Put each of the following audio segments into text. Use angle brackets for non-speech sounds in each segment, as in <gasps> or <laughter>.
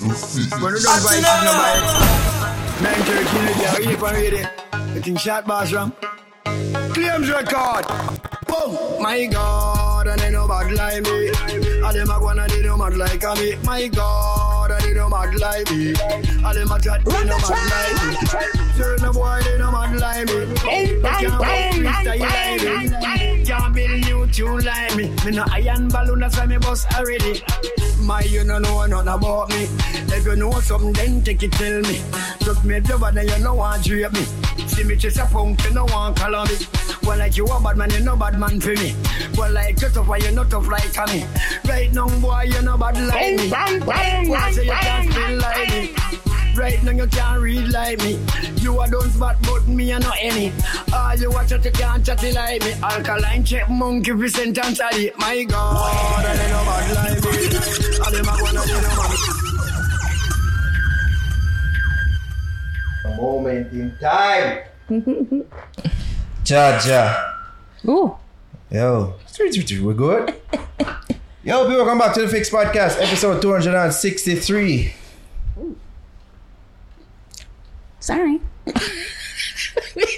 When you don't buy it, no buy it. Man, Turkey, you can't eat from it. You think shot boss from? Claims record. Boom. My God, and they know bad like me. And them a go and they know mad like me. My God, and they know mad like me. And them a chat, they know mad like me. Certain boy, they know mad like me. But can't go freestyle like me. Can't build new tune like me. Me no iron balloon, that's why me bust already. My, you no know nothing about me. If you know something, then take it, tell me. Just me the then you know want to drape me. See me chase a punk, you know want color me. Well, like you a bad man, you no bad man for me. Well, like you tough, why you not tough like me. Right now, boy, you no bad like me. Why say you can't feel like me? Right now you can't read like me. You a don't spot, but me a no any. All you watch it, you can't chat like me. Alkaline check monkey fi sentence at it. My God, and they no bad like me. And them a wanna do no man. A moment in time. <laughs> Ja, ja. Ooh. Yo. We're good? <laughs> Yo, people, welcome back to the Fix Podcast, episode 263. Sorry. <laughs>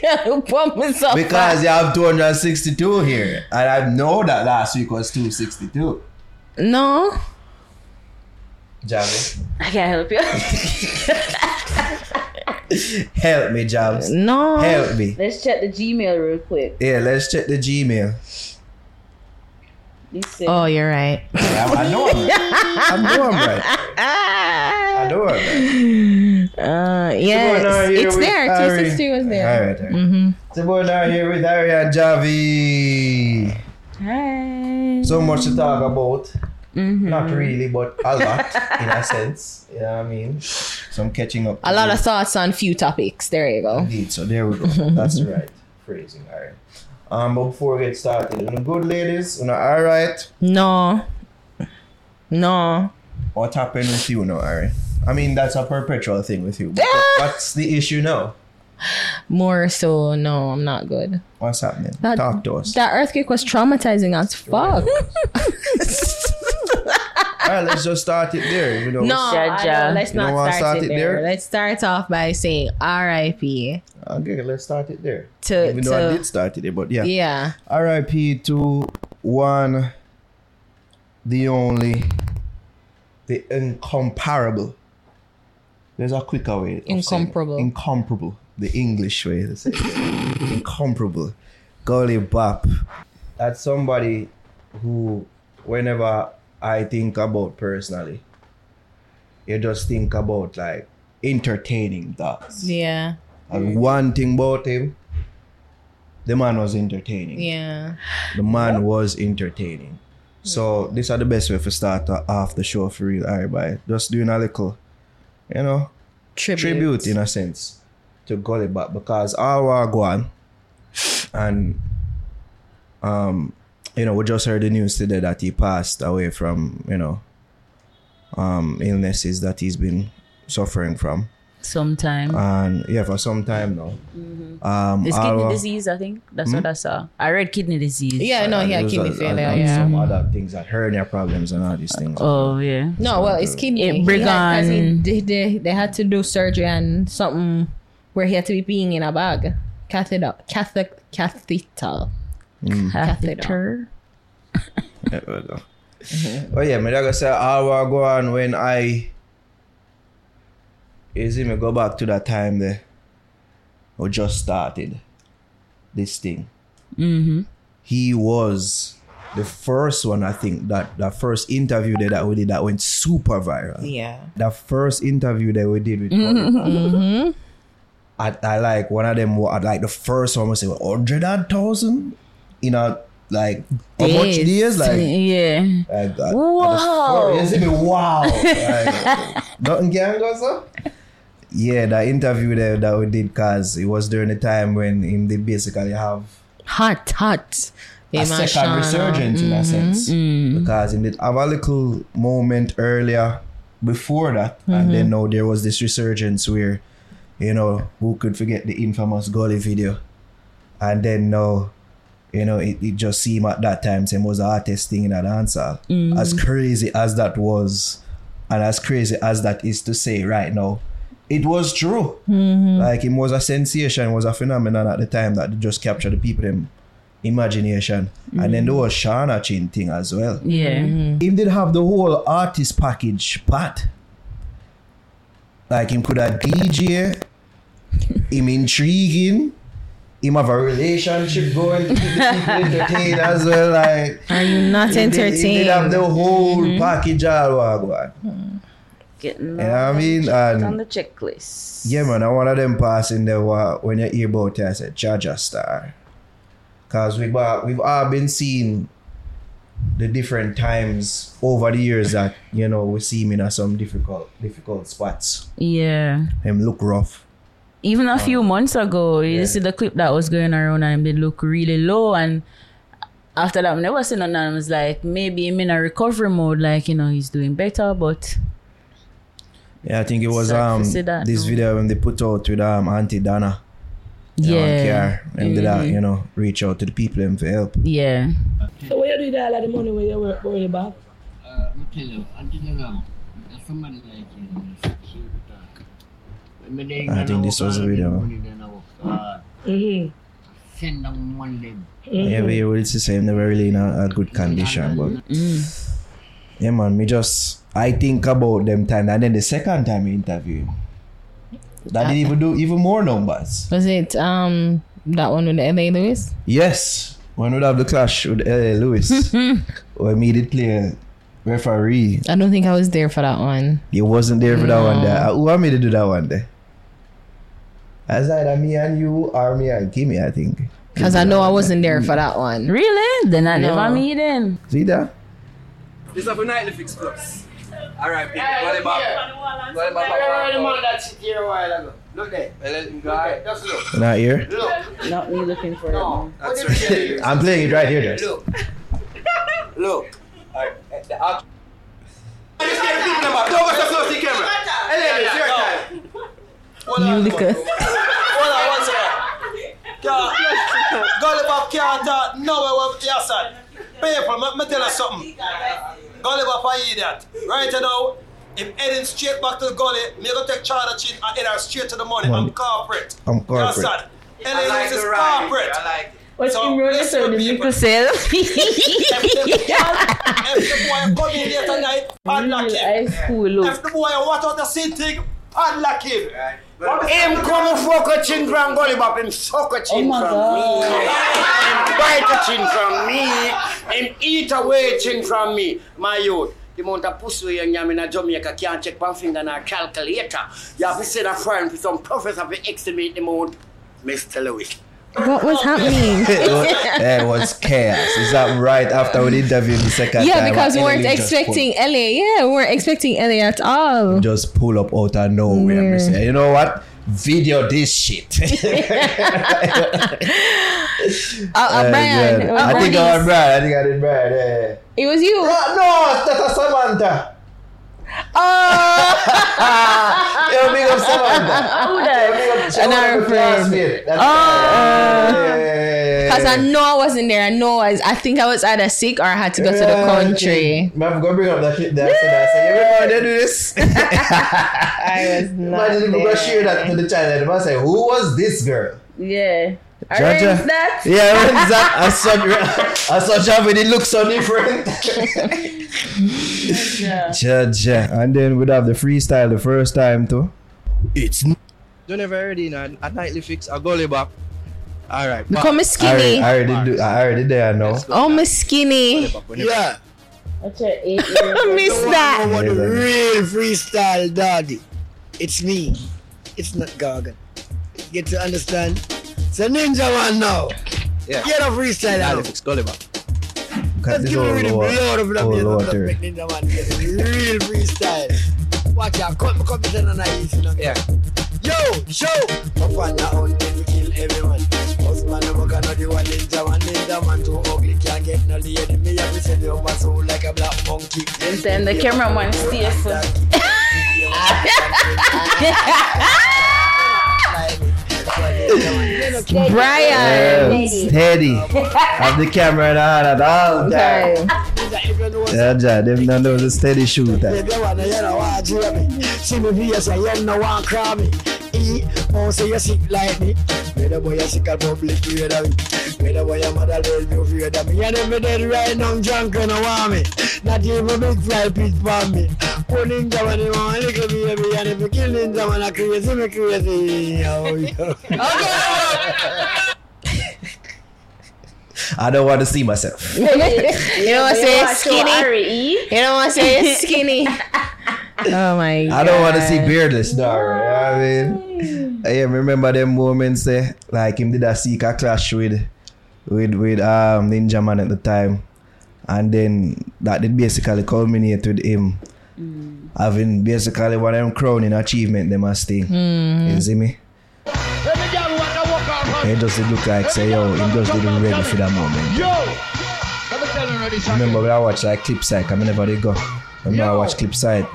yeah, myself Because you have 262 here. And I know that last week was 262. No, Javi. I can't help you. <laughs> Help me, Jabs. no. Help me. Let's check the Gmail real quick. Yeah, let's check the Gmail. Listen. Oh, you're right. I, I know I'm right. I know I'm right. I know I'm right. Uh, Someone yes, out here it's there. Harry. 262 was there. All right. All right. So we're now here with Harry and Javi. Hi. So much to talk about. Not really, but a lot in a sense. You know what I mean? So I'm catching up. A lot of thoughts on few topics. There you go. Indeed. So there we go. That's right phrasing. All right. Um, but before we get started, you know, good ladies, you know, all right. No. No. What happened with you now, Ari? I mean, that's a perpetual thing with you. But what's the issue now? More so, no, I'm not good. What's happening? That, Talk to us. That earthquake was traumatizing as fuck. <laughs> All right, let's just start it there. You know, No, I Jaja. don't- let's don't start, start it it there. there? Let's start off by saying R.I.P. Okay, let's start it there. To- Even though I did start it there, but yeah. Yeah. R.I.P. to one, the only, the incomparable. There's a quicker way. of saying. Incomparable. Incomparable. The English way to say it. <laughs> incomparable. Gully Bop. That's somebody who, whenever I think about personally, you just think about like entertaining dogs. Yeah. And one thing about him, the man was entertaining. Yeah. The man was entertaining. So these are the best way for start off the show for real, everybody. Just doing a little, you know, Tribute. tribute in a sense to Gully Bop because all were gone. And um, you know, we just heard the news today that he passed away from, you know, um illnesses that he's been suffering from. Sometime. And yeah, for some time now. Um It's all kidney were- disease, I think. That's what I saw. I read kidney disease. Yeah, no, he had kidney are- failure. and- and Yeah. Some other things that hernia problems and all these things. Oh, yeah. No, well, it's kidney. It He bring had- 'cause he- on- they, they, they had to do surgery and something where he had to be peeing in a bag. Catheter. Catheter. Catheter. Catheter. Yeah, well, no. Oh yeah, me like say all will go on when I you see me go back to that time there or just started this thing. Mm-hmm. He was the first one I think that the first interview there that we did that went super viral. Yeah. The first interview that we did with Colin. I, I like one of them wa- like the first one was say hundred and thousand in a like how much days like Yeah. Uh, like <laughs> that. Wow. You see me? Wow. Like, nothing can go so. Yeah, the interview there that we did cause it was during the time when him they basically have Hot, hot. a second resurgence in a mm-hmm. sense. Mm-hmm. Because he did have a little moment earlier before that. And then mm-hmm. now there was this resurgence where, you know, who could forget the infamous Gully video? And then now, you know, it, it just seemed at that time same was the artist thing in that answer. Mm. As crazy as that was And as crazy as that is to say right now, it was true. Mm-hmm. Like it was a sensation, it was a phenomenon at the time that just captured the people them imagination. And then there mm. was Shauna Chin thing as well. Yeah. Mm-hmm. Him did have the whole artist package part. Like him could have DJ, him intriguing, him have a relationship going to keep the people <laughs> entertained as well. Like Are you not he did, he did have the whole mm-hmm. package all what go on. Getting You know what I mean? And- on the checklist. Yeah, man, and one of them passing there wa- when you hear about it, I said, Jaja Star. Because we've, all- we've all been seeing the different times over the years that, you know, we see him in some difficult difficult spots. Yeah. Him look rough. Even a few months ago, you Yeah. see the clip that was going around and they look really low and after that, I've never seen none and I was like, maybe him in a recovery mode, like, you know, he's doing better, but Yeah, I think it was um that, this no. video when they put out with um Auntie Dana. you know, on yeah. KR, and did that, you know, reach out to the people and for help. Yeah. So where you do that all of the money where you work worry about? Uh, I tell you, until now, there's somebody like you, know, she would talk. When they I think this was the video. Money, then I work hard. Mm-hmm. Send them one leg. Yeah, but you will see say him never really in a, a good condition, but Mm. Yeah, man. Me just I think about them time, and then the second time we interview him, that didn't even do even more numbers. Was it um that one with the LA Lewis? Yes, when we have the clash with LA Lewis, where me did play a referee. I don't think I was there for that one. You wasn't there for that one No. there. Uh, Who want me to do that one there? As either me and you or me and Kimmy, I think. Because I know I wasn't there for that one. Really? Then I No. never meet him. See that? This is for Nightly Fix Plus. Alright, people. Go the back. Go the back. that sit here a while ago. Look there. Well, let him go ahead. Just look. Not here. Look. Not me looking for No. That's right. you I'm playing it right here, just. Look. <laughs> Look. Alright. Eh, the act- Just get the people in the back. Don't go so close to the camera. Hey, it's your time. Hold You on. liquor. Hold on one second. Can't, Gully Bop can't talk nowhere with your son. People, let me tell you something. Gully Bop, I hear that. Right now, if heading straight back to the gully, me gonna take charge of chin and head her straight to the money. I'm corporate. I'm corporate. Your son. Ellie is corporate. What's So, in road listen, so the people. little self? If the if the boy come in here tonight, padlock him. High school look. If the boy watch out the same thing, padlock him. Him come fuck a chin from Gully Bop, him suck a chin Oh from God. me. Him bite a chin from me. Him eat away chin from me. My youth. The amount of pussy you yam in Jamaica can't check one finger on a calculator. You have to send a friend for some professor to estimate the amount. Mr. Lewis. What was happening? <laughs> it was chaos. Is that right after we interviewed the second time? yeah, because we weren't expecting LA. Yeah, we weren't expecting LA at all. just pull up out of nowhere. and say, you know what? Video this shit. <laughs> Uh, uh, Brian, Yeah, uh, I think I Brian, was Brian. I think I did Brian. Yeah. it was you. Ah, no, that's Samantha. Oh, <laughs> Yo, big up Samantha. Who Yo, that? big up- she Another was friend. Oh. right. Yeah, yeah, yeah, because I know I wasn't there. I know I, was, I think I was either sick or I had to go to the country. Man, I'm gonna bring up that clip there. I said, I said, you remember when they do this? <laughs> I was not <laughs> Imagine if we go share that to the channel. And I say, who was this girl? Yeah. Jaja. Arrange that. Yeah, <laughs> when's that? I such, I such having it looks so different. Yeah. Jaja. And then we'd have the freestyle the first time too. It's don't ever heard in a, a nightly fix a gully back. Alright. Become I a already, skinny. I already do. I already there now. Oh, my skinny. Yeah. That's your eight I <laughs> miss that. what Yeah, the then. real freestyle daddy. It's me. It's not Gargan. Get to understand? It's a Ninjaman now. Yeah. Get a freestyle Nightly out. fix gully back. Let's give all me the lower. blood of the all music. lower make Ninjaman get real freestyle. Watch out. Cut me, cut me, then and I easy. Yeah. Yo, show! Up on the hunt, then we kill everyone. Husband of a gun, the one Ninjaman. Ninja man too ugly, can't get no lady. Me have to send you over soul like a black monkey. And then the cameraman stays. <laughs> Brian. Yeah, steady. Have the camera on at all time. Yeah, Jah, them don't know the steady shooter. Baby, I wanna hear the watch hear me. See me face and you no want cry me. E, oh, say you sick like me. The boy you sick and public afraid of me. Me the boy your mother let me afraid of me. And if me dead right now, drunk and no want me. Not even big fly pit for me. Ninja when you want little baby. And if you kill ninja when I crazy, me crazy. Oh, yeah. I don't want to see myself. <laughs> You don't want to say skinny. You don't want to say <laughs> skinny. Oh my god. I don't want to see beardless dog. You know what I mean? I remember them moments there, like him did a seek a clash with with with um Ninjaman at the time. And then that did basically culminate with him having basically one of them crowning achievement them as thing. You see me? It just did look like say yo, him just didn't ready for that moment. Yo! Let me tell you now this. Remember when I watch like clip side, I never did go. Remember I watch clip side.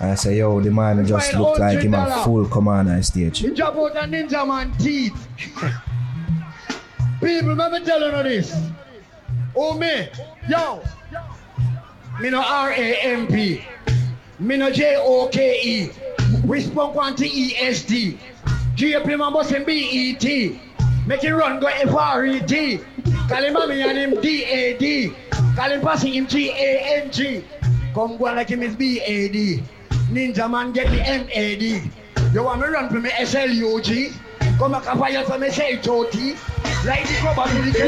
And I say, yo, the man just look like him a full commander on stage. He drop out a Ninjaman teeth. <laughs> People, let me tell you now this. Oh me, yo. Me no R-A-M-P. Me no J-O-K-E. We spoke one to. G-A-P man B-E-T. Make it run go F-R-E-T. Call him mommy and him D-A-D. Call him passing him G-A-N-G. Come go like him is B-A-D. Ninjaman get me M-A-D. You want me run for me S-L-U-G? Come back and fire for me S-L-O-T. Like the club and the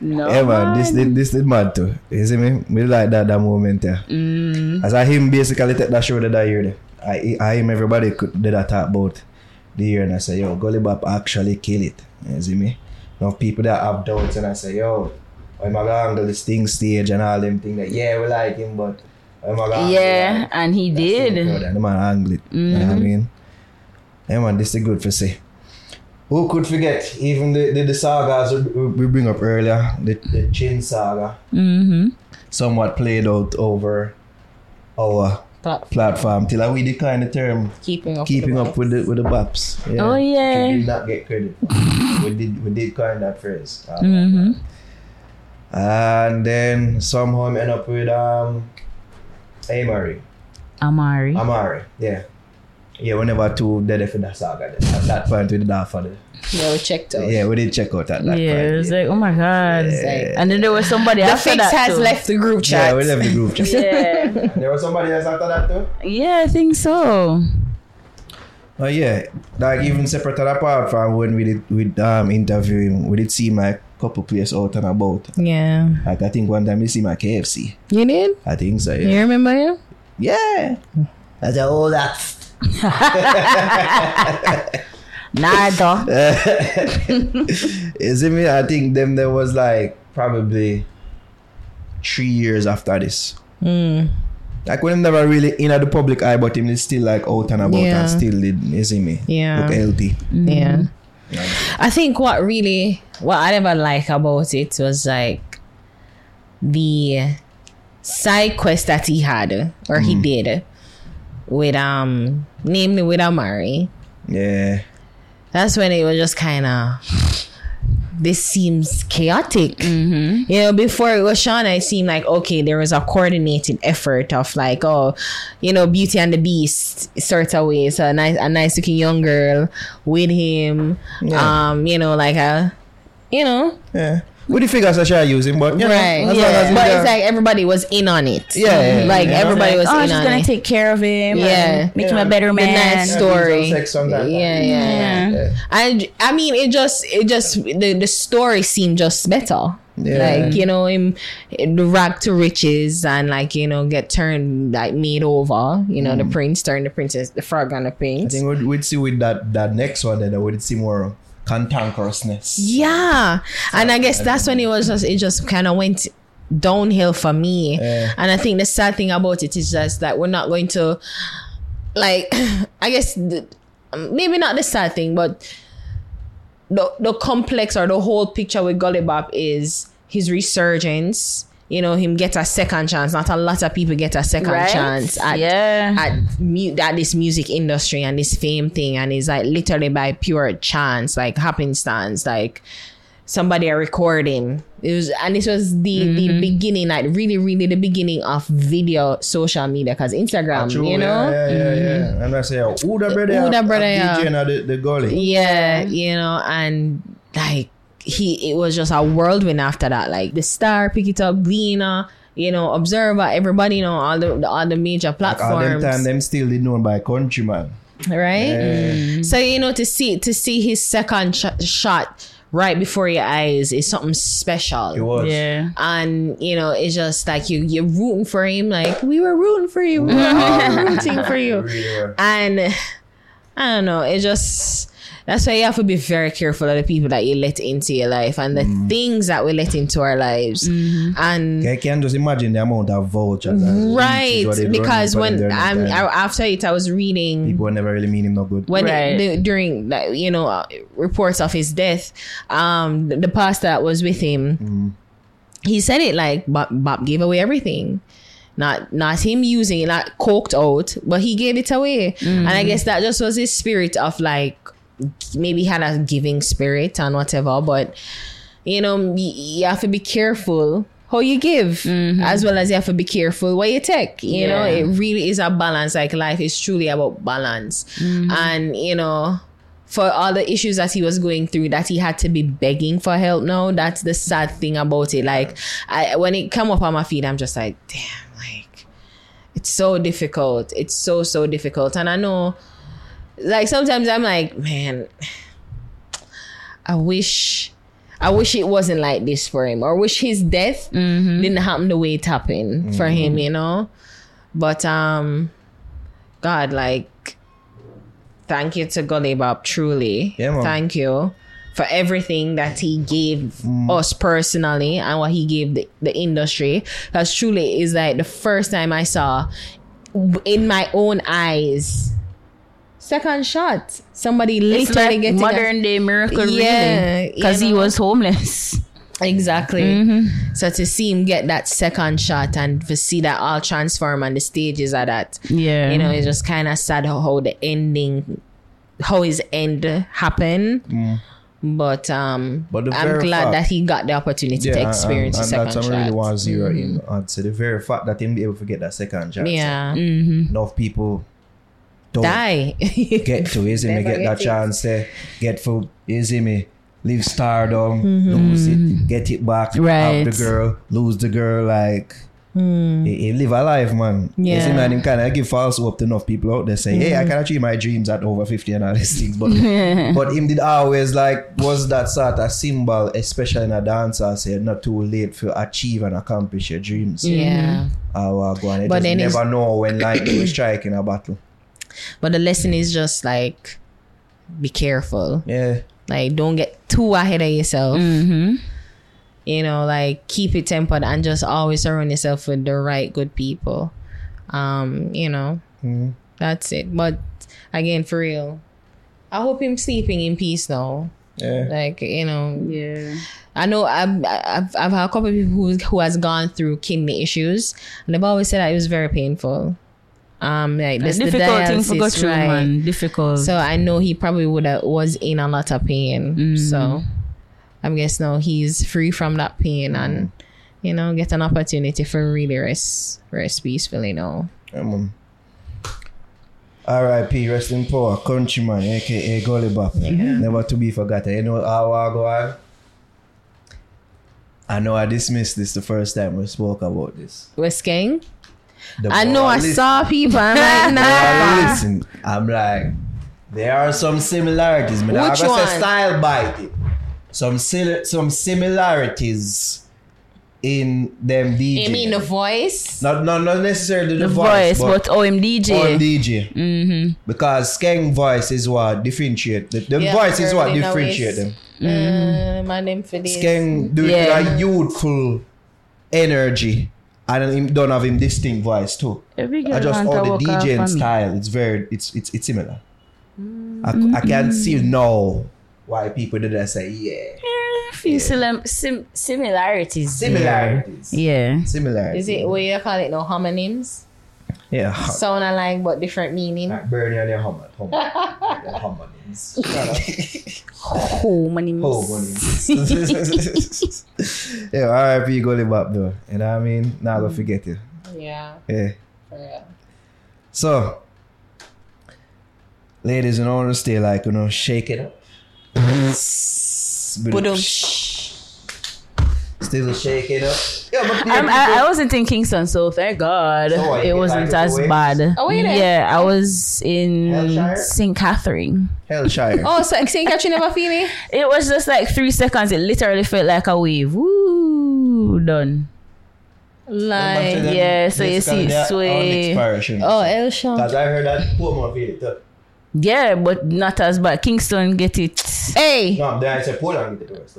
no. Yeah man, this did this did mad too. You see me? Me like that that moment yeah. Mm. As I him basically take that show that I hear there. I I him everybody could did that talk about the year and I say, yo, Gully Bop actually kill it. You see me? Now people that have doubts and I say, yo, I'm gonna handle this thing stage and all them thing that yeah we like him but I'm gonna handle Yeah, that. and he did. The man angle it. You know what I mean? Yeah man, this is good for say. Who could forget even the, the, the sagas we, bring up earlier, the, the Chin saga, Mm-hmm. somewhat played out over our Plat- platform till we decline the term Keeping up. keeping with up with the with the baps. Oh, yeah. We did not get credit. <laughs> we did we did coin that phrase. Um, Mm-hmm. And then somehow we end up with um Amari. Amari. Amari, yeah. Yeah, we never too dead for that saga. then. At that point we did that for the Yeah, we checked out. Yeah, we did check out at that yeah, point. it was like, oh my god. Yeah. And then there was somebody The after fix that has too. left the group chat. Yeah, we left the group chat. Yeah. <laughs> There was somebody else after that too? yeah, I think so. Oh yeah, like even separate and apart from when we did we um interview him, we did see my couple places out and about. Yeah. Like I think one time we see my KFC. You did? I think so. You remember him? Yeah. That's all that. <laughs> Nada. <laughs> You see me? I think them there was like probably three years after this. Mm. Like when him never really in at the public eye, but him is still like out and about Yeah. and still did. You see me? Yeah. Look healthy. Yeah. I think what really what I never like about it was like the side quest that he had or he did with um namely with Amari. Yeah. That's when it was just kind of this seems chaotic. You know, before it was Shauna, it seemed like okay, there was a coordinated effort of like, oh, you know, Beauty and the Beast sort of way. So a nice, a nice looking young girl with him. Yeah. Um, you know, like a, you know, Yeah. With the figures I shall use him, but you know, right? as long as but there- it's like everybody was in on it. Yeah, yeah, yeah. like Yeah. everybody was oh, in she's on gonna it. take care of him. Yeah. and make him a better man. the man. nice story. Yeah. Yeah, yeah, yeah. Yeah. I, I mean, it just, it just, the, the story seemed just better. Yeah. Like, you know, him, the rag to riches and like, you know, get turned, like made over, you know, the prince turn the princess, the frog and the Mm. I prince. think we'd, we'd see with that that next one then we'd see more cantankerousness. Yeah. And I guess that's when it was just, it just kind of went downhill for me. Yeah. And I think the sad thing about it is just that we're not going to, like, <coughs> I guess, the, um, maybe not the sad thing, but the, the complex or the whole picture with Gully Bop is his resurgence you know, him get a second chance. Not a lot of people get a second Right? chance at Yeah. at mu- at this music industry and this fame thing, and it's like literally by pure chance, like happenstance, like somebody are recording. It was, and this was the Mm-hmm. the beginning, like really, really the beginning of video social media, because Instagram, True, you know. Yeah, yeah, yeah, yeah. And I say, oh, who the brother? Who the brother, yeah. DJ na the, the gully. Yeah, you know, and like he, it was just a whirlwind after that. Like the Star, Pick It Up, Gleaner, you know, Observer, everybody, you know, all the all the major Like all them platforms, time, them still did known by countryman. right? Yeah. Mm. So you know, to see to see his second sh- shot right before your eyes is something special. It was. Yeah. And you know, it's just like you you're rooting for him. Like we were rooting for you. We were rooting for you. <laughs> Really. And I don't know, it just that's why you have to be very careful of the people that you let into your life and the Mm. things that we let into our lives. And I can just imagine the amount of vultures. and right, leeches what they run because when I'm the after it, I was reading people never really mean him no good. when Right. the, during like, you know uh, reports of his death um the, the pastor that was with him he said it like bob, bob gave away everything not not him using it not coked out but he gave it away and i guess that just was his spirit of like maybe had a giving spirit and whatever but you know you have to be careful how you give mm-hmm. as well as you have to be careful what you take you know? It really is a balance like life is truly about balance. Mm-hmm. And you know for all the issues that he was going through that he had to be begging for help now that's the sad thing about it. Like i when it come up on my feet i'm just like damn like it's so difficult. It's so so difficult. And i know like sometimes i'm like man i wish I wish it wasn't like this for him, or wish his death mm-hmm. didn't happen the way it happened for him, mm-hmm. you know. But um, God, like, thank you to Gully Bop, truly. Yeah, thank you for everything that he gave mm. us personally and what he gave the, the industry. Because truly is like the first time I saw in my own eyes. Second shot, somebody It's literally like getting a- modern day miracle, Yeah, really. Because you he was homeless. <laughs> Exactly. Mm-hmm. So to see him get that second shot and to see that all transform on the stages of that, Yeah. you know, it's just kind of sad how, how the ending, how his end happened. But um, But I'm glad fact- that he got the opportunity to experience and, the and second that's shot. what I really want to zero in. I'd say the very fact that him be able to get that second chance. yeah, Enough people don't die. <laughs> get to is me get that it. chance to get for is me leave stardom mm-hmm. lose it get it back Right. have the girl lose the girl like mm. he, he live a life man you see man him kind of give false hope to enough people out there say hey I mm-hmm. can achieve my dreams at over 50 and all these things but <laughs> but him did always like was that sort of symbol especially in a dancer say not too late for achieve and accomplish your dreams yeah. uh, go on. You But then never know when lightning will <coughs> strike in a battle But the lesson is just like, be careful. yeah Like, don't get too ahead of yourself. Mm-hmm. you know like keep it tempered and just always surround yourself with the right good people um you know Mhm. that's it but again for real i hope him sleeping in peace now yeah like you know Yeah. i know i've i've, I've had a couple of people who, who has gone through kidney issues and they've always said that it was very painful um like It's this a the difficult thing to go dialysis, through, right. man. Difficult. so i know he probably would have was in a lot of pain so I'm guess now he's free from that pain and you know get an opportunity for really rest rest peacefully now Yeah, man. R.I.P. Rest in power, countryman, aka Gully Bop. Never to be forgotten. You know how I go on? I know I dismissed this the first time we spoke about this. west gang The i know i listen- saw people i'm like <laughs> nah listen, I'm like, there are some similarities. Man. Which I'm gonna one? say style bite it. Some sil- some similarities in them DJ. you mean the voice not, not not necessarily the, the voice, but on OM DJ. DJ. Mm-hmm. Because Skeng voice is what differentiate. The, the Yeah, voice is what girl in a differentiate waist. them. uh, my name for this Skeng do it Yeah. with a youthful energy. And him don't have him distinct voice too. Every girl I just want all the walk DJ for style. It's very it's it's it's similar. I, I Mm-hmm. can see now why people did that say yeah. few sim- sim- similarities. there. Similarities. Yeah. Similarities. Is it what you call it? No homonyms. Yeah. hum- Sound alike but different meaning. Like Bernie and your hummer. Hummer. <laughs> Your homonyms. Oh, money. Homonyms. yeah, R.I.P. Gully Bop though. You know what I mean? Now go mm. forget you. Yeah. Yeah. for real. So, ladies, you know, want to stay like, you know, shake it up. Boom. Still shake it up. Yeah, but I'm, I, I wasn't in Kingston, so thank God So what, it wasn't as away? bad. Oh, were you there? Yeah, I was in Hellshire? St. Catherine. Hellshire. Oh, so St. Catherine never feel it? It was just like three seconds. It literally felt like a wave. Woo, done. Like, yeah, so you see it sway. oh, El Sean. Because I heard that poor more feel it too. Yeah, but not as bad. Kingston get it. Hey. No, then I said Portland get it worse.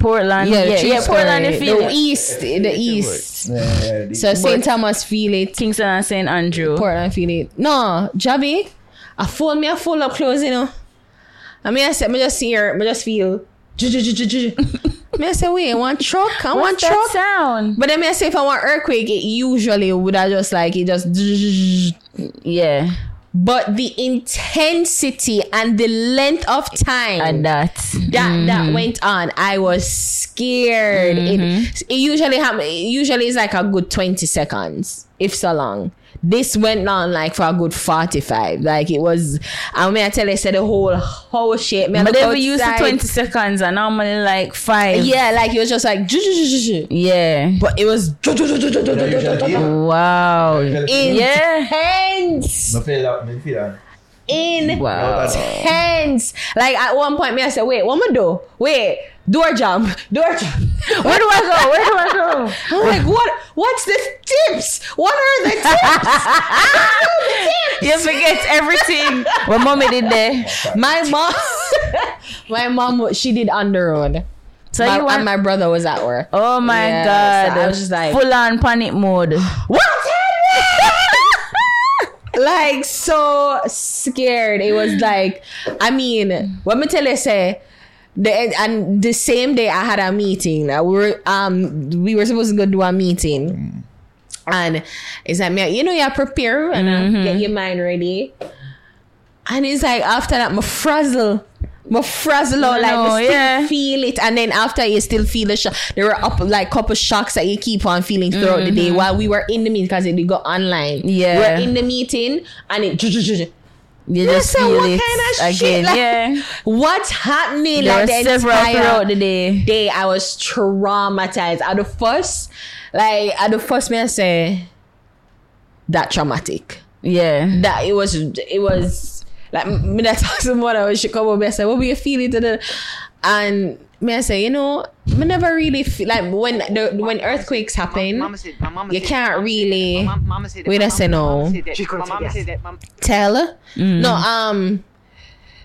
Though. Portland, yeah, yeah, yeah Portland. story. They feel the east, the east. Yeah, yeah, the- So St. Thomas feel it. Kingston and St. Andrew. Portland feel it. No, Javi, I fold me a full up clothes, you know. I mean, I said, I just see her, I just feel. <laughs> me I say, wait, one truck, I want What's that sound? But then me I say, if I want earthquake, it usually would have just like it just. Yeah, But the intensity and the length of time and that. that mm-hmm. that went on, I was scared. It, mm-hmm. it usually happen. It usually is like a good twenty seconds, if so long. This went on like for a good forty five. Like it was. I mean, I tell you, said the whole whole shit. Me But look they were used to 20 seconds and normally like five. Yeah, like it was just like. Yeah. But it was Wow. In- Yeah. intense. Me feel that, me feel that. Wow. intense. Like at one point, me I said, "Wait, what am I do? Wait, door jump, door jump." <laughs> Where do I go? Where do I go? <laughs> I'm like, what? What's the tips? What are the tips? <laughs> Ah, you forget everything. What mommy did there. my mom, my mom, she did on the road. So My- you want and my brother was at work. Oh my Yeah, god. so I was just like- full on panic mode. <gasps> What? like so scared. It was like, I mean, what me tell you say. The, and the same day I had a meeting. Uh, we were um we were supposed to go do a meeting, and it's like you know, you prepare and uh, get your mind ready. And it's like after that, my frazzle. My frazzle out, like, No, I still yeah. feel it. And then after you still feel the shock, there were up like couple shocks that you keep on feeling throughout the day while we were in the meeting because it did go online. Yeah. We were in the meeting and it. You Yeah, just so feel what it kind of again. shit, like- yeah. What's happening? There like were the several entire throughout the day. day, I was traumatized. At the first, like at the first, me I say that traumatic. Yeah. That it was, it was like me that <laughs> talk to someone. I was shook up. Me I say, what were you feeling? To the, and me I say, you know, me never really feel like when the when earthquakes happen, you can't really. Wait, I say no. tell. No, um,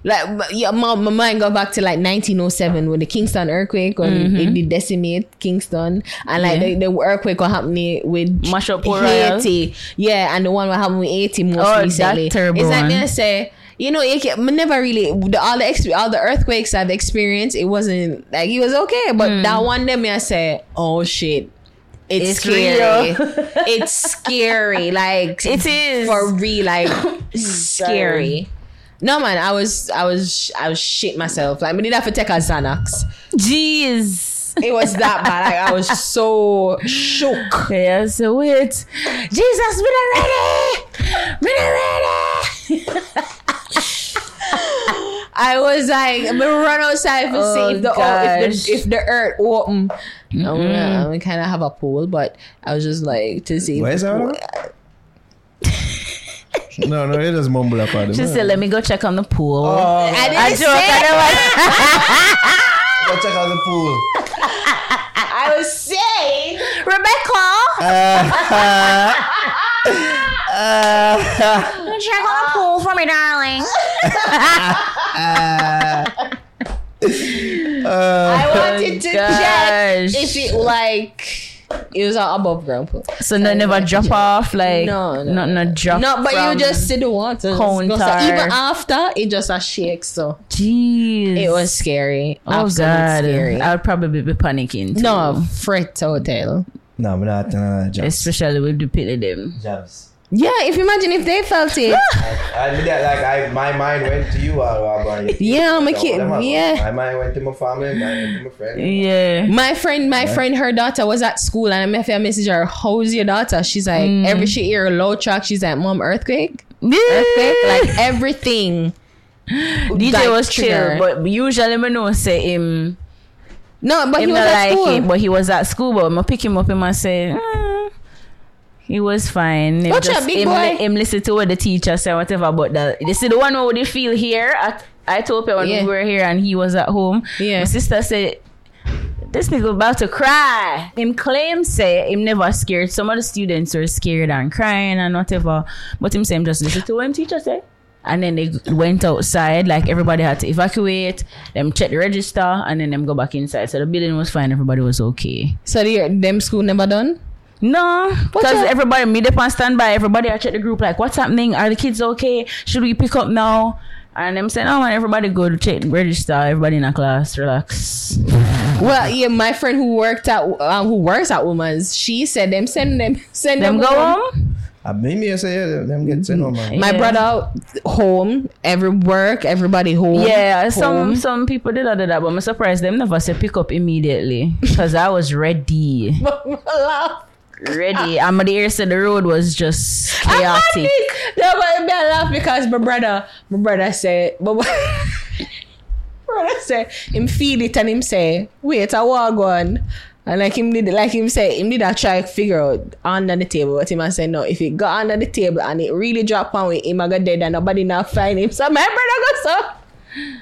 like yeah, my, my mind go back to like 1907 with the Kingston earthquake when it did decimate Kingston, and like Yeah. the, the earthquake what happening with Mash up Port Royal. Haiti, yeah, and the one what happened with Haiti most Oh, that recently. terrible it's like me one. I say. You know, it never really the, all the exp- all the earthquakes I've experienced. It wasn't like it was okay, but hmm. that one day me I said, oh shit, it's, It's scary. <laughs> it's scary. Like It is. for real, like <coughs> scary. No man, I was I was I was shit myself. Like we did have to take a Xanax. Jeez. It was that bad. Like I was so shook. Yeah, so wait. Jesus, we not ready. We not ready. <laughs> I was like, I'm gonna run outside oh, to Oh, see if the, oh, if the if the earth open. Oh, yeah, we kind of have a pool, but I was just like to see. Where's if that No, no, it just mumble up on She said, let me go check on the pool. Oh. I didn't I say. joke. I <laughs> Go check out the pool. I was saying. Rebecca. <laughs> check on the pool for me, darling. <laughs> I wanted to gosh. check if it like It was an above ground pool. So no, never drop off like No, no, not no drop. No, but you just see the water. counter. even after, it just a shake. So Jeez. it was scary. oh Absolute god. scary. I would probably be panicking. Too. no, fret hotel. No, I'm not uh, jobs. especially with the pit of them. jobs. Yeah, if you imagine if they felt it. <laughs> I admit that, like, I, my mind went to you all while going. Yeah, I'm a kid, yeah. My mind went to my family, my went to my friends. Yeah. My friend, my friend, her daughter was at school, and I met her message her, "How's your daughter?" She's like, Mm. every she hear a low track, she's like, "Mom, earthquake, Yeah. earthquake, like everything." <laughs> DJ like, was trigger. chill, but usually me know say him No, but him he was at like school. it, but he was at school. But I pick him up him and say, "Mm, he was fine. Him Watch out, big him, boy. him listen to what the teacher say, whatever. But the this is the one who they feel here at I told you when Yeah. we were here and he was at home. Yeah. My sister said. This nigga about to cry. Him claim say him never scared. Some of the students were scared and crying and whatever. But him say him just listen to what him teacher say. And then they went outside, like everybody had to evacuate. Them check the register and then them go back inside. So the building was fine, everybody was okay. so the, them school never done. No, because everybody meet up and stand by. Everybody I check the group like, what's happening? Are the kids okay? Should we pick up now? And them saying, oh man, everybody go to check the register. Everybody in a class, relax. Well, yeah, my friend who worked at um, who works at Woman's, she said them send them send Them them, go home. home. I mean, me, I say, yeah, them get sent home, man. My Yeah. brother home, every work, everybody home. Yeah, some home. some people did do that, but I'm surprised them never say pick up immediately because I was ready, <laughs> ready. I'm the air said the road was just chaotic. <laughs> No, but I laugh because my brother, my brother said, my bro- <laughs> brother said him feel it and him say, wait, I walk on. And like him did, like him say, him did a try to figure out under the table. But him I say no, if it got under the table and it really drop on with him, I got dead and nobody now find him. So my brother got so.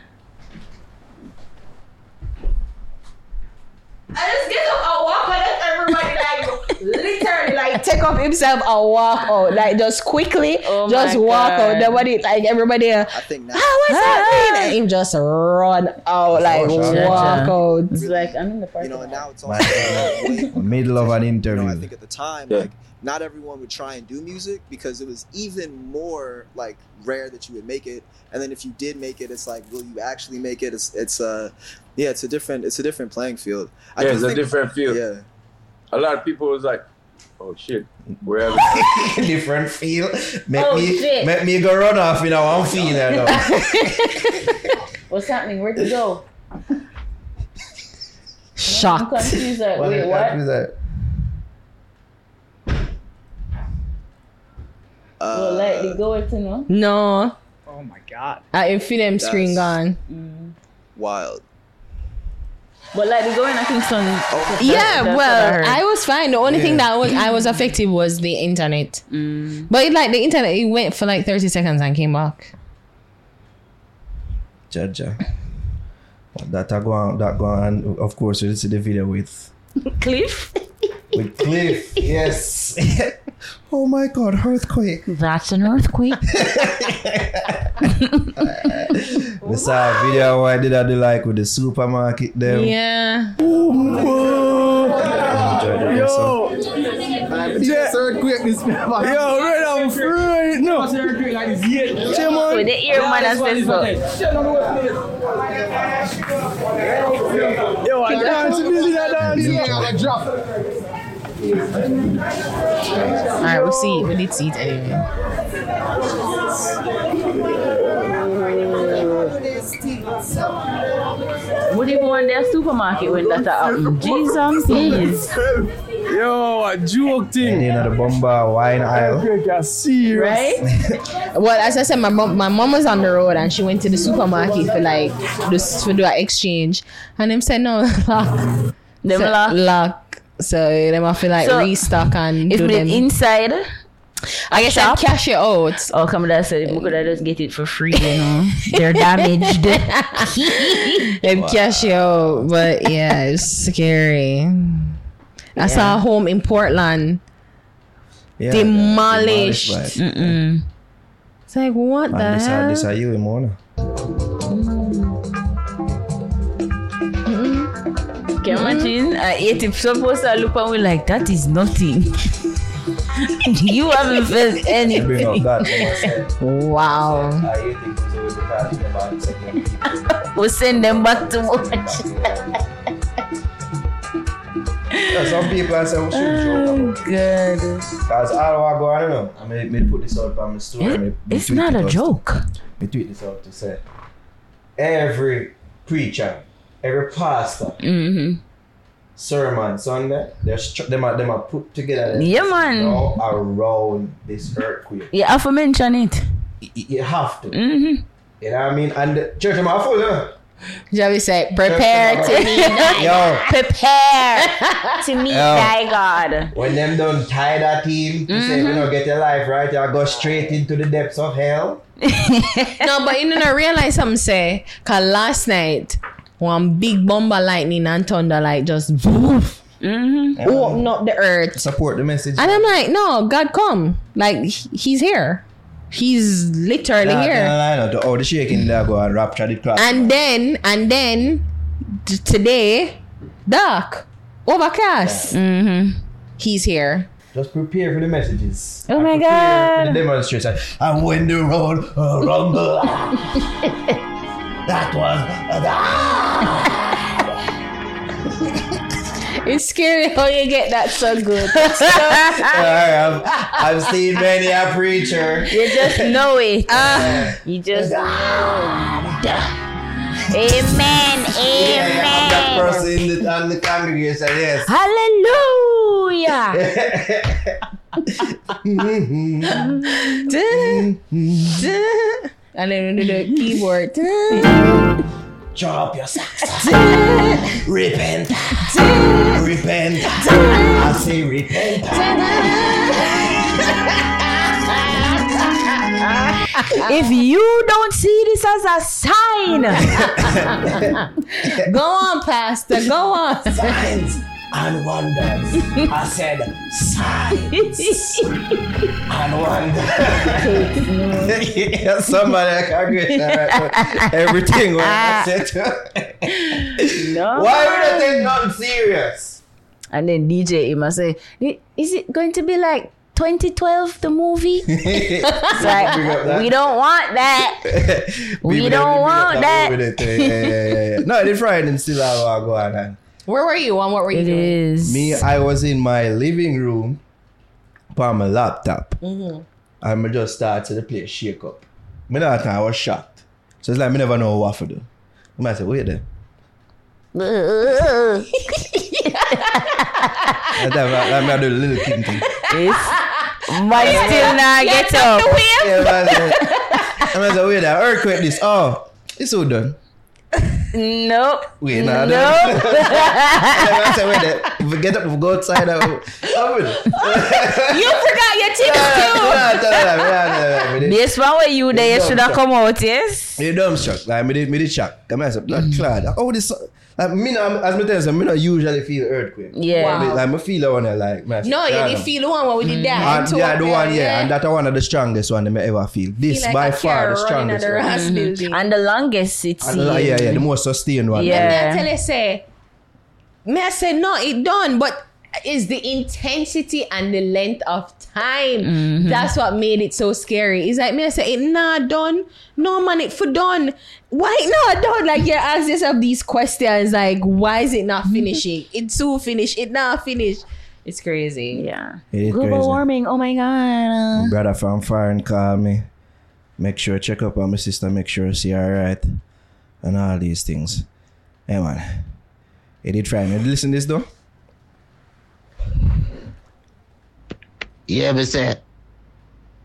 I just get up and walk and let everybody like literally like take off himself and walk out like just quickly Oh just my walk out God. nobody like everybody uh, I think now. ah, what's happening and him just run out like Oh, sure. walk Gotcha. out It's like I'm in the park. You know, now it's My- also like, Middle of an you know, interview. I think at the time, Yeah. like not everyone would try and do music because it was even more like rare that you would make it. And then if you did make it, it's like, will you actually make it? It's it's uh yeah, it's a different it's a different playing field. I Yeah, it's a think- different field. Yeah. A lot of people was like, "Oh shit, wherever." <laughs> different feel. Make Oh, me shit. make me go run off, you know, I'm feeling it now. What's happening? Where to go? I'm shocked confused. Like, What wait, is what? that? Uh, Well, like they go to know. no Oh my god. I feel them screen That's- gone wild. But like they go in, I think some. yeah that's what I well. I, was fine the only thing that was I was affected was the internet Mm. but it, like the internet it went for like 30 seconds and came back Jaja. Well, that I go on, that go on, of course, you see the video with <laughs> Cliff. with Cliff. yes. <laughs> oh my God, earthquake. That's an earthquake. We saw a video where I did I do like with the supermarket there. yeah Enjoyed it also. earthquake this <laughs> Yo, right I'm free right now. earthquake like this yet. With the ear man and says so. Yo, I dance music, I dance. All right we'll see we did see it anyway Would you go in their supermarket when that uh, um, happened? Jesus, please. Um, Yo, a joke And thing. you know the bomba wine aisle. Serious. Right? Well, as I said, my mom, my mom was on the road and she went to the supermarket for like this for do an exchange, and them said no <laughs> lock, Them so, lock. lock. So them have feel like So, restock and If do me them. inside, I guess I shop? cash it out. oh come on, said we could have just get it for free, you know. <laughs> They're damaged. <laughs> Them cash it out, but yeah, it's scary. I saw a home in Portland Yeah, demolished. demolished, right. It's like what the this are, hell? this are you in Mona. Mm. Can you imagine? Uh, it if supposed to look at me like that is nothing. <laughs> you haven't felt Bring up anything. that. you know, say, Wow. I hate it we talk about second people. We'll send them back to watch. Yeah, some people I say we should joke Oh about it. God. Because all I go on, you know, I may, may put this out on my story. It- me- me it's tweet not it a out. joke. Me tweet this out to say, every preacher, every pastor, Mm-hmm. sermon Sunday, they're str- them are them are put together. Yeah, man. Now around this earthquake, You have to mention it. you, you have to. Mm-hmm. You know what I mean? And the church them are full, you know. Javi said, prepare to meet thy Yo, Prepare to meet thy God. when them done tie that team, you say if you don't get your life right, you go straight into the depths of hell. <laughs> No, but you know, I realize something say, cause last night, one big bomber lightning and thunder like just woof, Mm-hmm. open up the earth. Support the message. And I'm like, no, God come. Like, he's here. He's literally Nah, here. nah, nah, nah, the- Oh, the shaking there go and rapture the clock. And then, and then, t- today, dark, overcast. Mm-hmm. He's here. Just prepare for the messages. Oh my prepare For God. the demonstration. And when the road uh, rumble, <laughs> that was. <laughs> It's scary how you get that so good. <laughs> I've, I've seen many a preacher. You just know it. Uh, You just know. Amen. yeah, yeah, I'm that person in the, on the congregation, yes. Hallelujah. <laughs> and then we do the <laughs> keyboard. Drop your socks. <laughs> repent. repent. I say repent. if you don't see this as a sign, <laughs> Go on, Pastor. Go on. Signs and wonders. I said signs and wonders. yeah, somebody I can't get that. Everything when I said to no. Why would I take nothing serious? And then DJ Ima say, "Is it going to be like 2012 the movie?" <laughs> It's like, Bring up that. we don't want that. <laughs> We don't bring up want that. movie that, uh, Yeah, yeah, yeah, yeah. No, the Friday and still have what go on. and Where were you and what were you It doing? is Me, I was in my living room on my laptop. Mm-hmm. And I just started to play shake up. Me that time I was shocked. So it's like me never know what to do. I might say, wait there. That <laughs> time I, I, I do the little thing thing. It's, but still not get up. Yeah, man, I say, I might say, wait there, earthquake this. Oh, it's all done. Nope. Wait, nah, Nope. I say, wait we get up, we go outside, I will. I will. You forgot your tips too. This <laughs> one where you there, you should have come out, yes? You dumb shock. Like, me did, me did shock. Come here, say, blood clot. Oh, this. Like, me, not, as me tell you, me not usually feel earthquake. Yeah. Me- Like, me feel that one, like, man. No, you didn't feel the one where we did that. And, yeah, the one, yeah, and that one of the strongest one that I ever feel. This Feel like by far the strongest the one. Ras building. And the longest it And, uh, yeah, yeah, the most sustained one. Yeah. Me I tell you say, me I say no, it done, but it's the intensity and the length of time. Mm-hmm. That's what made it so scary. It's like me I say it not done. No man, it for done. Why not done? Like you ask yourself these questions like why is it not finishing? <laughs> It's so finished. It not finished. It's crazy. Yeah. It is Global crazy. warming. Oh my god. Brother from foreign call me. Make sure check up on my sister, make sure she alright. And all these things. Hey man. You did try me. Listen this though? Yeah, but say,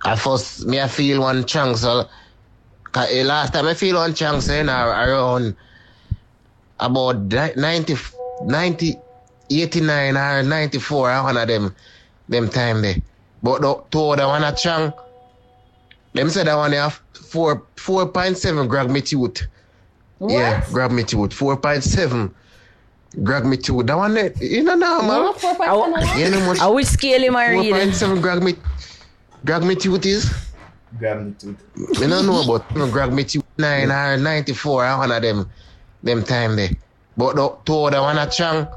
I first, me I feel one chunk, so, cause last time I feel one chunk, say, now, around about 90, 90, 89 or 94, one of them, them time there. But the two other one a chunk, them said that one have four, 4.7 grab me tooth. What? Yeah, grab me tooth, 4.7. Grab me two. That one, eh, you know, now, man. You know, much. I would scale him already. Four point seven. Grab me, Grab me two. It is. Grab me two. I don't know about you know, Greg me two nine uh, or ninety four. I uh, one of them, them time there. But the two other one a chunk.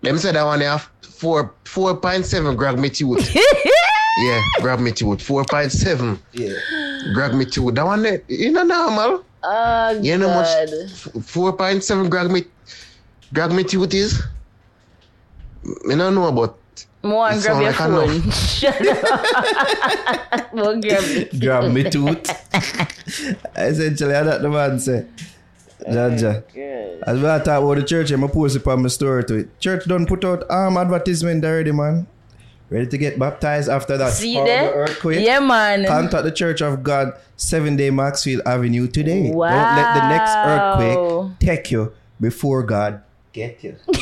Them said that one they have four four point seven. Grab me two. <laughs> Yeah, grab me two. Four point seven. Yeah. Grab me two. That one, eh, you know, normal. Uh, you know, much. Four point seven. Grab me grab me tooth is? Me don't know but More It grab sound your like I know. phone. <laughs> Shut up. <laughs> More grab it. Grab me tooth. <laughs> Essentially, I that the man say. Jaja. Oh, As we are talking about the church, I'm going to post it on my story to it. Church done put out arm advertisement already, man. Ready to get baptized after that See horrible there? earthquake. Yeah, man. Contact the Church of God, 7 Day Maxfield Avenue today. Wow. Don't let the next earthquake take you before God get you. <laughs>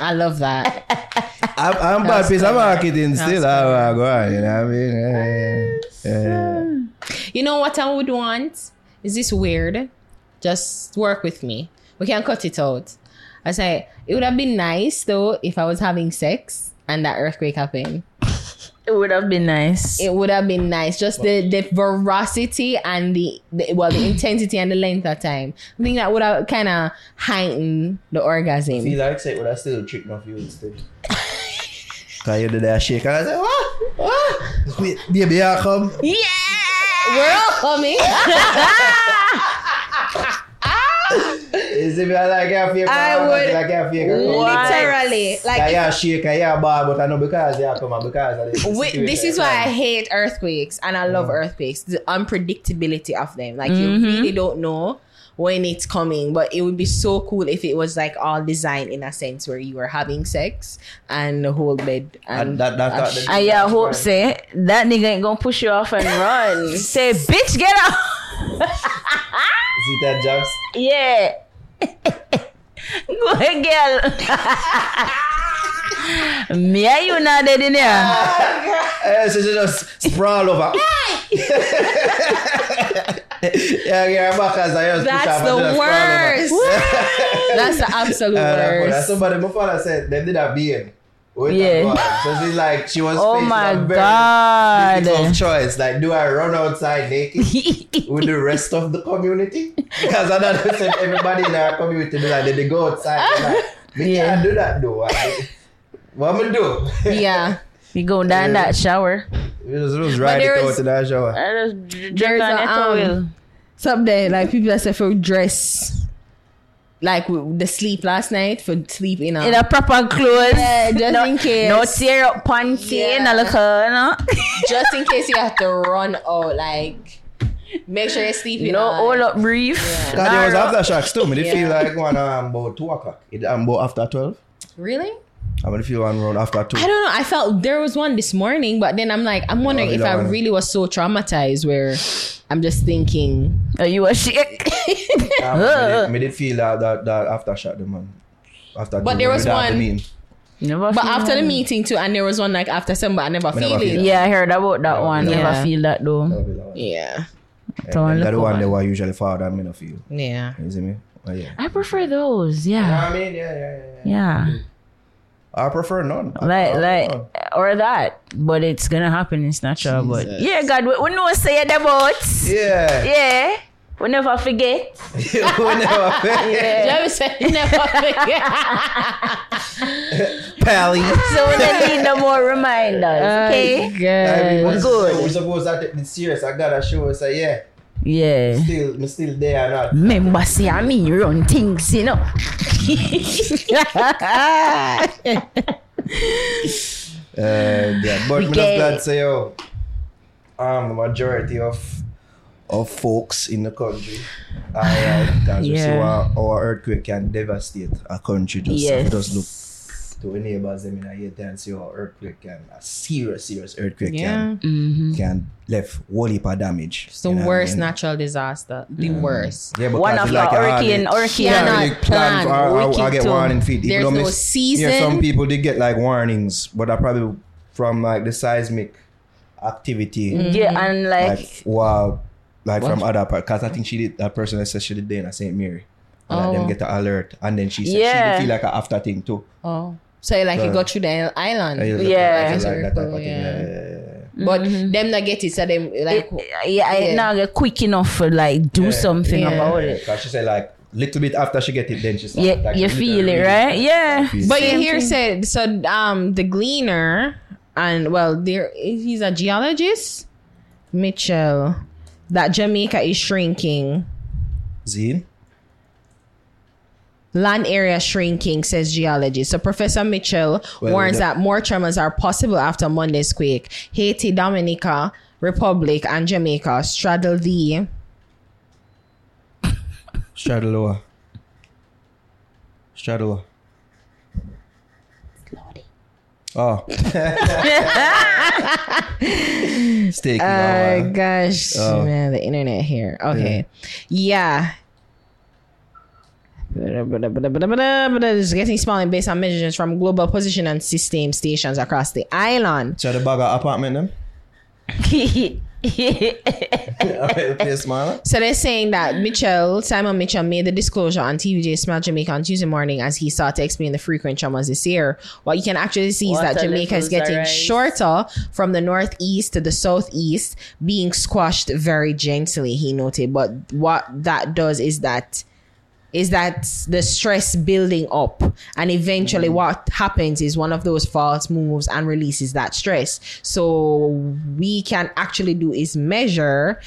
I love that. I'm, I'm bad That's piece of clever. marketing That's still. I go on, you know what I mean? Yeah, yeah. You know what I would want? Is this weird? Just work with me. We can cut it out. I say it would have been nice though if I was having sex and that earthquake happened. It would have been nice. It would have been nice. Just the the veracity and the, the well the intensity and the length of time. I think that would have kind of heightened the orgasm. See, like say, but I still trick enough you instead. <laughs> Cause you did that shake and I said, what? What? Wait, baby, I come. Yeah, we're all coming. <laughs> Is it me I like your favorite? I would like your favorite. literally Like like. yeah, shake and yeah, bar, but I know because yeah, come on, because of this. Wi- this is why I hate earthquakes and I love Mm. earthquakes. The unpredictability of them. Like you Mm-hmm. really don't know when it's coming. But it would be so cool if it was like all designed in a sense where you were having sex and the whole bed and, And that- that- that- sh- that- I yeah, hope say that nigga ain't gonna push you off and run. <laughs> say, bitch, get out. See that jobs? yeah. Go ahead, girl. Me and you not dead in here. Eh, so she just sprawl over. <laughs> yeah, yeah, I just That's the worst. <laughs> That's the absolute Uh, that's worst. somebody my father said they did a. With Yeah. So she's like she was <laughs> Oh my God. difficult choice. Like, do I run outside naked <laughs> with the rest of the community? Because I don't said everybody in our community do like they, they go outside. Like, Yeah. can't do that though. What am I do? yeah. You go down Yeah. that shower. You just, just ride it there out is- in that shower. I just dr- There's drink on a, um, towel. Someday, like people that say for dress, like the sleep last night for sleep in a, In a proper clothes. Yeah, just no, in case. No tear up panty. Yeah. No look, uh, no. <laughs> just in case you have to run out. Like, make sure you're sleeping. No, on. all up brief. Because there was Nah, aftershocks too. Me did Yeah. feel like one um, about 2 o'clock. It um, about after 12. Really? I'm gonna feel one around after 2. I don't know. I felt there was one this morning, but then I'm like, I'm wondering Oh, if I wanna- really was so traumatized where I'm just thinking. Are you a shit? Me, did, me did feel that, that, that shot the man. After But two, there was without the one- mean. Never But feel after the meeting too, and there was one like after some, but I never feel never it. feel Yeah, I heard about that Yeah, one. yeah. Never feel that though. Yeah. So I And look that the one over. they were usually far that me no feel. Yeah. You see me? Oh, yeah. I prefer those. You know Yeah. what I mean? Yeah, yeah, yeah. yeah. Yeah. I prefer none. I Like, prefer like, none. or that. But it's gonna happen. It's natural. But yeah, God, we, we know say it about. Yeah. Yeah. We never forget. <laughs> we never <laughs> fail. Yeah. Jeremy said never forget. <laughs> Pally. So we don't need no more reminders. Oh, okay. I mean, God. what's- Good. We supposed to take this serious. I gotta show us, say, yeah, Yeah. still, me still there or not. Remember, see, I mean, run things, you know. <laughs> Uh, yeah, but just glad it. say, yo, um, the majority of of folks in the country, we see Yeah. how our earthquake can devastate a country. Just Yes. just look to our neighbors them in a year and see how oh, earthquake can, a serious, serious earthquake Yeah. can mm-hmm. can left whole heap of damage. It's the you know what I worst mean? natural disaster. The mm. worst. Yeah, because One of it's the like a hurricane, hardly- hurricane. Yeah, Cannot really plan. plan. I, I, I Wicked get too. warning feet. There's no miss- season. Yeah, some people did get like warnings, but I probably from like the seismic activity, mm-hmm. Mm-hmm. Yeah, and like, like wow, like from other part. Because I think she did that person that said she did there in St. Mary, and like Oh. them get the alert, and then she said she Yeah. did feel like a after thing too. Oh. So like you Yeah. go through the island. Yeah. like, like that Circle, yeah. Yeah, yeah, yeah, yeah. But them that get it, so them like it, yeah, I Yeah. now get quick enough for like do Yeah. something Yeah. about it. Because she said like little bit after she get it, then she start. Yeah, like, you feel it, really- right? Yeah. Feel. But you hear said so um the gleaner and well there he's a geologist Mitchell that Jamaica is shrinking Zine? Land area shrinking says geologist so Professor Mitchell Well, warns that- that more tremors are possible after Monday's quake Haiti Dominica Republic and Jamaica straddle the Straddle lower. Straddle lower. Oh. <laughs> Steak. Oh gosh, Oh. man, the internet here. Okay, yeah. It's getting smaller based on measurements from global position and system stations across the island. So the bag of apartment them? <laughs> Alright, place smaller? So they're saying that Mitchell, Simon Mitchell, made the disclosure on TVJ Smile Jamaica on Tuesday morning as he started to explain the frequent traumas this year. What you can actually see is that Jamaica is getting are shorter from the northeast to the southeast, being squashed very gently, he noted. But what that does is that is that the stress building up and eventually mm. what happens is one of those faults moves and releases that stress so we can actually do is measure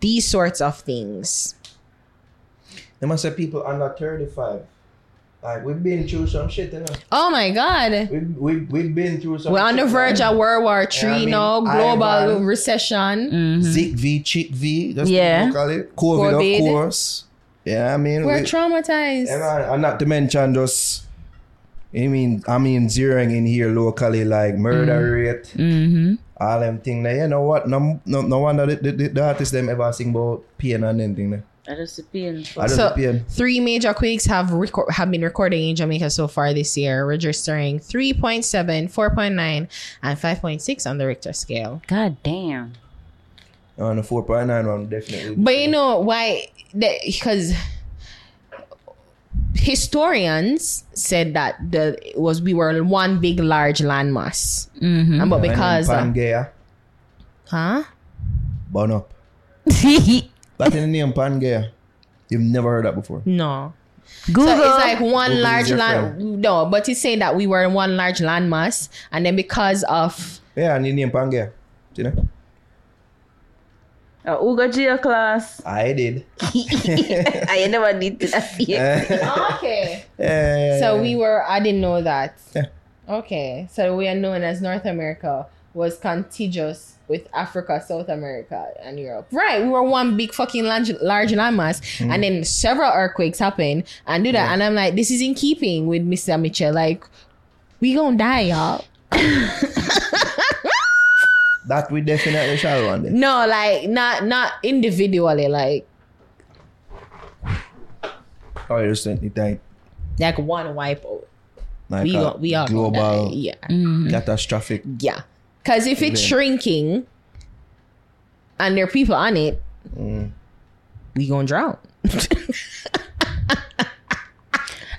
these sorts of things They must have people under 35. Like, we've been through some shit, you know. oh my god We've, we've, we've been through some we're on the verge of world war three Yeah, I mean, now global recession Zik V, Chick V. That's Yeah. what we call it. COVID, COVID. of course. Yeah, I mean, we're we- traumatized and, I- and not to mention just, I mean, I mean, zeroing in here locally, like murder rate, Mm-hmm. all them thing there. You know what? No, no, no wonder the, the, the artists them ever sing about pain and anything thing there. I just the pain. I just So the pain. three major quakes have reco- have been recorded in Jamaica so far this year, registering 3.7, 4.9, and 5.6 on the Richter scale. God damn. On the 4.9 one, definitely. But you know why? Because historians said that the it was we were one big large landmass, Mm-hmm. and but because uh, Pangea, huh? burn up. <laughs> That in the name Pangea. You've never heard that before. No. Google. So it's like one Google large your land. No, but he's saying that we were in one large landmass, and then because of Yeah, and the name Pangea. You know? Uh, who got jail class? I did. <laughs> I never did that. <laughs> Okay. eh, So we were. I didn't know that. Yeah. Okay. So we are known as North America was contiguous with Africa, South America, and Europe. Right. We were one big fucking large, large landmass, and then several earthquakes happened and do that. And I'm like, this is in keeping with Mr. Mitchell. Like, we gonna die, y'all. <laughs> that we definitely shall one day. No, like not not individually, like Oh, you just think it like one wipeout. like we a go, we are gonna global die. Yeah. Mm-hmm. catastrophic. Yeah. Because if it's shrinking and there are people on it, mm. we gonna drown. <laughs>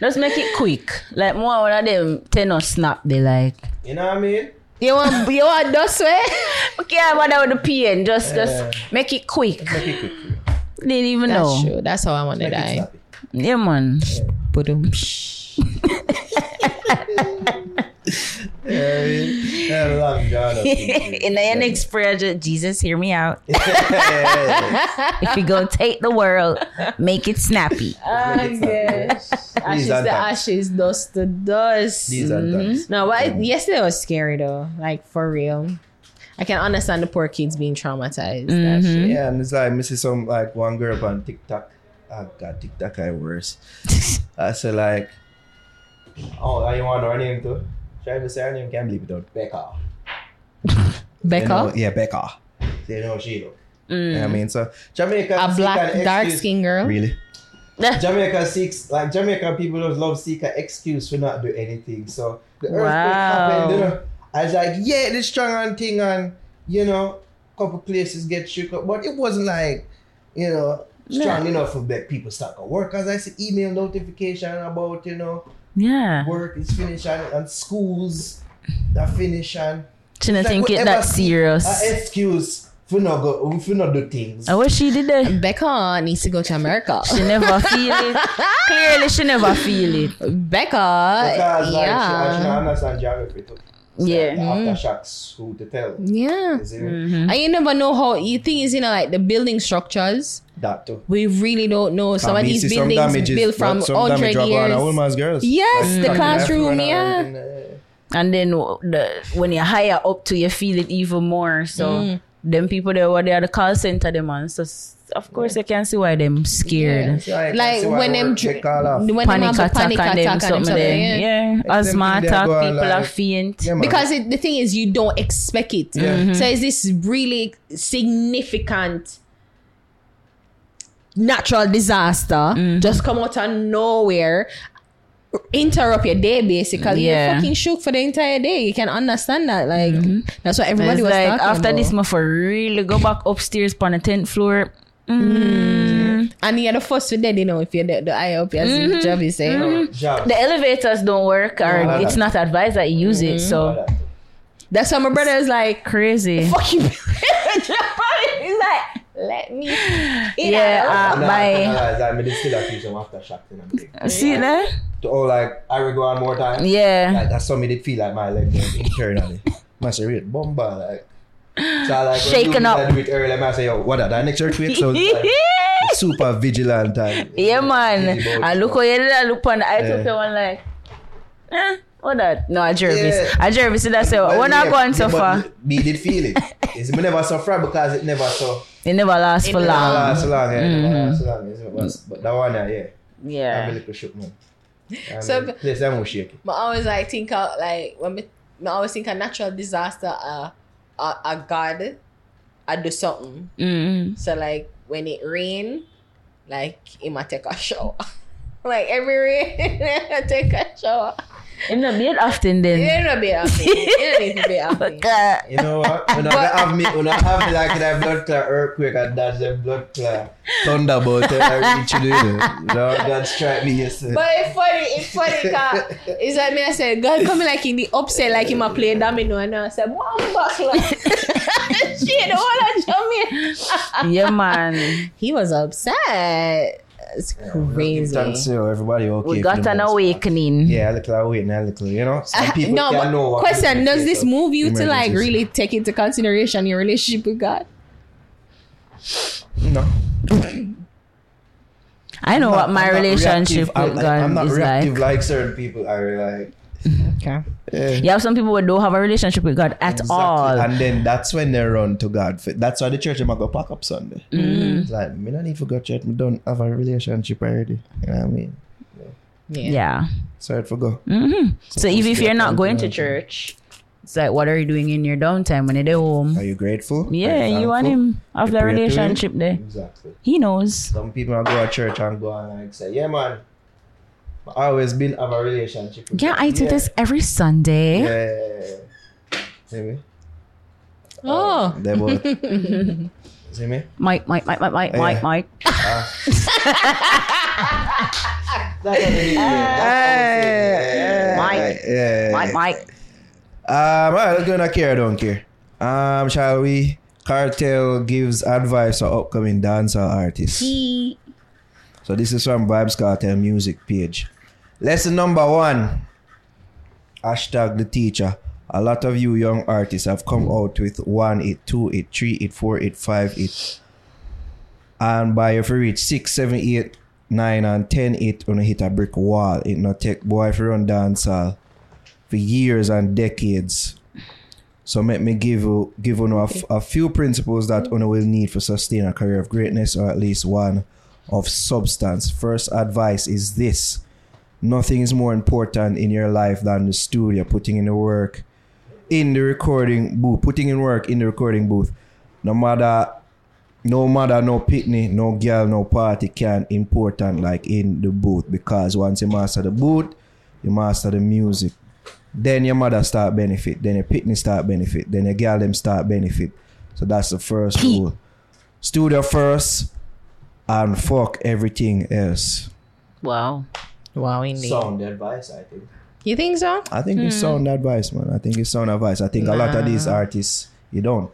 Let's make it quick. Like more one of them ten or snap they like. You know what I mean? You want you want dust eh? <laughs> way? Okay, I bother with the pain. Just Yeah. just make it quick. Make it quick. Didn't even That's know. true. That's how I want to Make die. Yeah man. Boom. Yeah, <laughs> <laughs> I mean, yeah, long John of things. In the next prayer, Jesus, hear me out. <laughs> If you go take the world, make it snappy. <laughs> Ah, oh gosh. Ashes and to thanks. ashes, dust to dust. These are thanks. No, but it- yesterday was scary though. Like for real. I can understand the poor kids being traumatized. That mm-hmm. shit. Yeah, and it's like me see some like one girl on TikTok. Oh god, TikTok <laughs> I worse. I say like, oh, you want her name too? Try to say her name, can't believe it out. Becca. <laughs> Becca, You know, yeah, Becca. They know she look. Mm. You know I mean? So Jamaica a black dark excuse- skinned girl. Really? <laughs> Jamaica seeks like Jamaica people just love seek an excuse for not do anything. So the earthquake Wow. happened, you know. I was like, yeah, this strong on thing and you know, couple places get shook up, but it wasn't like, you know, strong enough for make people start to work. Cause I see email notification about, you know, Yeah. work is finished and, and schools that finish and Shouldn't It's like think it that serious. an excuse we not go, if we not do things. I wish she did that. Becca needs to go to America. She never feel it. <laughs> Clearly, she never feel it. Becca, Because like, she, yeah, she don't understand geography too. Yeah. Aftershocks, who to tell. yeah. You see me? Mm-hmm. And you never know how. You think is you know like the building structures. That too. We really don't know. Some of these buildings damages- built from hundred drop on a years. Yes, Like, the classroom. and Yeah. And then the, when you're higher up to, you feel it even more. So Mm. them people there, were there the call center, them on. So of course, I can see why them scared. so Like when them work dr- they call when Panic them have a attack panic and attack them something something, there. yeah. Yeah, asthma them thing they attack, go on people are like- faint. Yeah. Because it, the thing is, you don't expect it. Yeah. So is this really significant natural disaster Mm-hmm. just come out of nowhere? Interrupt your day basically. Yeah. You're fucking shook for the entire day. You can understand that. Like that's what everybody It's was like talking after about. this, my for really go back upstairs on the tenth floor. Mm. and you're the first to dead, you know, if you're the, the eye up, as Mm-hmm. Job is saying. Job. The elevators don't work, or Yeah. it's not advised that you use it. Mm-hmm. So That's why my brother is like, crazy. fuck you. <laughs> He's like, let me. Yeah, uh, Nah, by nah, nah, I mean, they still have aftershock in a big. see there. To all like, I will go on more time. Yeah. Like, that's something did feel like my leg was <laughs> internally. Must say, real bomba, like. So I like, Shaken up. I do it early, I say, yo, what are that next earthquake? So <laughs> like, super vigilant and Yeah, man. busy I look stuff. how you did that look on the eye Yeah. took one like, eh, what that? No, a Jervis. Yeah. A Jervis, that's it. Well, We're not yeah, going so far. Me did feel it. <laughs> It's me never suffer because it never so. It never lasts for Never long. last long, yeah. Never Mhm. last long. It was- But that one, uh, yeah. I'm a Yeah. little shook, man. And So- the place I'm shaky. But I always like think of like when me, me always think a natural disaster uh a, a God I do something. Mm-hmm. So like when it rain, like he might take a shower. <laughs> like every rain <laughs> I take a shower. In the bed often then. It don't be happy. <laughs> It don't need to be happy. You know what? When I have me, when I have me like that blood clot earthquake and that's the blood clot thunderbolt and I reach you, you know. Lord God strike me yesterday. But it's funny, it's funny cause it's like me I said, God coming like in the upset like him a play domino and I said, Mom buckler. Shit, the whole of Jamaica. Yeah, man. He was upset. It's crazy. Thanks to everybody okay. We got an most part. awakening. Yeah, a little awakening, a little, you know. Some Uh, people no, can know but what question: Does this move you to like really take into consideration your relationship with God? No. I know I'm what my I'm relationship reactive. with I'm, God I'm not is reactive like. like. certain people are like. Okay. Yeah. You have some people who don't have a relationship with God at Exactly. all. And then that's when they run to God. For- That's why the church I'm go pack up Sunday. Mm-hmm. It's like me not need to go to church. Me don't have a relationship already. You know what I mean? Yeah. yeah. So I forgo. hmm So even if to you're not going to to church, it's like, what are you doing in your downtime when you're at home? Are you grateful? Yeah, you want him have You the pray him? relationship there. Exactly. He knows. Some people go to church and go and like say, yeah man, I always been have a relationship. with Yeah, God." I do this every Sunday. Yeah. See me? Oh. They both. <laughs> See me? Mike, Mike, Mike, Mike, Mike, Mike, Yeah. Mike. <laughs> That's what it is. That's what Mike. it is. Yeah. Mike, Mike. Um, alright, let's go to care, don't care. Um, shall we? Kartel gives advice for upcoming dancehall artists. He. So this is from Vybz Kartel music page. Lesson number one. Hashtag the teacher. A lot of you young artists have come out with one, it two, it three, it four, it five, eight. And by if you reach six, seven, eight, nine, and ten, eight, gonna hit a brick wall. It not take boy if you run dancehall for years and decades. So let me give you give you a, f- a few principles that one will need for sustain a career of greatness or at least one of substance. First advice is this. Nothing is more important in your life than the studio, putting in the work in the recording booth, putting in work in the recording booth. No matter no matter no pitney, no girl, no party can important like in the booth because once you master the booth, you master the music. Then your mother start benefit, then your pitney start benefit, then your girl them start benefit. So that's the first rule. Studio first and fuck everything else. Wow. Wow, indeed. Sound advice, I think. You think so? I think it's sound advice, man. I think it's sound advice. I think a lot of these artists, you don't.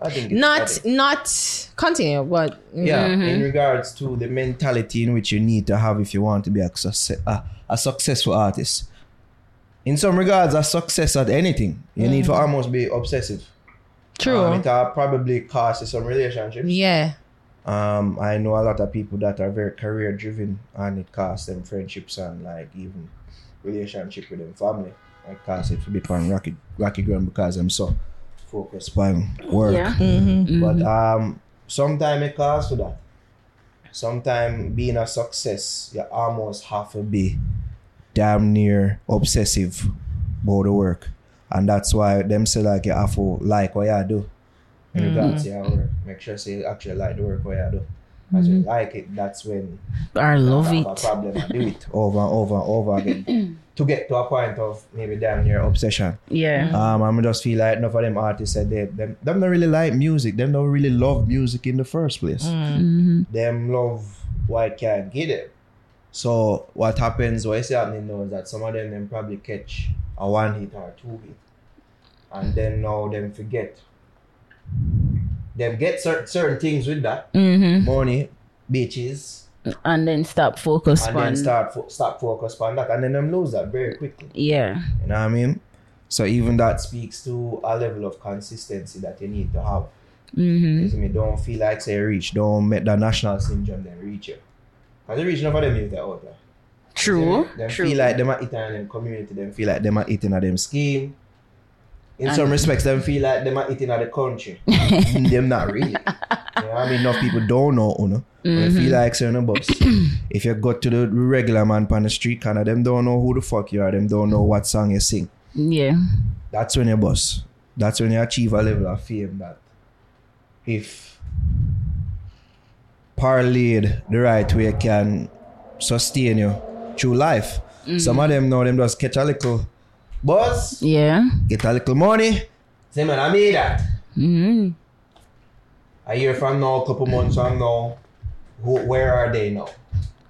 I think it's- I Not think- not continue, but yeah, Mm-hmm. in regards to the mentality in which you need to have if you want to be a, success, a, a successful artist. In some regards, a success at anything, you need to almost be obsessive. Mm-hmm. True. Um, it uh, probably cost you some relationships. yeah. Um, I know a lot of people that are very career driven and it costs them friendships and like even relationship with them family. It costs it to be on rocky rocky ground because I'm so focused on work. Yeah. Mm-hmm. But um sometimes it costs to that. Sometimes being a success, you almost have to be damn near obsessive about the work. And that's why them say like you have to like what you do. In regards mm. to your work. Make sure say you actually like the work what you do. As you mm. like it, that's when I love have a it. problem and do it <laughs> over and over and over again. <clears throat> to get to a point of maybe damn near obsession. Yeah. Mm. Um, I'm just feel like enough of them artists said they them, them don't really like music. Them don't really love music in the first place. Mm-hmm. Them love what it can give them. So what happens, what is happening now is that some of them them probably catch a one hit or two hit. And then now them forget. Them get certain certain things with that. Mm-hmm. Money, bitches, And then stop focus and on. then start fo- stop focus on that. And then them lose that very quickly. Yeah. You know what I mean? So even that speaks to a level of consistency that you need to have. Mm-hmm. Me? Don't feel like say reach. Don't make the national syndrome then reach you. Cause you reach enough of them youth out there. True. Them True. feel like them are eating in them community. Them feel like them are eating at them scheme. In some respects, them feel like them are eating at the country. <laughs> Mm-hmm. them not really. <laughs> You know I mean? Enough people don't know, you know. They feel mm-hmm. like certain a bus. if you go to the regular man on the street, kind of them don't know who the fuck you are. Them don't know what song you sing. yeah. That's when you bust. That's when you achieve a level of fame that if parlayed the right way can sustain you through life. Mm-hmm. Some of them know them just catch a little buzz, Yeah. get a little money. Say man, I made that. Mm-hmm. A year from now, a couple months from now, who, where are they now?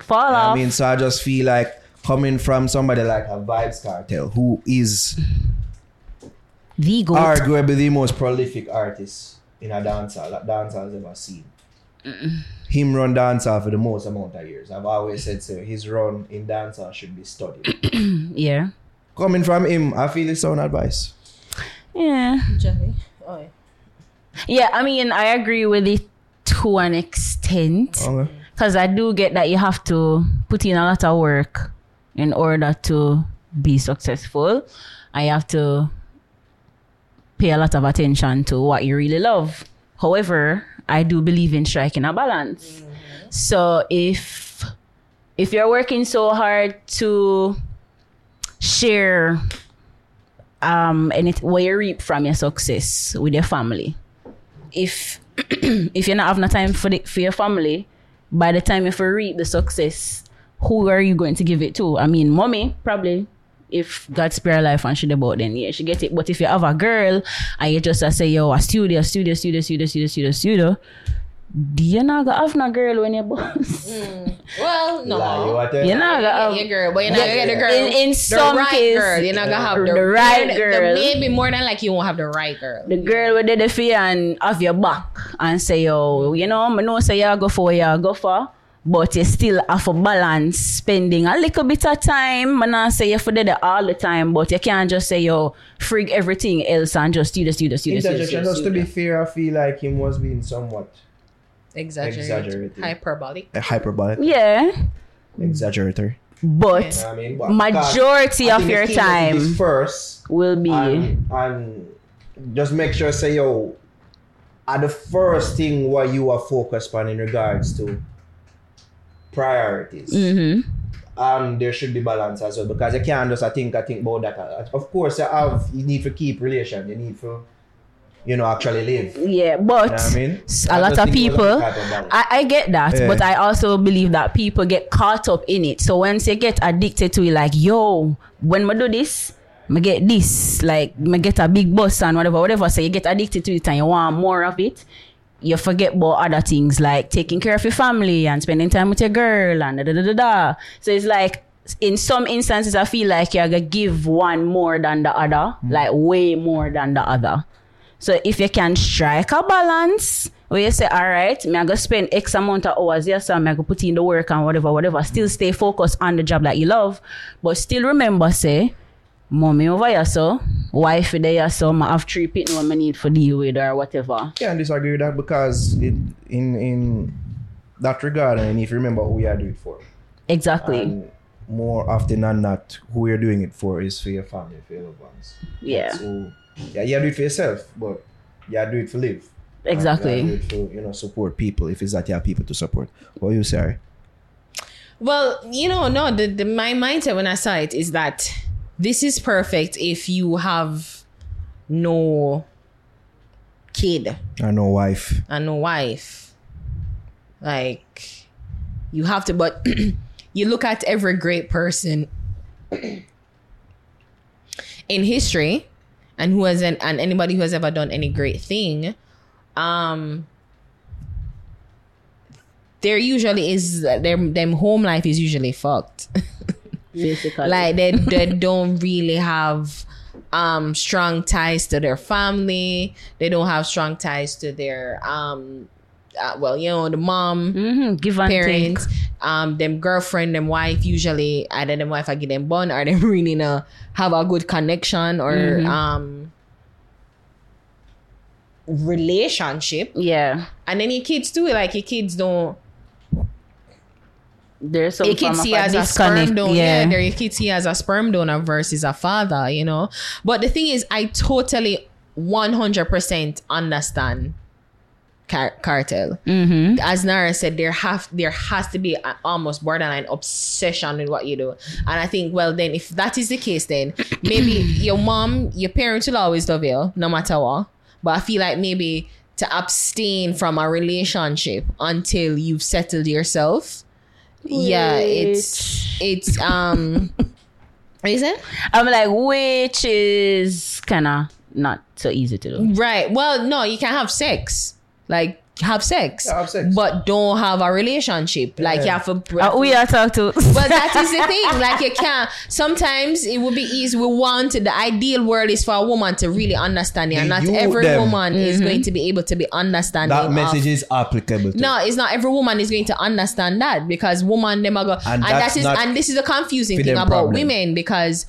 Fall I off. mean, so I just feel like coming from somebody like a Vybz Kartel, who is the goat. arguably the most prolific artist in a dancehall that dancehall has ever seen. Him run dancehall for the most amount of years. I've always said so. His run in dancehall should be studied. <clears throat> Yeah. Coming from him, I feel it's sound advice. Yeah. Oh, yeah. Yeah. I mean, I agree with it to an extent. Okay. Because I do get that you have to put in a lot of work in order to be successful. I have to pay a lot of attention to what you really love. However, I do believe in striking a balance. Mm-hmm. So if if you're working so hard to share um and it what you reap from your success with your family, if <clears throat> if you're not having no time for the, for your family, by the time if you reap the success, who are you going to give it to? I mean, mommy probably. If God spare life and she about then yeah, she get it. But if you have a girl and you just uh, say yo a studio, studio, studio, studio, studio, studio, studio, do you not gonna have no girl when you boss? Mm. Well, no. Lie, you what you- You not gonna Yeah, have your girl, but you're not gonna get the girl. In- in the some right case, girl. You're not gonna have the, the right the- the- girl. maybe more than like you won't have the right girl. the girl with the fear and have your back and say, yo, you know, I know say you go for what you go for, but you still have to balance spending a little bit of time. I say you for that all the time, but you can't just say, yo, frig everything else and just do this, do this, do this, do this, do Interjection, just to be fair, I feel like him was being somewhat Exaggerate. Exaggerated. Hyperbolic. uh, hyperbolic, Yeah, Exaggerator. but You know I mean? But majority because of your the key message time first will be and, and just make sure say yo are the first thing what you are focused on in regards to priorities hmm um there should be balance as well because you can't just I think I think about that Uh, of course you have you need to keep relation you need to you know actually live yeah, but know what I mean s- I a lot of think it was people type of balance. I, I get that, Yeah. but I also believe that people get caught up in it. So once they get addicted to it, like, yo, when I do this, I get this, like, I get a big bus and whatever, whatever. So you get addicted to it and you want more of it. You forget about other things like taking care of your family and spending time with your girl and da da da da. da. So it's like, in some instances, I feel like you're gonna give one more than the other, mm. like way more than the other. So if you can strike a balance where you say, all right, me I go spend X amount of hours here, so I'm going to put in the work and whatever, whatever. Still stay focused on the job that you love, but still remember, say, mommy over here, so wife there, so I have three people I need for deal with or whatever. Yeah, I disagree with that because it, in in that regard, and if you remember who you are doing it for, Exactly. and more often than not, who you're doing it for is for your family, for your loved ones. yeah. So yeah, you do it for yourself, but you do it for live. Exactly. And you do it for you know support people if it's that you have people to support. What you say? Well, you know, no, the, the my mindset when I saw it is that this is perfect if you have no kid And no wife. and no wife. Like you have to but <clears throat> you look at every great person <clears throat> in history and who has an, and anybody who has ever done any great thing um there usually is their them home life is usually fucked Basically. <laughs> like they, they don't really have um strong ties to their family they don't have strong ties to their um uh, well you know the mom Mhm, give and take. parents um them girlfriend them wife usually either them wife I get them born or them <laughs> really not have a good connection or Mm-hmm. um relationship Yeah. and then your kids too like your kids don't There's some your kids see as a sperm donor. Yeah. Yeah, they're your kids see as a sperm donor versus a father, you know. But the thing is, I totally 100% understand car- cartel. Mm-hmm. As Naro said, there have there has to be a, almost borderline obsession with what you do. And I think, well, then if that is the case, then <clears throat> maybe your mom, your parents will always love you, no matter what. But I feel like maybe to abstain from a relationship until you've settled yourself. Yeah, it's it's um <laughs> is it? I'm like, which is kind of not so easy to do. Right. Well, no, you can have sex. Like have sex. Yeah, have sex. But don't have a relationship. Like you Yeah. have to Uh, we are talk to. but that is the <laughs> thing. Like you can't. Sometimes it would be easy. We want the ideal world is for a woman to really understand it, and not You every them. woman is going to be able to be understanding. That of- is applicable to No, it's not every woman is going to understand that because woman them are go and, And that's not and this is a confusing thing about problem. women because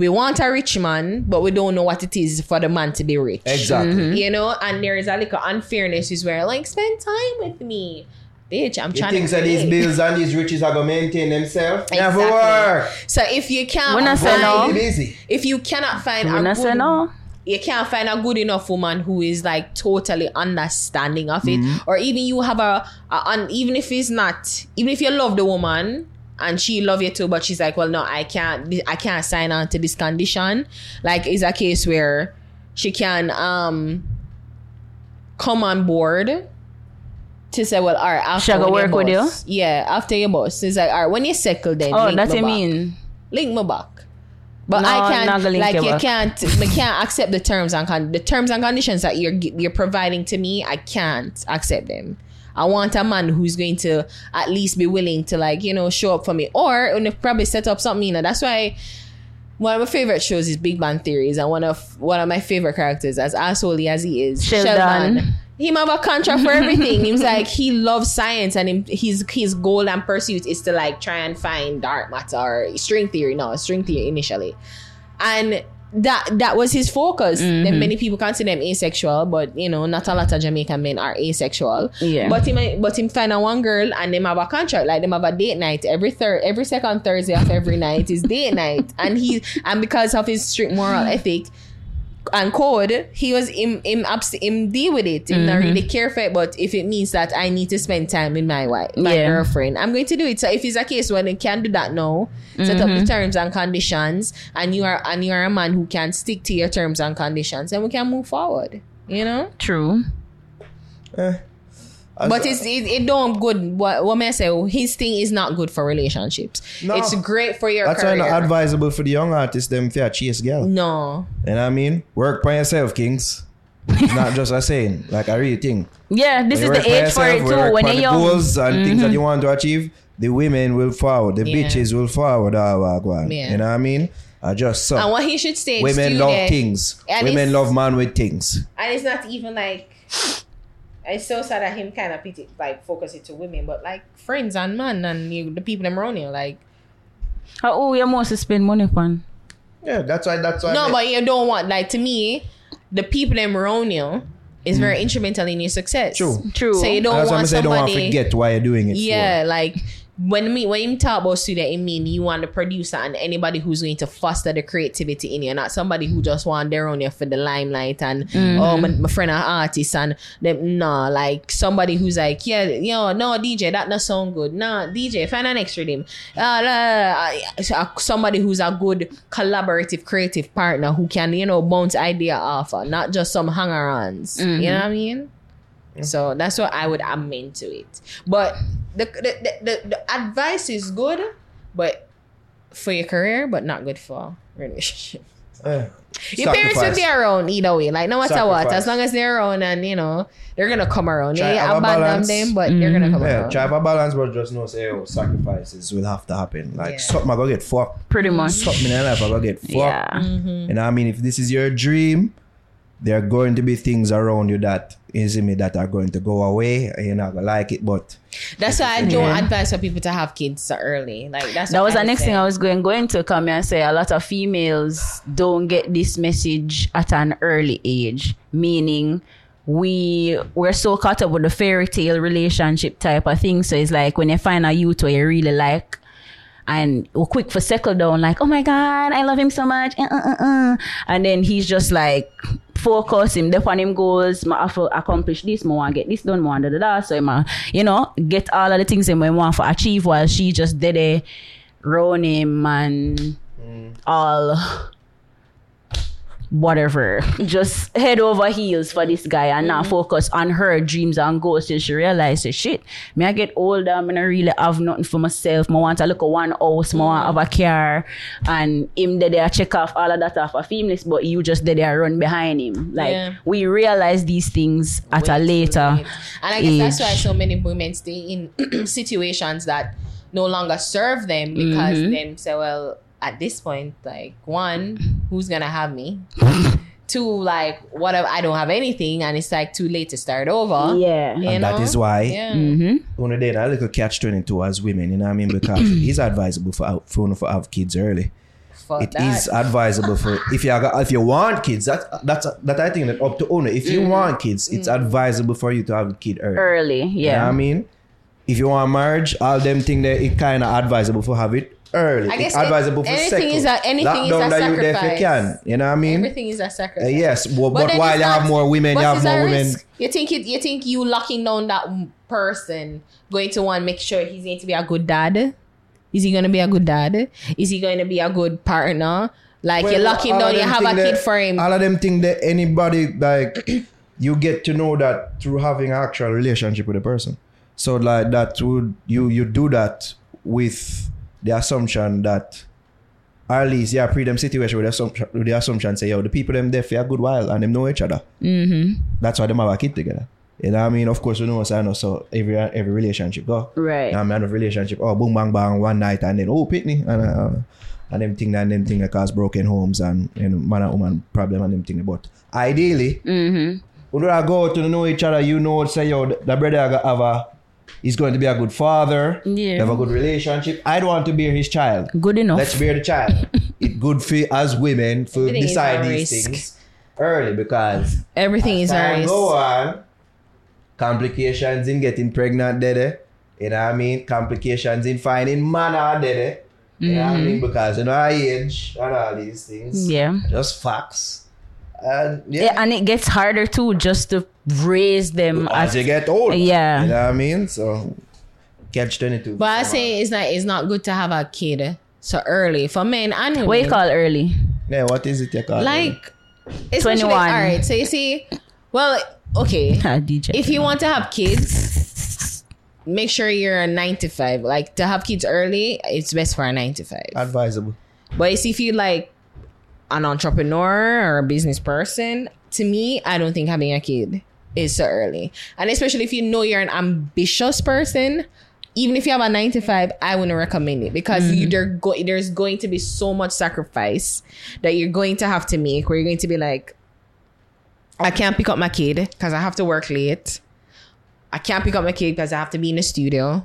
we want a rich man, but we don't know what it is for the man to be rich. Exactly. You know, and there is a little unfairness is where like spend time with me. Bitch, I'm trying to. You trying think to that these create. bills and these riches are gonna maintain themselves? Never Exactly. work. So if you can't When I say find, no- busy. if you cannot find When a I good, say no, you can't find a good enough woman who is like totally understanding of it, Mm-hmm. or even you have a, a un, even if it's not, even if you love the woman and she love you too, but she's like, well, no, I can't, I can't sign on to this condition. Like, it's a case where she can um come on board. To say, well, all right, after go when work with boss- Yeah, after your boss. It's like, all right, when you settle, then oh, link that me you mean? link me back. But No, I can't like you you back. can't we can't accept the terms and con- the terms and conditions that you're you're providing to me. I can't accept them. I want a man who's going to at least be willing to like you know show up for me, or and probably set up something. You know, that's why one of my favorite shows is Big Bang Theories, and one of one of my favorite characters, as asshole as he is, Sheldon. He have a contract for everything. He's like he loves science, and him, his his goal and pursuit is to like try and find dark matter or string theory. No, string theory initially, and that that was his focus. Then mm-hmm. many people consider him asexual, but you know, not a lot of Jamaican men are asexual. Yeah. But him but him find a one girl and them have a contract. Like them have a date night every third every second Thursday of every night is date <laughs> night. And he and because of his strict moral ethic and code, he was him him, abs- him deal with it. Him not really care for it. But if it means that I need to spend time with my wife, my Yeah. girlfriend, I'm going to do it. So if it's a case when they can do that now, set up Mm-hmm. the terms and conditions, and you are and you are a man who can stick to your terms and conditions, then we can move forward. You know. True. But it's it, it don't good. What what may I say? His thing is not good for relationships. No. It's great for your That's why career. not advisable for the young artists them for chase girl. no, You know what I mean? Work by yourself, kings. It's not just a saying. Like I really think. Yeah, this is the age by for it too. When you're young. Mm-hmm. goals and things that you want to achieve, the women will forward, the Yeah. bitches will forward. Ah, wagwan. Yeah. You know what I mean? I just so. And what he should say, Women love things. and Women love man with things. and it's not even like it's so sad that him kind of pity like focus it to women, but like friends and man and you, the people them around you, like oh you must spend money upon? Yeah, that's why. That's why. no, but you don't want like to me, the people them around you is very hmm. instrumental in your success. True. True. So you don't that's why I want say don't want to forget why you're doing it. Yeah, like when me when you talk about studio, it mean you want the producer and anybody who's going to foster the creativity in you, not somebody who just want their own here for the limelight and oh my, my friend an artist and them nah, like somebody who's like yeah, you know, no DJ that not sound good, nah DJ find an extra name, uh, uh, uh, somebody who's a good collaborative creative partner who can you know bounce idea off, of, not just some hanger-ons. You know what I mean? So that's what I would amend to it. But the the, the, the, the advice is good, but for your career, but not good for relationship. Eh, Your parents will be around either way. Like no matter what, as long as they're around and you know they're gonna come around. Try Yeah, have a abandon balance. them, but they're gonna come Yeah, around. try for balance, but just know say oh, sacrifices will have to happen. Like Yeah. something I go get fucked. Pretty much. Something in life I go get fucked. Yeah. Mm-hmm. You know what I mean? If this is your dream, there are going to be things around you that is in me that are going to go away you're not gonna like it, but That's why I don't Yeah. advise for people to have kids so early. Like that's That what was the next say. thing I was going going to come here and say. A lot of females don't get this message at an early age, meaning we we're so caught up with the fairy tale relationship type of thing. So it's like when you find a youth where you really like. And we're quick for settle down, like, oh my god, I love him so much, uh, uh, uh, uh. and then he's just like focus him, dep on him goals, I have to accomplish this, I want get this done, I want da da da. So I, you know, get all of the things him want to achieve while she just did it round him and all whatever. <laughs> Just head over heels for this guy and not focus on her dreams and goals till she realizes shit. Me I get older, I'm not really have nothing for myself. I want to look at one house, I want to have a car and him there there check off all of that off of feminist, but you just there there run behind him. Like Yeah. we realize these things at a Way too later. late. And I guess that's why so many women stay in <clears throat> situations that no longer serve them because Mm-hmm. them say, well, at this point, like one, who's gonna have me? <laughs> Two, like what if I don't have anything and it's like too late to start over. Yeah. You and that know? is why Yeah. Mm-hmm. one day a little catch twenty two as women, you know what I mean? <clears throat> Because it's advisable for for one to have kids early. Fuck It that. is advisable for if you are, if you want kids. That that's that I think that up to owner. If you Mm-hmm. want kids, it's advisable for you to have a kid early. Early, You know yeah. what I mean? If you want marriage, all them thing that it kind of advisable for have it early. I guess advisable for anything second. is a- anything Lock is a that if you sacrifice. can. You know what I mean? Everything is a Uh, sacrifice. yes, well, but, then while you have more women, you have more women. risk. You think it, you think you locking down that person going to one make sure he's going to be a good dad? Is he going to be a good dad? Is he going to be a good partner? Like you're Well, locking down, you have a kid that- for him. All of them think that anybody like <clears throat> you get to know that through having actual relationship with a person. So like that would you you do that with the assumption that or at least yeah, pre them situation with the assumption with the assumption say yo the people them there for a good while and them know each other. Mm-hmm. That's why them have a kid together. You know what I mean? Of course we know I know so every every relationship go. Right. I mean, of relationship, oh, boom, bang, bang, one night, and then, oh, pitney, and, uh, and them thing, and them thing that cause broken homes and, you know, man and woman problem and them thing. But ideally, Mm-hmm. when we go to know each other, you know, say, yo, the brother have a, he's going to be a good father, Yeah. have a good relationship. I don't want to bear his child. Good enough. Let's bear the child. <laughs> it's good for as women to Everything decide these risk. things early because Everything is a risk. go on, complications in getting pregnant, dede. You know what I mean? Complications in finding man are dede. You know what I mean? Because you know our age and all these things. Mm-hmm. Yeah. Just facts. And Yeah, yeah, and it gets harder too just to raise them as as you get old. Yeah. You know what I mean? So catch 22. But I say it's not it's not good to have a kid so early for men and women. what you call early. Yeah, what is it you call it? like especially 21. all right. So you see, well, okay. <laughs> Ah, DJ. if you want to have kids, make sure you're a nine to five. Like to have kids early, it's best for a nine to five. advisable. But you see, if you like an entrepreneur or a business person, to me, I don't think having a kid is so early. And especially if you know you're an ambitious person, even if you have a nine to five, I wouldn't recommend it because Mm-hmm. you, there go, there's going to be so much sacrifice that you're going to have to make where you're going to be like, I can't pick up my kid because I have to work late. I can't pick up my kid because I have to be in the studio.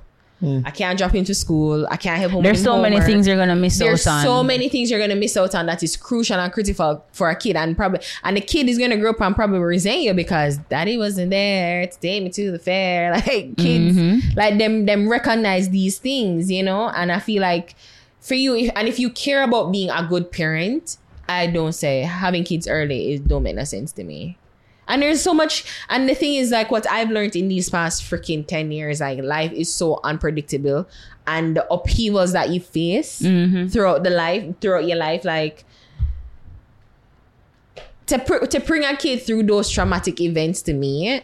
I can't drop him to school. I can't help him. There's with so many things you're gonna miss There's out on. so many things you're gonna miss out on that is crucial and critical for a kid, and probably and the kid is gonna grow up and probably resent you because daddy wasn't there to take me to the fair. <laughs> Like kids, Mm-hmm. like them, them recognize these things, you know. And I feel like for you, if, and if you care about being a good parent, I don't say having kids early is don't make no sense to me. And there's so much, and the thing is, like, what I've learned in these past freaking 10 years, like, life is so unpredictable, and the upheavals that you face mm-hmm. throughout the life, throughout your life, like, to, pr- to bring a kid through those traumatic events to me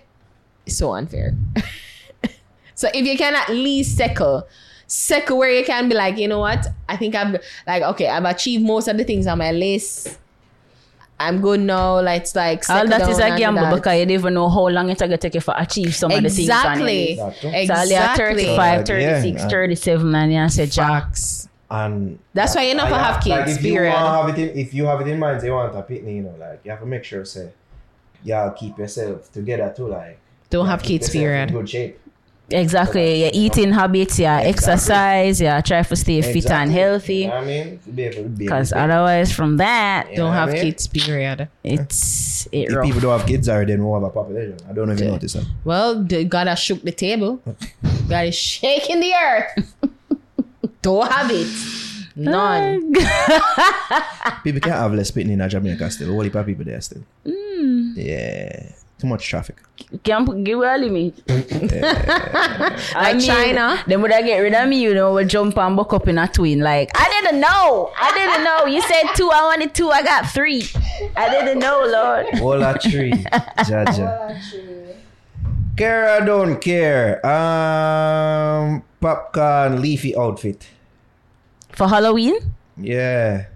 is so unfair. <laughs> so if you can at least settle, settle where you can be like, you know what? I think I've like okay, I've achieved most of the things on my list. I'm good now. Like it's like All that is down a and gamble that. because you don't even know how long it's going to take you for achieve some of the things. Exactly. Exactly. So you're Exactly. 35, So, like, yeah, 36, and- 37, and you say, Jack. Facts. And That's why you never like, have like, kids, if you period. want have it in, if you have it in mind, say you want a pitney, you know, like you have to make sure say, yeah, keep yourself together too, like Don't have keep kids, yourself in period. Good shape. Exactly. Your eating habits, yeah, Exactly. exercise, yeah, try to stay fit and healthy. You know I mean, to be able to be able Because otherwise, from that, You Don't what I have mean? kids, period. it's it If rough. people don't have kids already, then we'll have a population. I don't know if you notice that. Well, the, God has shook the table. God is shaking the earth. <laughs> Don't have it. None. People can't have less pitney in Jamaica still. A whole heap of people there still. Hmm. Yeah. Too much traffic. Can't give a limit. <laughs> Like China. Then would I get rid of me, you know, would jump and buck up in a twin. Like, I didn't know. I didn't know. You said two, I wanted two, I got three. I didn't know, Lord. All a tree. Jaja. Care or don't care. Um, popcorn leafy outfit. For Halloween? Yeah.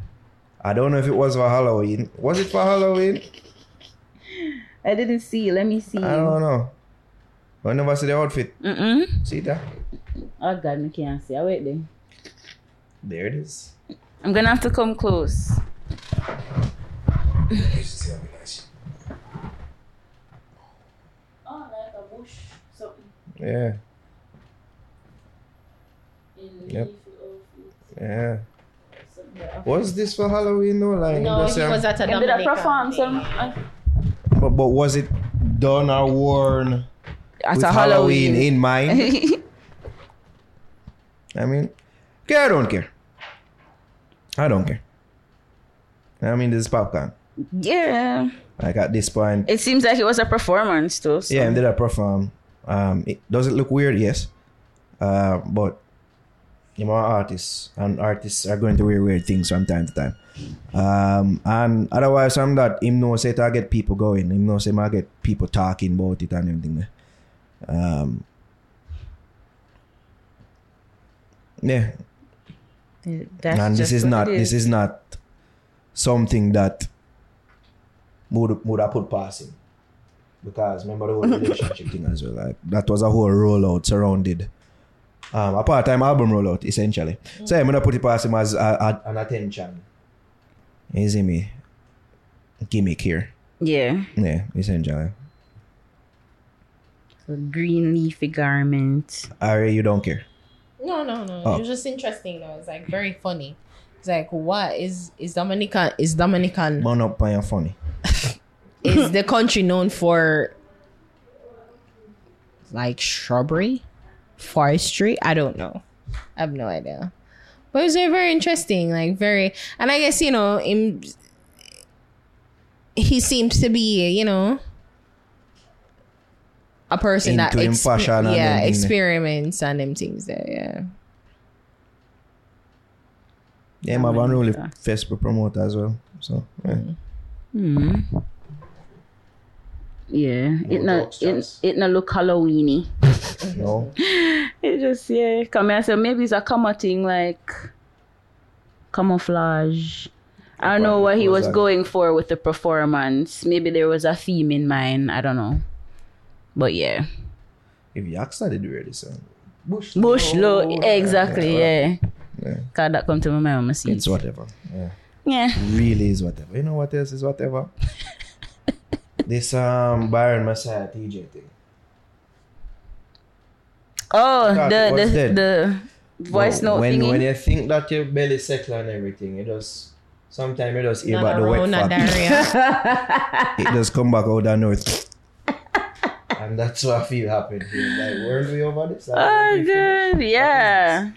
I don't know if it was for Halloween. Was it for Halloween? I didn't see. Let me see. I don't know. I never see the outfit. Mm-mm. See that? Oh, God, I can't see. I wait then. There it is. I'm gonna have to come close. Oh, like a bush, something. Yeah. Yep. Yeah. Was this for Halloween though? Like, No, just, he was at a And did I Dominican perform thing. some but, but was it done or worn at with a Halloween. Halloween? in mind? <laughs> I mean, okay, I don't care. I don't care. I mean, this is popcorn. yeah. Like at this point, It seems like it was a performance too. So. yeah, and did I perform? Um, it, does it look weird? Yes. Uh, but you know, artists and artists are going to wear weird things from time to time. Um, and otherwise, I'm that him know say to get people going. Him know say I get people talking about it and everything. Um, yeah, That's and this is not it this is not something that would would have put past him because remember the whole relationship thing as well like that was a whole rollout surrounded um a part-time album rollout essentially so I'm gonna put it past him as a, a, an attention you see me gimmick here Yeah. yeah essentially So green leafy garment. Ari you don't care No, no, no. Oh. It was just interesting though. It's like very funny. It's like what is is Dominican is Dominican burn up and you're funny is the country known for like shrubbery, forestry? I don't know. I have no idea. But it was very, very interesting, like very and I guess, you know, him he seems to be, you know, a person that Into him fashion and yeah, them thing. experiments and them things there, yeah. yeah my one really Facebook promoter as well so yeah. Hmm. Yeah. It No not jokes, it, Charles. it not look Halloweeny. <laughs> no <laughs> It just yeah. Come here, so maybe it's a comma thing like camouflage. I don't know what he Was was going for with the performance. Maybe there was a theme in mind. I don't know. But yeah. if you ask that, they do wear this. Uh, Bush. Bush low, exactly, yeah. Yeah. Cause that come to my mind when I see It's whatever. Yeah. Yeah. Really is whatever. You know what else is whatever? <laughs> this um Byron Messia Teejay thing. Oh, God, the the that? the voice No, note when thingy. when you think that your belly settle and everything, it just sometimes it just hear Not about the wet around fat. diarrhea. <laughs> it just come back out of north. and that's what I feel happened here. Like weren't we over this? Like, oh, weren't we finished? good. Yeah.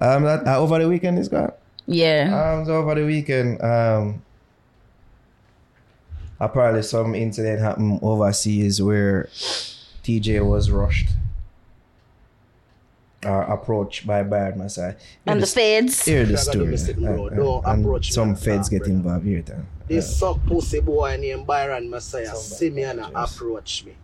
Um that uh, over the weekend is gone. Yeah. Um, so over the weekend, um, apparently some incident happened overseas where Teejay was rushed or approached by Byron Messia. And the feds. Hear the Shut story. Mr. Bro. uh, uh, and approach some feds that, get brother. involved here. Then. This suck pussy boy named Byron Messia see me and approach me.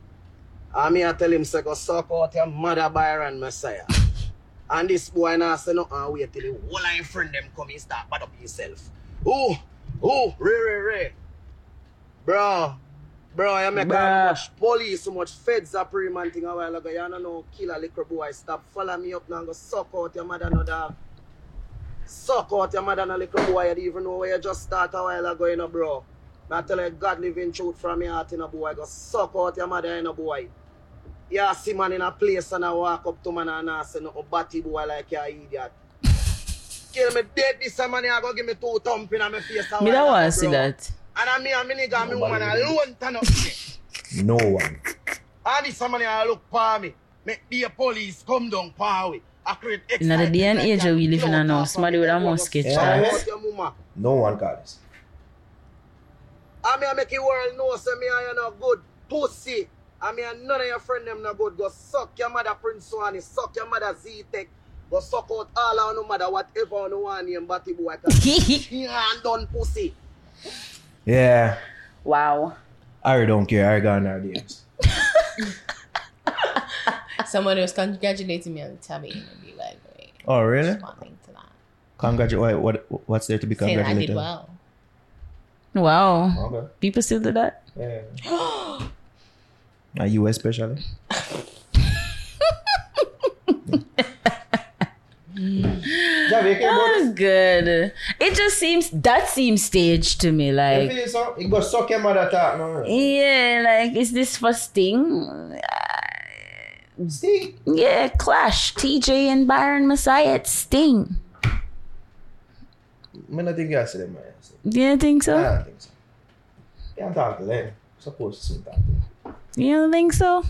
And me I tell him say go suck out your mother Byron Messia. <laughs> and this boy now say no and wait till the whole of him friend them come and start bad up himself. Oh, oh, Ray Ray Ray. Bro, bro, you make Bruh. much police, so much feds are pre man thing a while ago. You don't know kill a little boy. Stop follow me up now and go suck out your mother no dog. Suck out your mother no little boy. You don't even know where you just start a while ago, you know, bro. I tell you, God living truth from your heart, you know, boy. Go suck out your mother, you know, boy. You see man in a place and I walk up to man and I say, no, batty boy like you idiot. <laughs> Kill me dead this man, you go give me two thump in my face. a Me don't want to see that. And I me and me nigga and me woman alone turn up there. No one. And this somebody I look for me. Make the police come down for we. In the day and age we live in a now, somebody with a musket Yeah. chance. No one call this. I mean, I make the world know, say me and you no good pussy. I mean, none of your friend them no good. Go suck your mother Prince Swanny, suck your mother Z-Tech. Go suck out all of no matter whatever you want name Batty boy. <laughs> He hand done pussy. Yeah. Wow. I don't care. I got our DMs. <laughs> Someone was congratulating me on the tabby and be like, wait, Oh, really? responding to that. Congratulate. What, what's there to be Saying I congratulated? did well. Wow. Okay. People still do that? Yeah. <gasps> Are you especially? <laughs> You That's good. It just seems that seems staged to me. Like feel so? You go suck your mother talk, no? yeah, like is this for Sting? Uh, Sting? Yeah, Clash, Teejay and Byron Messia at Sting. I don't think you see them, man. Do you think so? I don't think so. Can't talk to them. Supposed to talk to them. You don't think so?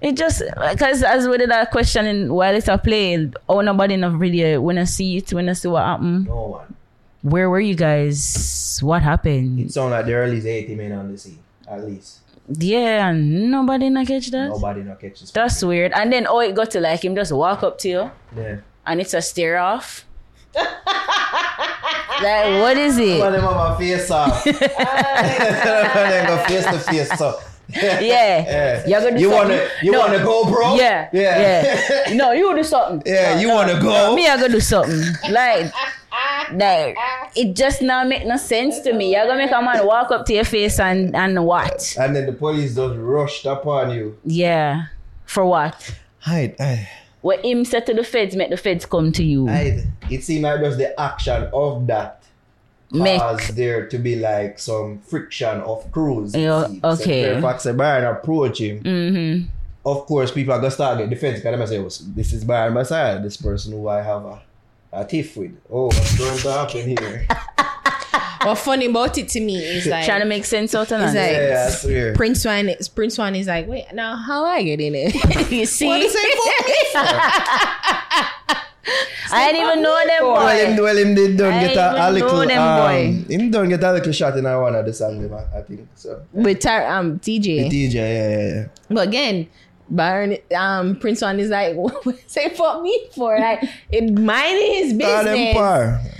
It just because as we did that question in while it's a play, oh nobody in the video when I see it, when I see what happened. No one. Where were you guys? What happened? It sound like there are at least 80 men on the sea. At least. Yeah, and nobody not catch that. Nobody not catch this. That's weird. And then oh it got to like him just walk up to you Yeah. and it's a stare off. like what is it? One of them have a face off. One of them go face to face. So. <laughs> Yeah. yeah. You're gonna do you something. wanna you No. wanna go, bro? Yeah. Yeah. Yeah. no, you wanna do something. Yeah, you wanna go? Me, I gonna do something. Like, like it just now make no sense to me. You're gonna make a man walk up to your face and and what? And then the police just rushed upon you. Yeah. For what? Hide, hide, What him said to the feds, make the feds come to you. hide. It seemed like just the action of that Make caused there to be like some friction of crews. Yeah, okay. So Fairfax said Byron approach him. mm-hmm. Of course, people are gonna start get defensive because they say, "Oh, "This is Byron Messia, this person who I have a, a tiff with." Oh, what's going to happen here? <laughs> What funny about it to me is like trying to make sense out of It's that. like- yeah, I. Prince One. is- Prince One is like, wait, now how I get in it? <laughs> you see? What is <laughs> I didn't even know them Well, him, boy. well, him did don't I get a, a little. know them um, him don't get a little shot in one of the them, I think. So, With Tar- um Teejay. DJ, yeah, yeah, yeah. But again, Byron um Prince One is like, <laughs> say fuck me for? Like it minding his business.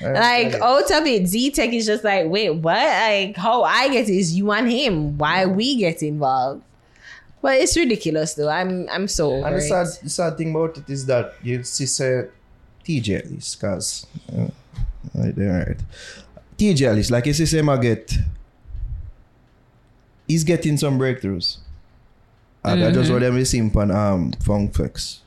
Like out of it, Z Tech is just like, wait, what? Like how I get is you and him. Why we get involved? But it's ridiculous though. I'm I'm so And the sad, sad thing about it is that you see say Teejay at least, cause uh, right there, right. Teejay at like you see say I get, he's getting some breakthroughs. And I just what them we see him on um Funk Flex.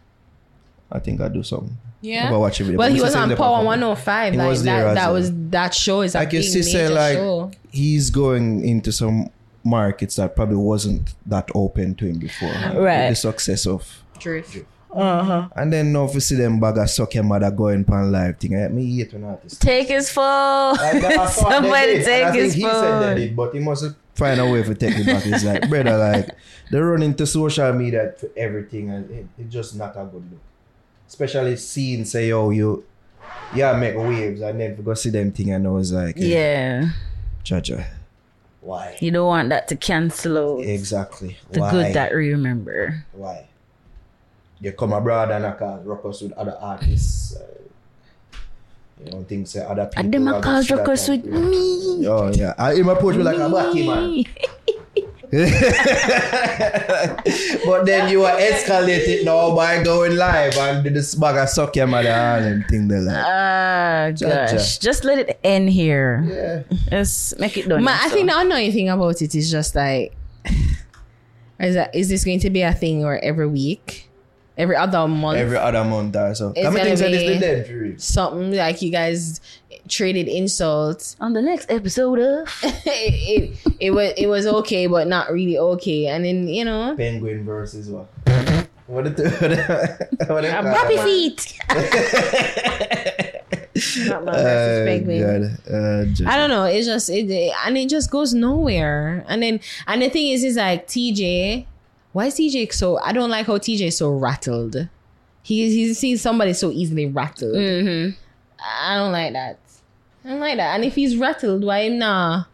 I think I do something. Yeah. Never watch a video. Well, But he was Same on Day Power Papa. 105. He like was there that, as that well. was that show is a Like your big sister, major like show. he's going into some markets that probably wasn't that open to him before. like, with Right. The success of. Drift. Uh-huh. And then now if you see them bag of suck your mother going pan live thing, eh, me hate when artists. Take his phone. Like, that- I thought <laughs> they Somebody take I his he said they phone. did, but he must find a way to take it back. It's like, brother, like they run into social media for everything, and it, it's just not a good look. Especially seeing say, oh, you, yeah, make waves, and then go see them thing, and I was like, eh, Yeah. Jaja, why? You don't want that to cancel out Exactly. the why? good that we remember. Why? You come abroad and I can rock us with other artists. Uh, you don't think say other people. And them a are cause gonna ruckus with up. me. Oh yeah, I him approach me like a blacky man. <laughs> but then you are escalated now by going live and do this bag of suck your mother and thing they like. Ah, Jaja. gosh. Just let it end here. Yeah. Just make it done. Ma, I think the annoying thing about it is just like, <laughs> is that is this going to be a thing or every week, every other month, Every other month or so. It's I mean, gonna things like this be- they dead for something like you guys traded insults. On the next episode of it, <laughs> it it was it was okay, but not really okay. And then you know, Penguin versus what? <laughs> What it what it- <laughs> what it call Happy it? feet. Batman versus Oh, Penguin. Uh, I don't know. It's just it, it- and it just goes nowhere. And then and the thing is, is like Teejay. Why is Teejay so? I don't like how Teejay is so rattled. He he sees somebody so easily rattled. Mm-hmm. I don't like that. I don't like that. And if he's rattled, why him nah?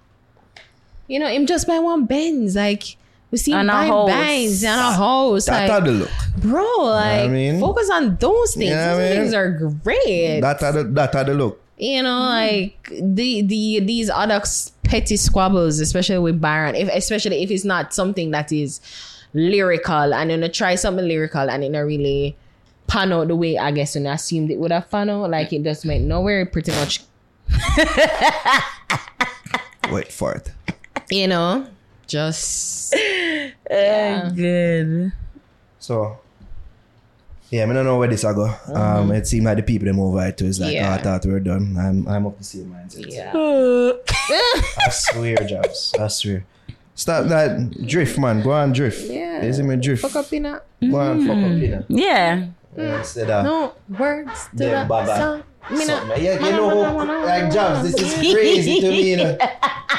You know, him just buy one Benz. Like we see him And a buy house. Benz and a house. That Like, the look. bro, like I mean? focus on those things. You know those I mean? things are great. That how the that how the look. you know, like the the these other petty squabbles, especially with Byron, if especially if it's not something that is lyrical and then know try something lyrical and it not really pan out the way I guess when I assumed it would have pan out. Like it just went nowhere pretty much <laughs> Wait for it. you know. Just Uh, good. So yeah, I don't know where this I go. Um, it seemed like the people them over it too. It's like, Yeah. oh, I thought we were done. I'm I'm of the same mindset. yeah. <laughs> I swear, Jobs. I swear. Stop that drift, man. Go on drift. Yeah. You see me drift. Fuck up in a Go on, fuck up, you know. Mm. Yeah. Yeah, Instead of uh, no words to Them the baba. Uh, song. Me not- something. Yeah, you know, like Jobs, this is crazy to me, you know. <laughs>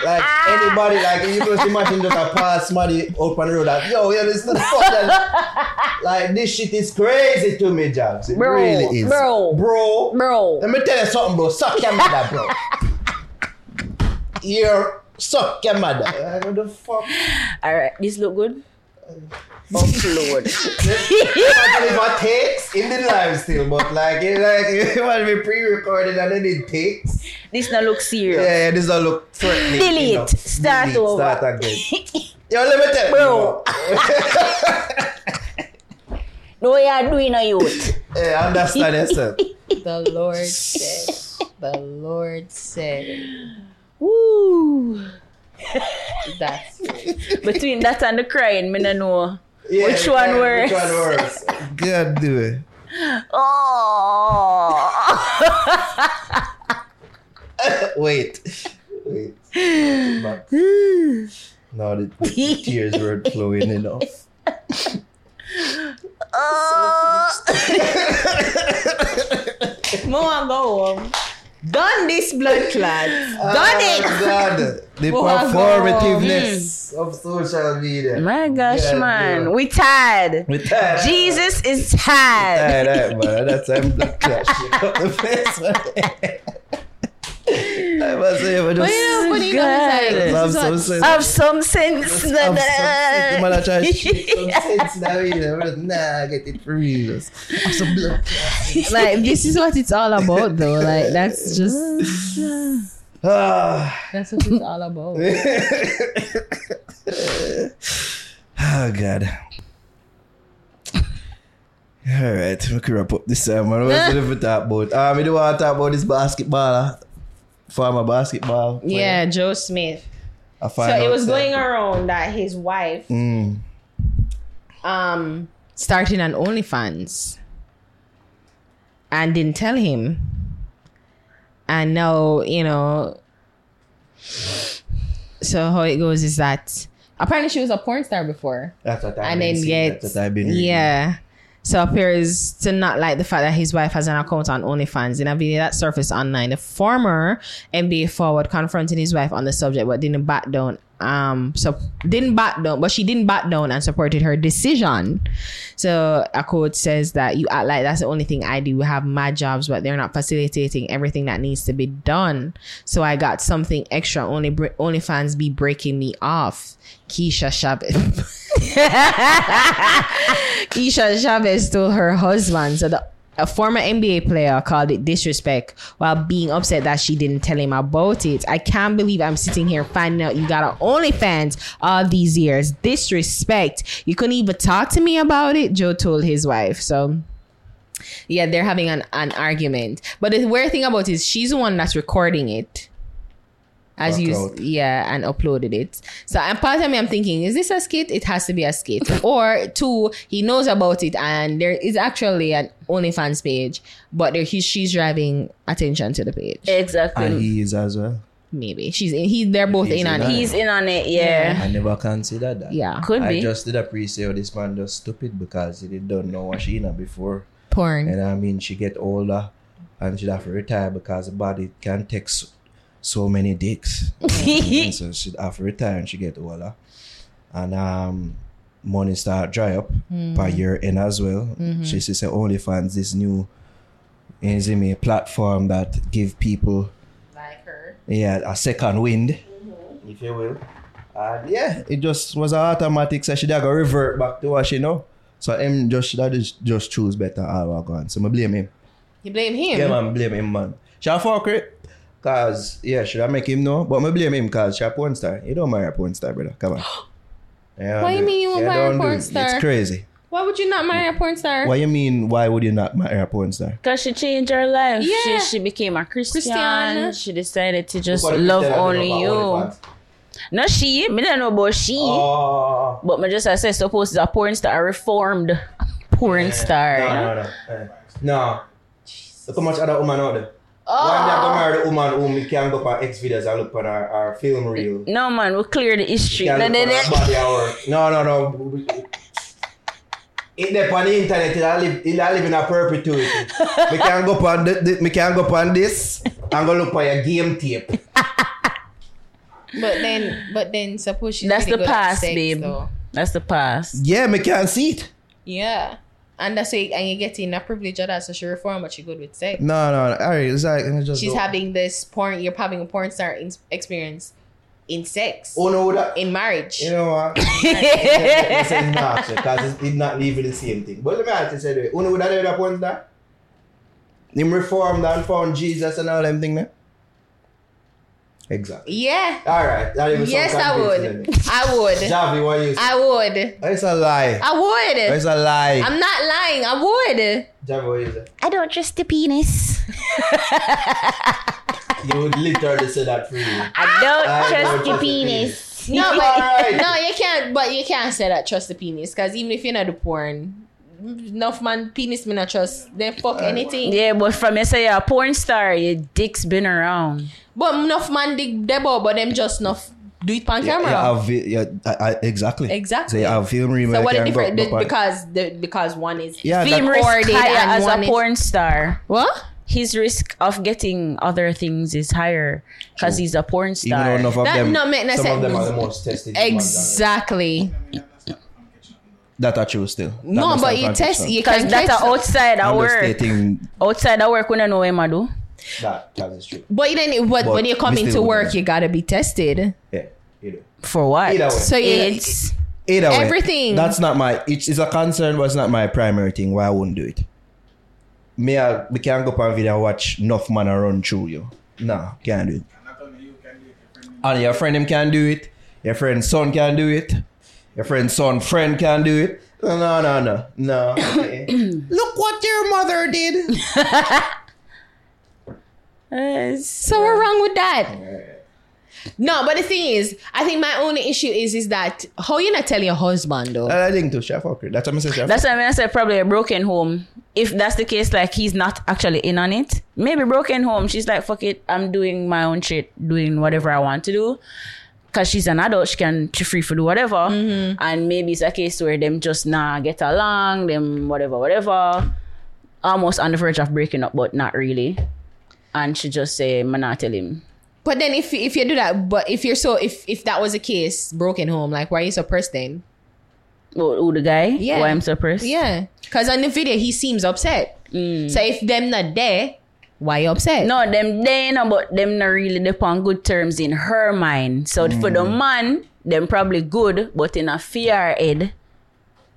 Like anybody, like you just imagine just a pass somebody out on the road that, yo, yeah, this is the fuck. like this shit is crazy to me, Jobs. It Bro, really is. bro. Bro. Bro. Let me tell you something, bro. Suck your mother, bro. <laughs> You're suck your mother. Like, what the fuck? Alright, this look good? Upload. Imagine if I takes in the live still, but like it like <laughs> it might be pre-recorded and then it takes. this now look serious. yeah, this don't look threatening. Delete. enough. Start Delete, over. Start again. <laughs> Yo, let me tell Bro. you. <laughs> No, you're doing a youth. Yeah, understand yourself. The Lord said. The Lord said. Woo. That's it. Between that and the crying, me no know. Yeah, Which one yeah, worse? Which one worse? God do it. Oh. <laughs> Wait. Wait. Back. <sighs> Now the, the tears were flowing enough. Mo want go home. Done this blood clot. Done <laughs> Oh, it. God. The Mo want go performativeness of social media. My gosh, Yeah, man. yeah. We tired. We tired. Jesus is tired. Tired, eh, man. That's I'm black clash. Shake up the. I must say, but But just you know, funny God. enough, it's have this is some sense. Have some sense. Have <laughs> some sense. Man, I try to some sense you know. Nah, I get it for real. Have some blood. like this is what it's all about though. Like that's <laughs> just Ah. that's what it's all about. <laughs> Oh God. All right, we can wrap up this time. Man. What's the talk about? Um, we do want to talk about this basketball, former basketball. player. Yeah, Joe Smith. I So it was that- going around that his wife Mm, um starting an OnlyFans. and didn't tell him. And now, you know, so how it goes is that apparently she was a porn star before. That's what I've and then get that's what I've been reading. yeah. So appears to not like the fact that his wife has an account on OnlyFans. In a video that surfaced online, the former NBA forward confronted his wife on the subject, but didn't back down. Um, so didn't back down, but she didn't back down and supported her decision. So a quote says that you act like that's the only thing I do. We have mad jobs, but they're not facilitating everything that needs to be done. So I got something extra. Only OnlyFans be breaking me off. Kisha Chavis. <laughs> <laughs> Kisha Chavis told her husband, so the a former NBA player called it disrespect while being upset that she didn't tell him about it. I can't believe I'm sitting here finding out you got an OnlyFans all these years. Disrespect. You couldn't even talk to me about it, Joe told his wife. So yeah, they're having an, an argument. But the weird thing about it is she's the one that's recording it. As Fuck you yeah, and uploaded it. So and part of me I'm thinking, is this a skit? It has to be a skit. <laughs> or two, he knows about it and there is actually an OnlyFans page, but there he, she's driving attention to the page. Exactly. And he is as well. Maybe. She's in he they're both He's in on in on it. He's in on it, yeah. I never considered that. Yeah. Could I be. just did a pre-sale this man just stupid because he did don't know what she in before. Porn. And I mean, she get older and she'd have to retire because the body can take so, so many dicks. You know what I mean? so she after have to retire and she get older. And um, money start dry up hmm. per year in as well. Mm-hmm. She says say OnlyFans, this new is a platform that give people Like her. yeah, a second wind, mm-hmm. if you will. And yeah, it just was an automatic so she did go revert back to what she know. So him just should have just, just choose better all gone. So I blame him. You blame him? Yeah man, blame him man. She a fuck it. Cause yeah, should I make him know? But I blame him cause she a porn star. You don't marry a porn star, brother. Come on. <gasps> Yeah, Why you mean you won't marry a don't do porn it. star? It's crazy. Why would you not marry a porn star? What you mean? Why would you not marry a porn star? Because she changed her life. Yeah. She, she became a Christian. Christian. She decided to just Nobody love only you. OnlyFans. No, she. Me don't know about she. Oh. But me just I say suppose it's a porn star, a reformed porn star. No, you no, no. Eh. No. Look how much other woman out there. Why me I go ah. marry the woman who me can go on X videos and look on our, our film reel. No man, we clear the history. Can No, no, no. body hour. No, no, no. It there on the internet, it live, it live in a perpetuity. me can go on the, the, me can go on this and go look on your game tape. <laughs> But then but then suppose she's That's really the good past, sex, babe. though. That's the past. Yeah, me can't see it. Yeah. And that's why and you're getting a privilege of that, so she reform, but she good with sex. No, no, no. Alright, it's like let me just She's go. having this porn. You're having a porn star in, experience in sex, Oh no, that in marriage. You know what? <laughs> Because it's, it's not leaving the same thing. But let me ask you, say, who oh, know that other porn star? Him reformed and found Jesus and all them thing there? Exactly. Yeah. Alright, that even Yes, I would. I would. Javi, what you say? I would. It's a lie. I would. It's a lie. I'm not lying. I would. Javi, what you say? I don't trust the penis. <laughs> You would literally say that for you. I don't I trust don't the trust the penis. No, but right. no, you can't. But you can't say that trust the penis because even if you're not the porn, enough man penis me not trust. They fuck uh, anything. Yeah, but from you say you're a porn star, your dick's been around. But enough man dig debo, but them just enough do it on Yeah, camera. yeah, have, vi- yeah, I, I, exactly. Exactly. So you have film remake so what the and go- difference? go because the because one is Yeah, Film recorded higher and as one a is- porn star. what? His risk of getting other things is higher because he's a porn star. even though star. enough of That them, no make some of them are the most tested. Exactly. and That are true still. That No, but have you test. now. You Because can that's test. a outside of work. Outside of work, we don't know what I do. That that is true. But then, it- but But when you come we into still work, wouldn't. you gotta be tested. Yeah, you do. For what? Either way. So you, It's Either way, Everything. That's not my. It's, it's a concern, but it's not my primary thing. Why I wouldn't do it. Me, I, we can't go up on video and watch enough man a run through you. No, can't do it. And your friend him can do it. Your friend's son can do it. Your friend's son friend can do it. No, no, no, no, no. <coughs> Look what your mother did. <laughs> uh, so what's wrong with that? No, but the thing is, I think my only issue is is that how you not tell your husband though. I think to chef fucker. That's what I'm saying. That's what I mean I said probably a broken home. If that's the case, like he's not actually in on it. Maybe broken home. She's like, fuck it, I'm doing my own shit, doing whatever I want to do. Cause she's an adult, she can she free for do whatever. And maybe it's a case where them just nah get along, them whatever, whatever. Almost on the verge of breaking up, but not really. And she just say, man, not tell him. But then if if you do that, but if you're so if if that was a case, broken home, like why are you so pressed then? Oh, who the guy? Yeah. Why I'm so suppressed? Yeah, because on the video he seems upset. Mm. So if them not there, why you upset? No, them they know, but them not really they on good terms in her mind. So for the mm. man, them probably good, but in a fear head.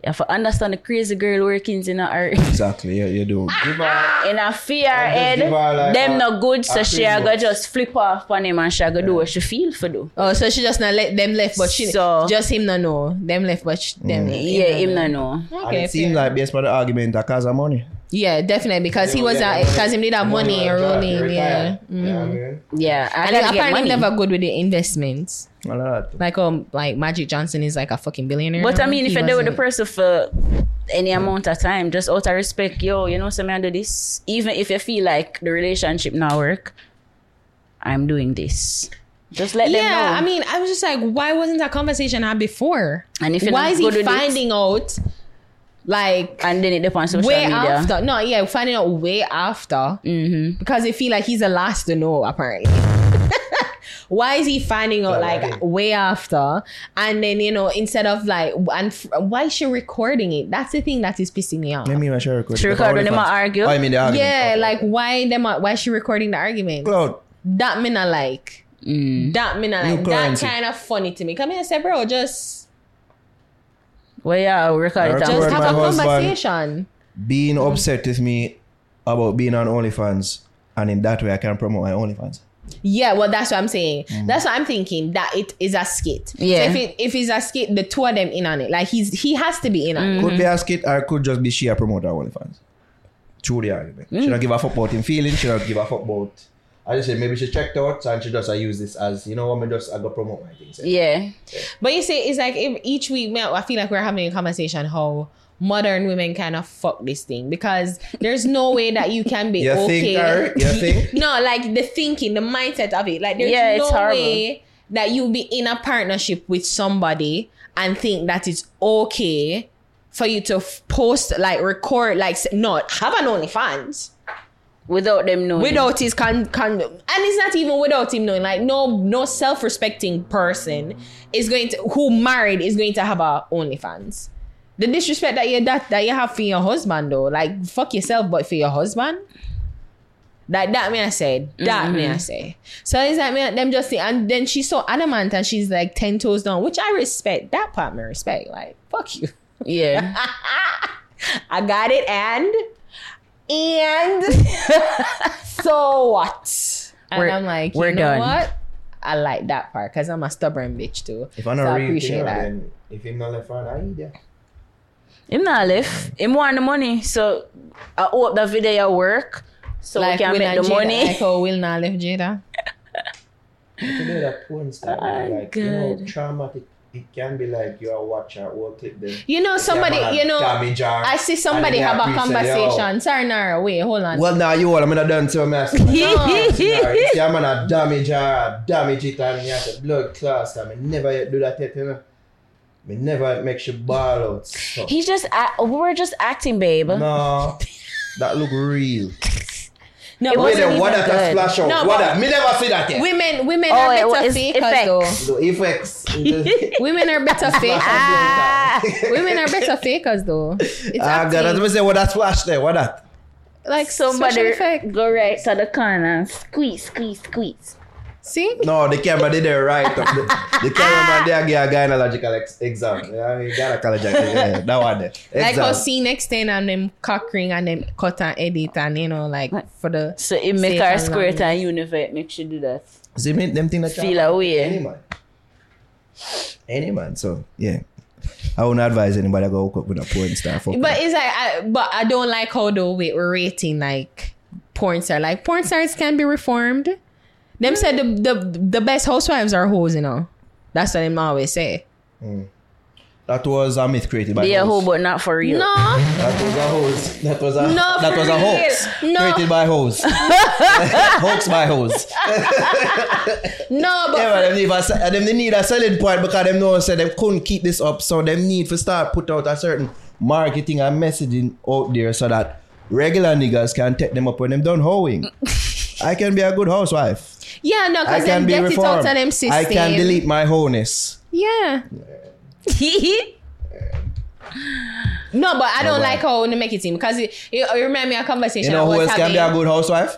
You have to understand the crazy girl workings in her art. Exactly. Yeah, you do. Give her, in a fear And head. give her like them a- not good, so a she a go just flip off on him and she a go do what she feel for do. Oh, so she just not let them left, but she So- just him not know them left, but she, them mm. Yeah, him not know. and Okay, it seems like based on the argument that cause of money. Yeah, definitely because he was Yeah, because him did have money like that, rolling, yeah. retire. You know I mean? Yeah, I And gotta apparently money. never good with the investments. A lot. Like um, like Magic Johnson is like a fucking billionaire. But now. I mean, if He you're there with the person for any amount of time, just out of respect, yo, you know, so me I do this. Even if you feel like the relationship not work, I'm doing this. Just let them know. yeah, I mean, I was just like, why wasn't that conversation had before? And if you're why not is he good with it- finding out? Like and then it depends on social way media. after. No, yeah, finding out way after Mm-hmm. because they feel like he's the last to know. Apparently, <laughs> why is he finding out like way after? And then you know, instead of like, and f- why is she recording it? That's the thing that is pissing me off. Let me make sure. record. She record when them argue? Oh, I mean the argument. Yeah, Okay. like why them? Why is she recording the argument? Cloud. That me I like. That me I like. That kind of funny to me. Come here, say, bro, just Well, yeah, we record it. Record just have a conversation. Being mm-hmm. upset with me about being on OnlyFans, and in that way I can promote my OnlyFans. Yeah, well, that's what I'm saying. Mm. That's what I'm thinking. That it is a skit. Yeah. So if it if it's a skit, the two of them in on it. Like he's he has to be in on it. Could mm. be a skit or could just be she a promoter OnlyFans. Through the argument. She don't give a fuck about him feeling, she don't give a fuck about I just said maybe she checked out and she just I use this as you know what me just I go promote my things. Yeah. But you see, it's like if each week, man, I feel like we're having a conversation how modern women kind of fuck this thing because there's no way that you can be You okay. think, Ari? You think? <laughs> no, like the thinking, the mindset of it. Like there's Yeah, no horrible. way that you'll be in a partnership with somebody and think that it's okay for you to f- post, like record, like s- no, have an OnlyFans Without them knowing. without his con, con and it's not even without him knowing like no no self-respecting person is going to who married is going to have a OnlyFans. The disrespect that you that, that you have for your husband though, like fuck yourself, but for your husband. That that me I said. That me I mm-hmm. say. So it's like me them just say and then she's so adamant and she's like ten toes down, which I respect. That part me respect. Like, fuck you. Yeah. <laughs> I got it and and <laughs> so what? And We're- I'm like, you we're know done. what? I like that part because I'm a stubborn bitch too. If I so not I appreciate thing, that. then if him not left hand, I eat yeah. Him not left. Him want the money. So I hope the video work. So we can Will make the Jada, money. Like how Will not left Jada. Today that porn star, <laughs> like you know, traumatic. It can be like you are watching a whole clip then. You know somebody, you know, damage her, I see somebody have a appreciate, yo. conversation. Sorry, Naro, wait, hold on. Well, now you all, I'm gonna done to a mess. You <laughs> see, I'm gonna damage her, damage it, and you have the blood class. I mean, never yet do that yet, you know. Me never make you ball out. So. He's just act- we're just acting, babe. No, that look real. <laughs> no, It wasn't then what even a good. splash out? No, what but- that? Me never see that yet. women, women Oh, are better was fakers effects. though. The effects. Women are better fakers. Ah. women are better <laughs> fakers though. It's Ah, God, acting. let me say what that splash there. What that? like Somebody effect. go right to the corner and squeeze, squeeze, squeeze. See? No, the camera did it right up. <laughs> The, the cameraman there give a gynecological ex- exam. Ah. Yeah, I mean, gynecological. Yeah, that one there. Like how Exam. see next thing and them cock ring and them cut and edit and you know like for the So it make Safe her and squirt long. and universe make sure do that. See, me, them thing that Feel away. Any man. Any man. So, yeah. I wouldn't advise anybody to go hook up with a porn star. Fuck But her. it's like I, but I don't like how though we- we're rating like porn star. Like porn stars can be reformed. Them said the, the the best housewives are hoes, you know. That's what them always say. Mm. That was a myth created by Be a hoes. hoe, but not for real. No, That was a hoax. That was a No, that for was a real. hoax No. created by hoes. <laughs> hoax by hoes. <laughs> no, but Yeah, but them need, a, se- them need a selling point because them know say them couldn't keep this up, so them need to start put out a certain marketing and messaging out there so that regular niggas can take them up when them done hoeing. <laughs> I can be a good housewife. Yeah, no, because then them get it out reformed. of them system. I can delete my wholeness. Yeah. <laughs> no, but I don't like how they make it seem because it, it, it remind me of a conversation. You know who else can be a good housewife?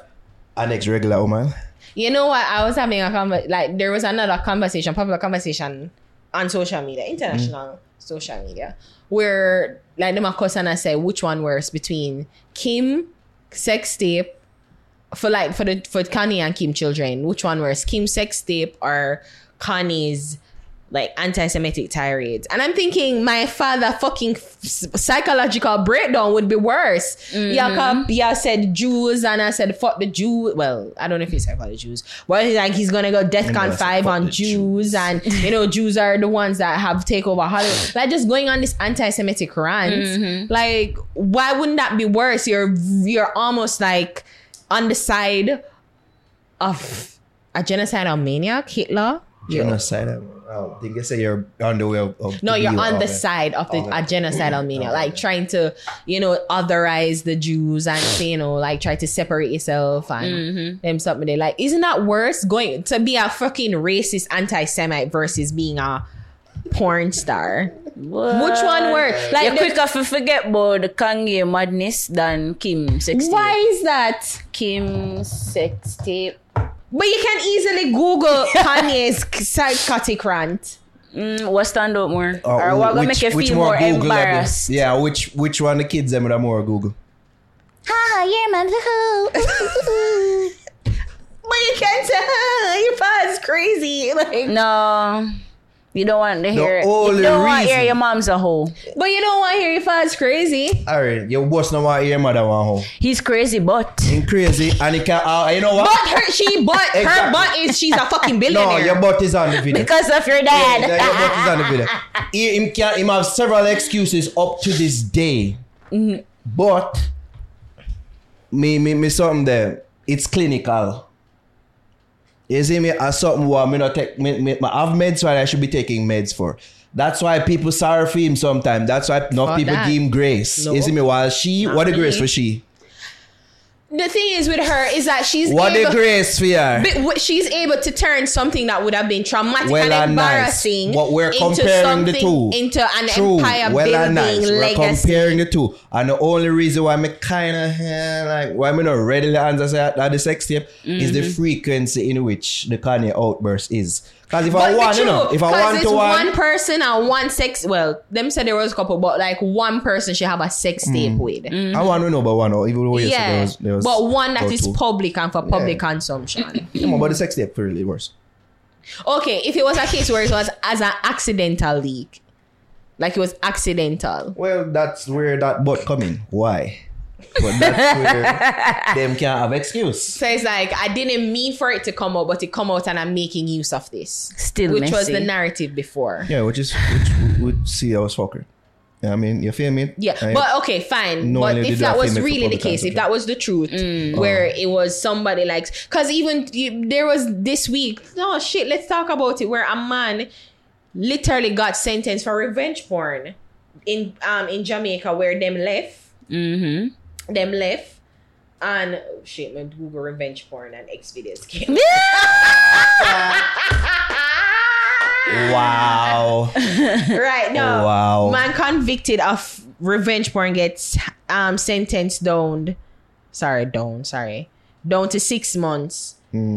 An ex regular woman. You know what? I was having a conversation. Like there was another conversation, popular conversation on social media, international mm. social media, where like the Marcus and I say which one worse between Kim sex tape for like for the for Kanye and Kim children, which one worse, Kim sex tape or Kanye's like anti-Semitic tirades. And I'm thinking my father fucking f- psychological breakdown would be worse. Mm-hmm. Yeah, come- yeah, said Jews and I said fuck the Jews. Well, I don't know if he said fuck the Jews. Well, he's like he's gonna go Yeah, DEFCON I said, five on the Jews, and you know Jews are the ones that have take over Hollywood. <sighs> Like just going on this anti-Semitic rant. Mm-hmm. Like why wouldn't that be worse? You're you're almost like on the side of a genocidal maniac, Hitler. You're- Genocide. I don't think you say you're on the way of. of no, you're on the it. side of the Okay. a genocidal maniac, like trying to, you know, otherize the Jews and <sighs> you know, like try to separate yourself and mm-hmm. them something. They like, isn't that worse? Going to be a fucking racist anti-Semite versus being a porn star. Which one worse? Like You're the- quicker to forget about the Kanye madness than Kim sex tape. Why is that? Kim sex tape. But you can easily Google <laughs> Kanye's psychotic rant. Mm, what stand out more? Uh, or what gonna which- make you which feel more Google level? embarrassed? Yeah, which which one the kids them with a more Google? Ah, yeah, man. But you can't tell. Your fat's crazy. Like, no. You don't want to hear. only you don't want to hear your mom's a hoe. but you don't want to hear your father's crazy. Alright, your boss no want to hear your mother want home. He's crazy, but He crazy and he can. Uh, you know what? But her, she, but her butt is she's a fucking <laughs> billionaire. no, your butt is on the video. because of your dad. yeah, your butt is on the video. <laughs> He, him, can, him have several excuses up to this day. Mm-hmm. But me, me, me something there. It's clinical. You see me as something what me not take me, me, I have meds what I should be taking meds for. That's why people sorry for him sometimes. That's why not people that. give him grace. No. You see me while she what a grace for she? The thing is with her is that she's What able, grace for her? but she's able to turn something that would have been traumatic Well and and nice. embarrassing we're into comparing the something two. into an True. empire well building nice. We're legacy. comparing the two. And the only reason why me kind of like why me not readily answer that the sex tape is Mm-hmm. the frequency in which the Kanye outburst is. Because if But I be want, you know, if I 'cause want to one want, person and one sex. Well, them said there was a couple, but like one person should have a sex hmm. tape with. Mm-hmm. I want to know about one. Or even though Yeah, there was, there was but one that is two. public and for public consumption. <laughs> Come on, but the sex tape really worse. Okay, if it was a case where it was as an accidental leak, like it was accidental. Well, that's where that butt coming. Why? But that's where <laughs> them can't have excuse. So it's like I didn't mean for it to come out, but it come out and I'm making use of this. Still which was the narrative before. Yeah, which is which would see I was fucker. Yeah, I mean, you feel me? Yeah, I- but okay, fine. No but if that that was really the case, if that was the truth, where it was somebody like, because even you, there was this week, no shit, let's talk about it, where a man literally got sentenced for revenge porn in um in Jamaica, where them left, Mm-hmm. Them left. And shit, my Google revenge porn and X videos came. <laughs> Wow. right no Wow. man convicted of revenge porn gets um sentenced down sorry down sorry down to six months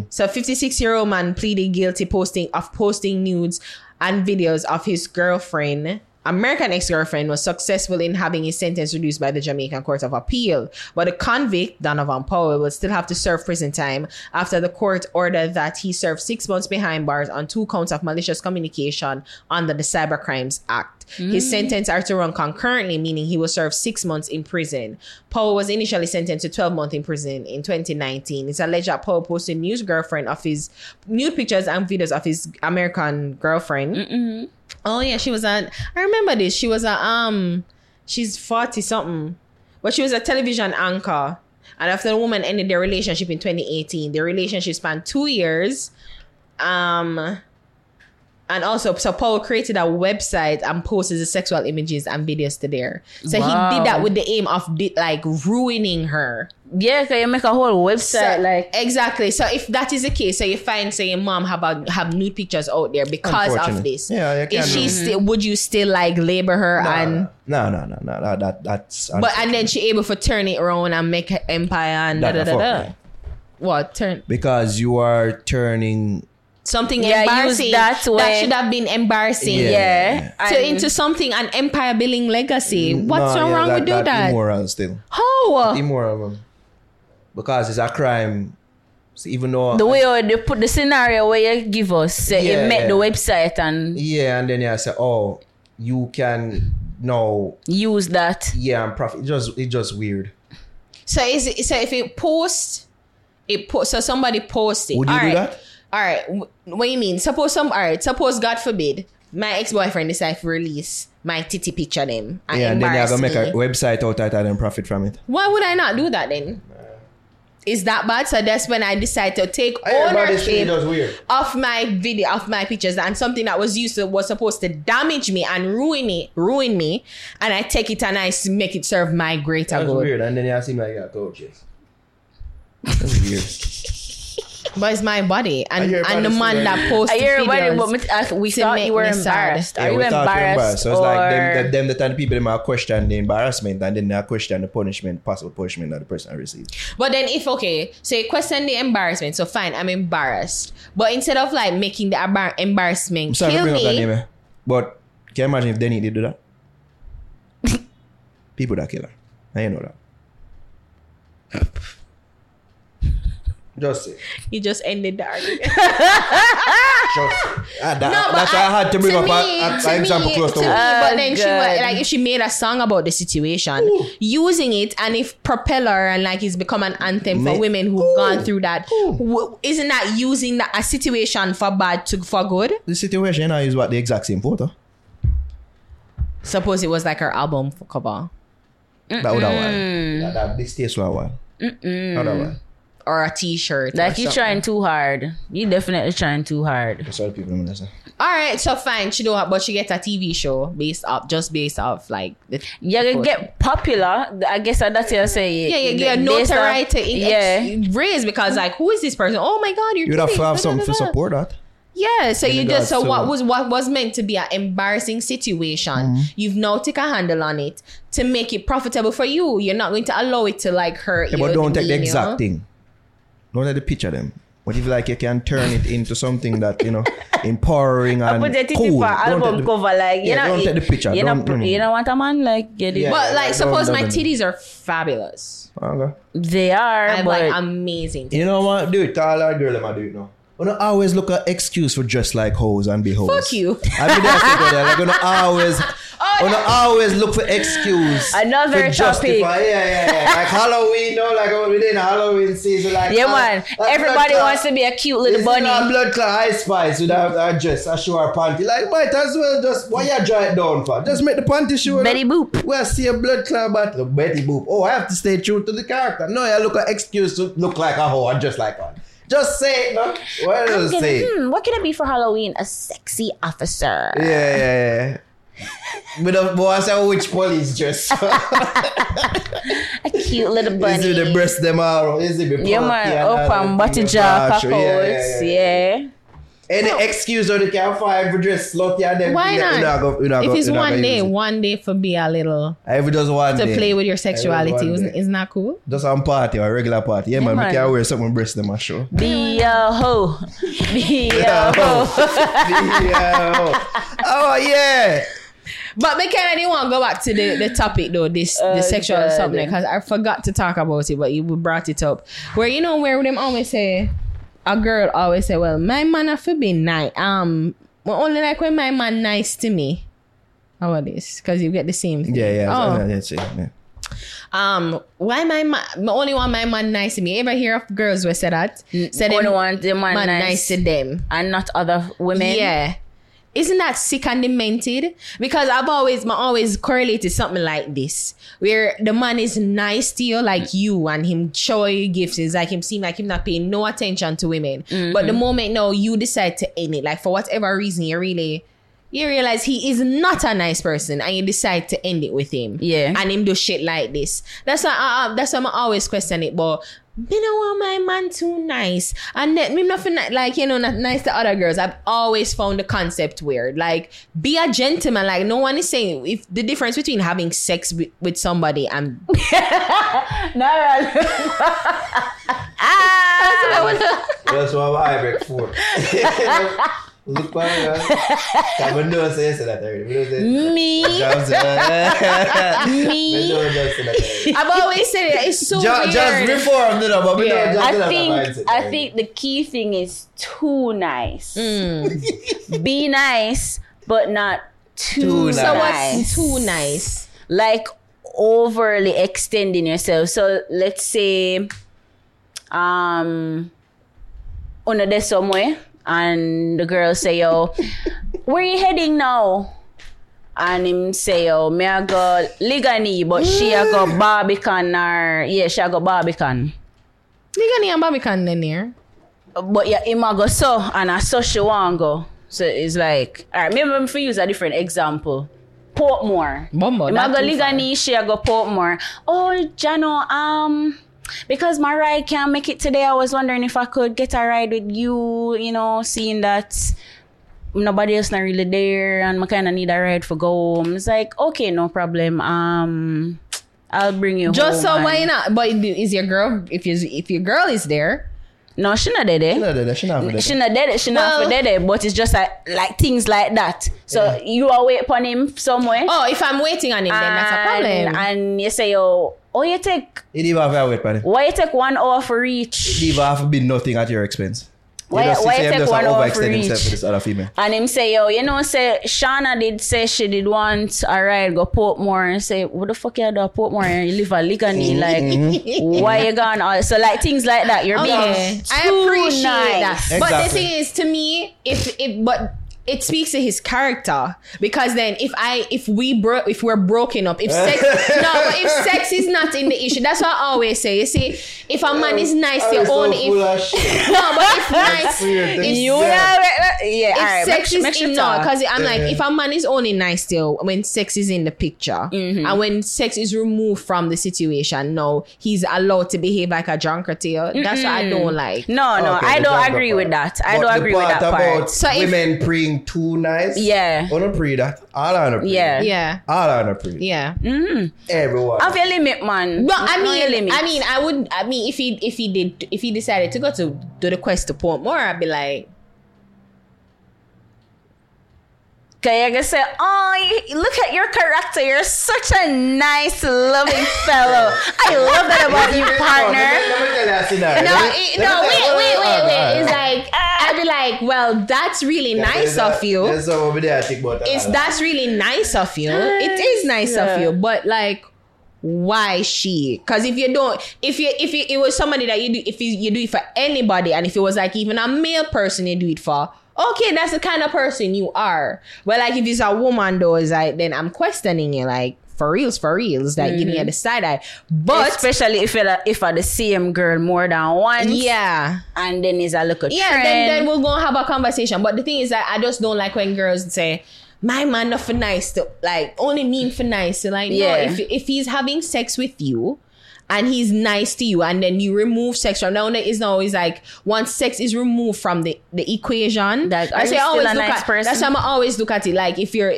so 56 year old man pleaded guilty posting of posting nudes and videos of his girlfriend American ex-girlfriend was successful in having his sentence reduced by the Jamaican Court of Appeal, but the convict Donovan Powell will still have to serve prison time after the court ordered that he serve six months behind bars on two counts of malicious communication under the Cyber Crimes Act. His mm. sentence are to run concurrently, meaning he will serve six months in prison. Powell was initially sentenced to 12 months in prison in 2019. It's alleged that Powell posted news girlfriend of his nude pictures and videos of his American girlfriend. Oh yeah, she was a. I remember this. She was a um. She's forty something, but she was a television anchor. And after the woman ended their relationship in 2018, their relationship spanned two years. Um, and also, so Powell created a website and posted the sexual images and videos to there. So he did that with the aim of di- like ruining her. Yeah, can you make a whole website So- like exactly. So if that is the case, so you find say your mom have a, have nude pictures out there because of this. Yeah, you can Is she do. still? Would you still like labor her and? no, no, no, no, no, that that's. But and then she able to turn it around and make her empire and da That da the da da. What turn because you are turning something Yeah, embarrassing that that, way. should have been embarrassing. yeah, To and- into something an empire building legacy. What's No, so yeah, wrong that, with do that? Immoral still. How? Immoral, man. Because it's a crime. So even though the way how they put the scenario where you give us, say Yeah, you make the website and yeah, and then you say, oh, you can now, use that. yeah, and profit. It just it's just weird. So is it so if it post it post so somebody post it. Would you All do right. that? All right. wh- What you mean? Suppose some all right, suppose God forbid my ex-boyfriend decide to release my titty picture them and yeah, and then you're gonna make a website out of it and profit from it. Why would I not do that then? Is that bad? So that's when I decide to take Everybody say it ownership weird. of my video, of my pictures, and something that was used to was supposed to damage me and ruin it, ruin me, and I take it and I make it serve my greater That's good. weird. And then you seem like you got coaches. That's weird. <laughs> But it's my body, and and the man that already. posts I hear about it, videos. but me- uh, we to thought make you were me sad. embarrassed. Are you we thought you embarrassed? So it's like them, them, them the kind of people that might question the embarrassment and then they question the punishment, possible punishment that the person received. But then if okay, so you question the embarrassment, so fine, I'm embarrassed. But instead of like making the embar- embarrassment I'm sorry kill bring up that me, name, eh? but can you imagine if Denny did do that? <laughs> people that kill her. I know that. Just say. you just ended the argument. <laughs> Just say. Ah, that, No, but that's why I had to bring up me, a- a- to an example me, close to to me, home. But then she God. wa- like if she made a song about the situation, using it, and if propeller and like it's become an anthem for women who've gone through that, w- isn't that using that a situation for bad to for good? The situation now is what the exact same photo. Suppose it was like her album for cover That would have one. That, that this takes for a while. How that one? Or a T-shirt. like or you something. trying too hard. You definitely trying too hard. That's what people don't. All right, so fine. She don't, but she gets a TV show based off just based off like the. You get popular. I guess that's what you say. Yeah, yeah, get Based off- notoriety Yeah. raise because like who is this person? Oh my god, you're You'd have to have something to support that. Yeah, so In you just so regards what was what was meant to be an embarrassing situation, Mm-hmm. you've now take a handle on it to make it profitable for you. You're not going to allow it to like hurt Yeah, you. but don't take the exact thing. Don't let the picture them. What if like you can turn it into something that you know empowering <laughs> and I put the titty cool? for Don't album the- cover, like you Yeah, know. don't take the picture. You Don't- know, don't- you don't want a man like get it. Yeah. But like, suppose my don't- titties are fabulous. Okay. They are, I'm but like amazing. You know what? Do it. All our girl, them do it now. Don't always look at excuse for dress like hoes and be hoes. Fuck you. I mean, that's it. brother. Like, we don't always, <laughs> we don't always look for excuse. Another justify. topic. Yeah, yeah, yeah. Like Halloween, no, like oh, within Halloween season, like yeah, uh, man. like Everybody wants to be a cute little Is it a bunny. blood clot Ice Spice with a, a dress, a show or panty. Like, might as well just, why you dry it down for? Just make the panty show. Betty Boop. Well, see a blood clot, but Betty Boop. Oh, I have to stay true to the character. No, I look at excuse to look like a hoe and just like one. Just say it, no? What I'm gonna- say? hmm, what can it be for Halloween? A sexy officer. Yeah, yeah, yeah. With a boy, say which police dress? <laughs> A cute little bunny. Is it the breast them out? Is it the yeah, man. and Up all and the butty thing jaw, about you? cockles. Yeah, yeah, yeah. Yeah. Any excuse or they can find for dress slutty and then Why you not? not go- you not if it's you one go day, it. one day for be a little If it just one to day. play with your If it just sexuality, isn't, that cool? Just on party or a regular party. Yeah, man, man. we can wear something breast them a show. Be a hoe. Be a Yeah, hoe. Yeah. Oh yeah. But me kind of didn't want to go back to the, the topic though, this Oh, the sexual God. something because I forgot to talk about it, but you brought it up. Where you know where them always say a girl always say, "Well, my man have to be nice." Um, well, only like when my man nice to me. How about this? Because you get the same thing. Yeah, yeah. Oh. yeah, that's it, yeah. Um, why my man? I only want my man nice to me. ever hear of girls who say that? Say Only them want the man, man nice, nice to them. and not other women. Yeah. Isn't that sick and demented? Because I've always, my always correlated something like this, where the man is nice to you, like mm. you, and him show you gifts. It's like him seem like him not paying no attention to women. But the mm-hmm. moment now you decide to end it, like for whatever reason, you really, you realize he is not a nice person, and you decide to end it with him. Yeah. and him do shit like this. That's why, I, I- that's why I always question it. But me no want my man too nice, and then me nothing like you know not nice to other girls. I've always found the concept weird. Like be a gentleman. Like no one is saying if the difference between having sex with, with somebody and <laughs> no ah! That's why I break four. Look what I got. I <laughs> <laughs> know say say that already. Me <laughs> know say- me, <laughs> Jobs, me me. know just say that already. I've always said it. It's so Ju- weird. Just reform, you know, but me know Yeah. I that think I think the key thing is too nice. Mm. Be nice, but not too, Too nice. So what's too nice? like overly extending yourself. So let's say um under there somewhere and the girl say, Yo, where you heading now? And him say, Yo, me I go Liguanea, but she a go Barbican or yeah, she a go Barbican. Nigga, ni and Barbican then here. But yeah, him a go so and I so she want go. So it's like, alright, maybe if we use a different example. Portmore. Bumbo, Him a that go too far. Liguanea, she a go Portmore. Oh, Jano, um, because my ride can't make it today, I was wondering if I could get a ride with you, you know, seeing that nobody else not really there and I kind of need a ride for go home. It's like, okay, no problem. Um, I'll bring you Just home. so why and- not? But is your girl if you if your girl is there? No, she not dead. Eh? She not dead, she not dead. She not dead. She not Well- for dead. eh, But it's just like, like things like that. So you are wait upon him somewhere. Oh, if I'm waiting on him, then that's a problem. and you say, oh, oh, you take It even have to wait, buddy. why you take one hour for each? It even have to be nothing at your expense. Why- just why you him take just one hour for overextend himself each? with this other female. And him say, yo, you know, say Shauna did say she did want a ride go Portmore and say, what the fuck you do at Portmore? You live a Liguanea, Mm-hmm. like why you gone? all- So like things like that. You're Okay, being I appreciate nice. that. But the thing is, to me, if if but it speaks to his character because then if I if we bro if we're broken up if sex <laughs> no but if sex is not in the issue that's what I always say you see if a man is nice to you only if <laughs> no but if <laughs> nice if, You know, yeah, if all right. sex make, is make sure in no, talk. because I'm like, Yeah. if a man is only nice to you when sex is in the picture, Mm-hmm. and when sex is removed from the situation, no, he's allowed to behave like a drunkard to you. That's what I don't like. No, no, Okay, I don't agree part. with that. I But don't agree with that part. So if- women preying too nice. Yeah. I don't pre that. All I don't pre. Yeah. Yeah, All I don't pre. yeah. Everyone. Have your limit, man. But I Know your mean. I mean, I would. I mean, if he if he did if he decided to go to do the quest to Portmore, I'd be like, Okay, I can say, oh, look at your character. You're such a nice, loving fellow. I love that about you, <laughs> partner. Let me tell you a scenario. no, it- no, wait, wait, wait, wait. It's like ah. I'd be like, well, that's really nice There's of you. There's over there I think about it's that's really nice of you. It is nice of you, but like, why she? Because if you don't, if you if you, it was somebody that you do, if you, you do it for anybody, and if it was like even a male person you do it for, okay, that's the kind of person you are. But like if it's a woman though, it's like then I'm questioning you, like for reals, for reals, like giving you the side eye. But Especially if you're if are the same girl more than once. yeah. And then it's a look at Yeah, trend. then then we're gonna have a conversation. But the thing is that I just don't like when girls say, "My man not for nice," to, like only mean for nice. So, like, Yeah. no, if if he's having sex with you. And he's nice to you, and then you remove sex from now. It's not always like once sex is removed from the, the equation. Like, that's you why I still always a look nice at. person? That's why I always look at it. Like if you're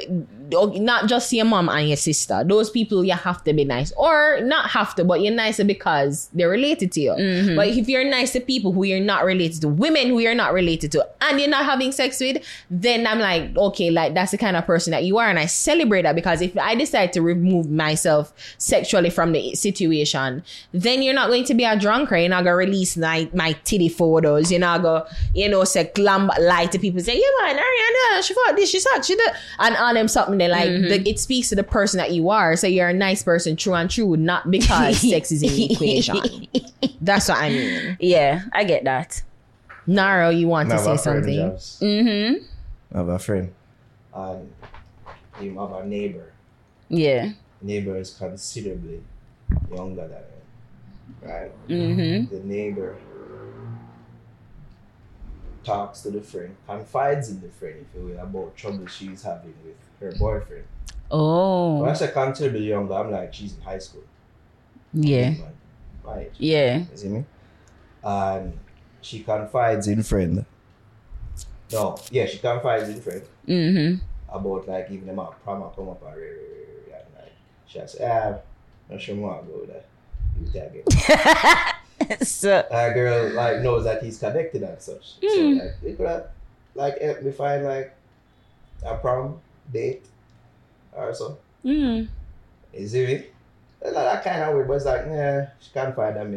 not just your mom and your sister. Those people you have to be nice, or not have to, but you're nicer because they're related to you. Mm-hmm. But if you're nice to people who you're not related to, women who you're not related to, and you're not having sex with, then I'm like, okay, like that's the kind of person that you are, and I celebrate that because if I decide to remove myself sexually from the situation, then you're not going to be a drunkard. You're not gonna release my my titty photos. You're not gonna, you know, say glam lie to people, say, yeah man, Ariana, she fought this, she sucked, she did, and all them something. They like Mm-hmm. the, it speaks to the person that you are. So you're a nice person, true and true, not because <laughs> sex is in the equation. <laughs> That's what I mean. Yeah, I get that. Naro, you want I to say something? Jobs. Mm-hmm. I have a friend. And him have a neighbor. Yeah. Neighbor is considerably younger than him. Right? Mm-hmm. The neighbor talks to the friend, confides in the friend, if you will, about trouble she's having with her boyfriend. Oh, when I say considerably younger, I'm like, she's in high school. Yeah. Age. Yeah. You see me? And she confides in friend. No, yeah, she confides in friend Mm-hmm. about like even them up prom come up and and like she has ah, not sure more go there. You tag <laughs> it. So That girl like knows that he's connected and such. So Hmm. like it could have like help me find like a prom date or so. mm. You see me? Like that kind of weird, but it's like, yeah, she can't find them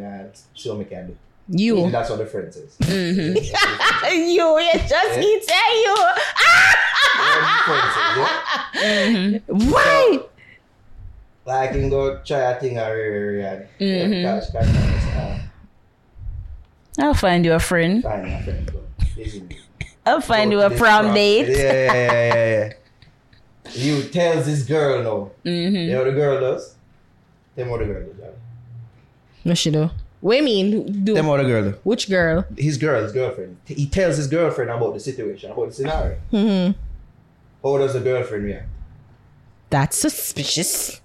see what me can do. You. That's what the friend says. Mm-hmm. <laughs> you, you just Yeah. keep saying you. Why? Like, you can go try a thing or Mhm. yeah, because she can't find us. I'll find you a friend. Find a friend. I'll find Go you a this prom date. Yeah, yeah, yeah, yeah, yeah. You tells this girl no. You Mm-hmm. know what the girl does? Tell me what the girl does. Johnny. What she do? What do you mean? Do Tell me what the girl does. which girl? His girl, his girlfriend. He tells his girlfriend about the situation, about the scenario. Mm-hmm. How does the girlfriend react? That's suspicious.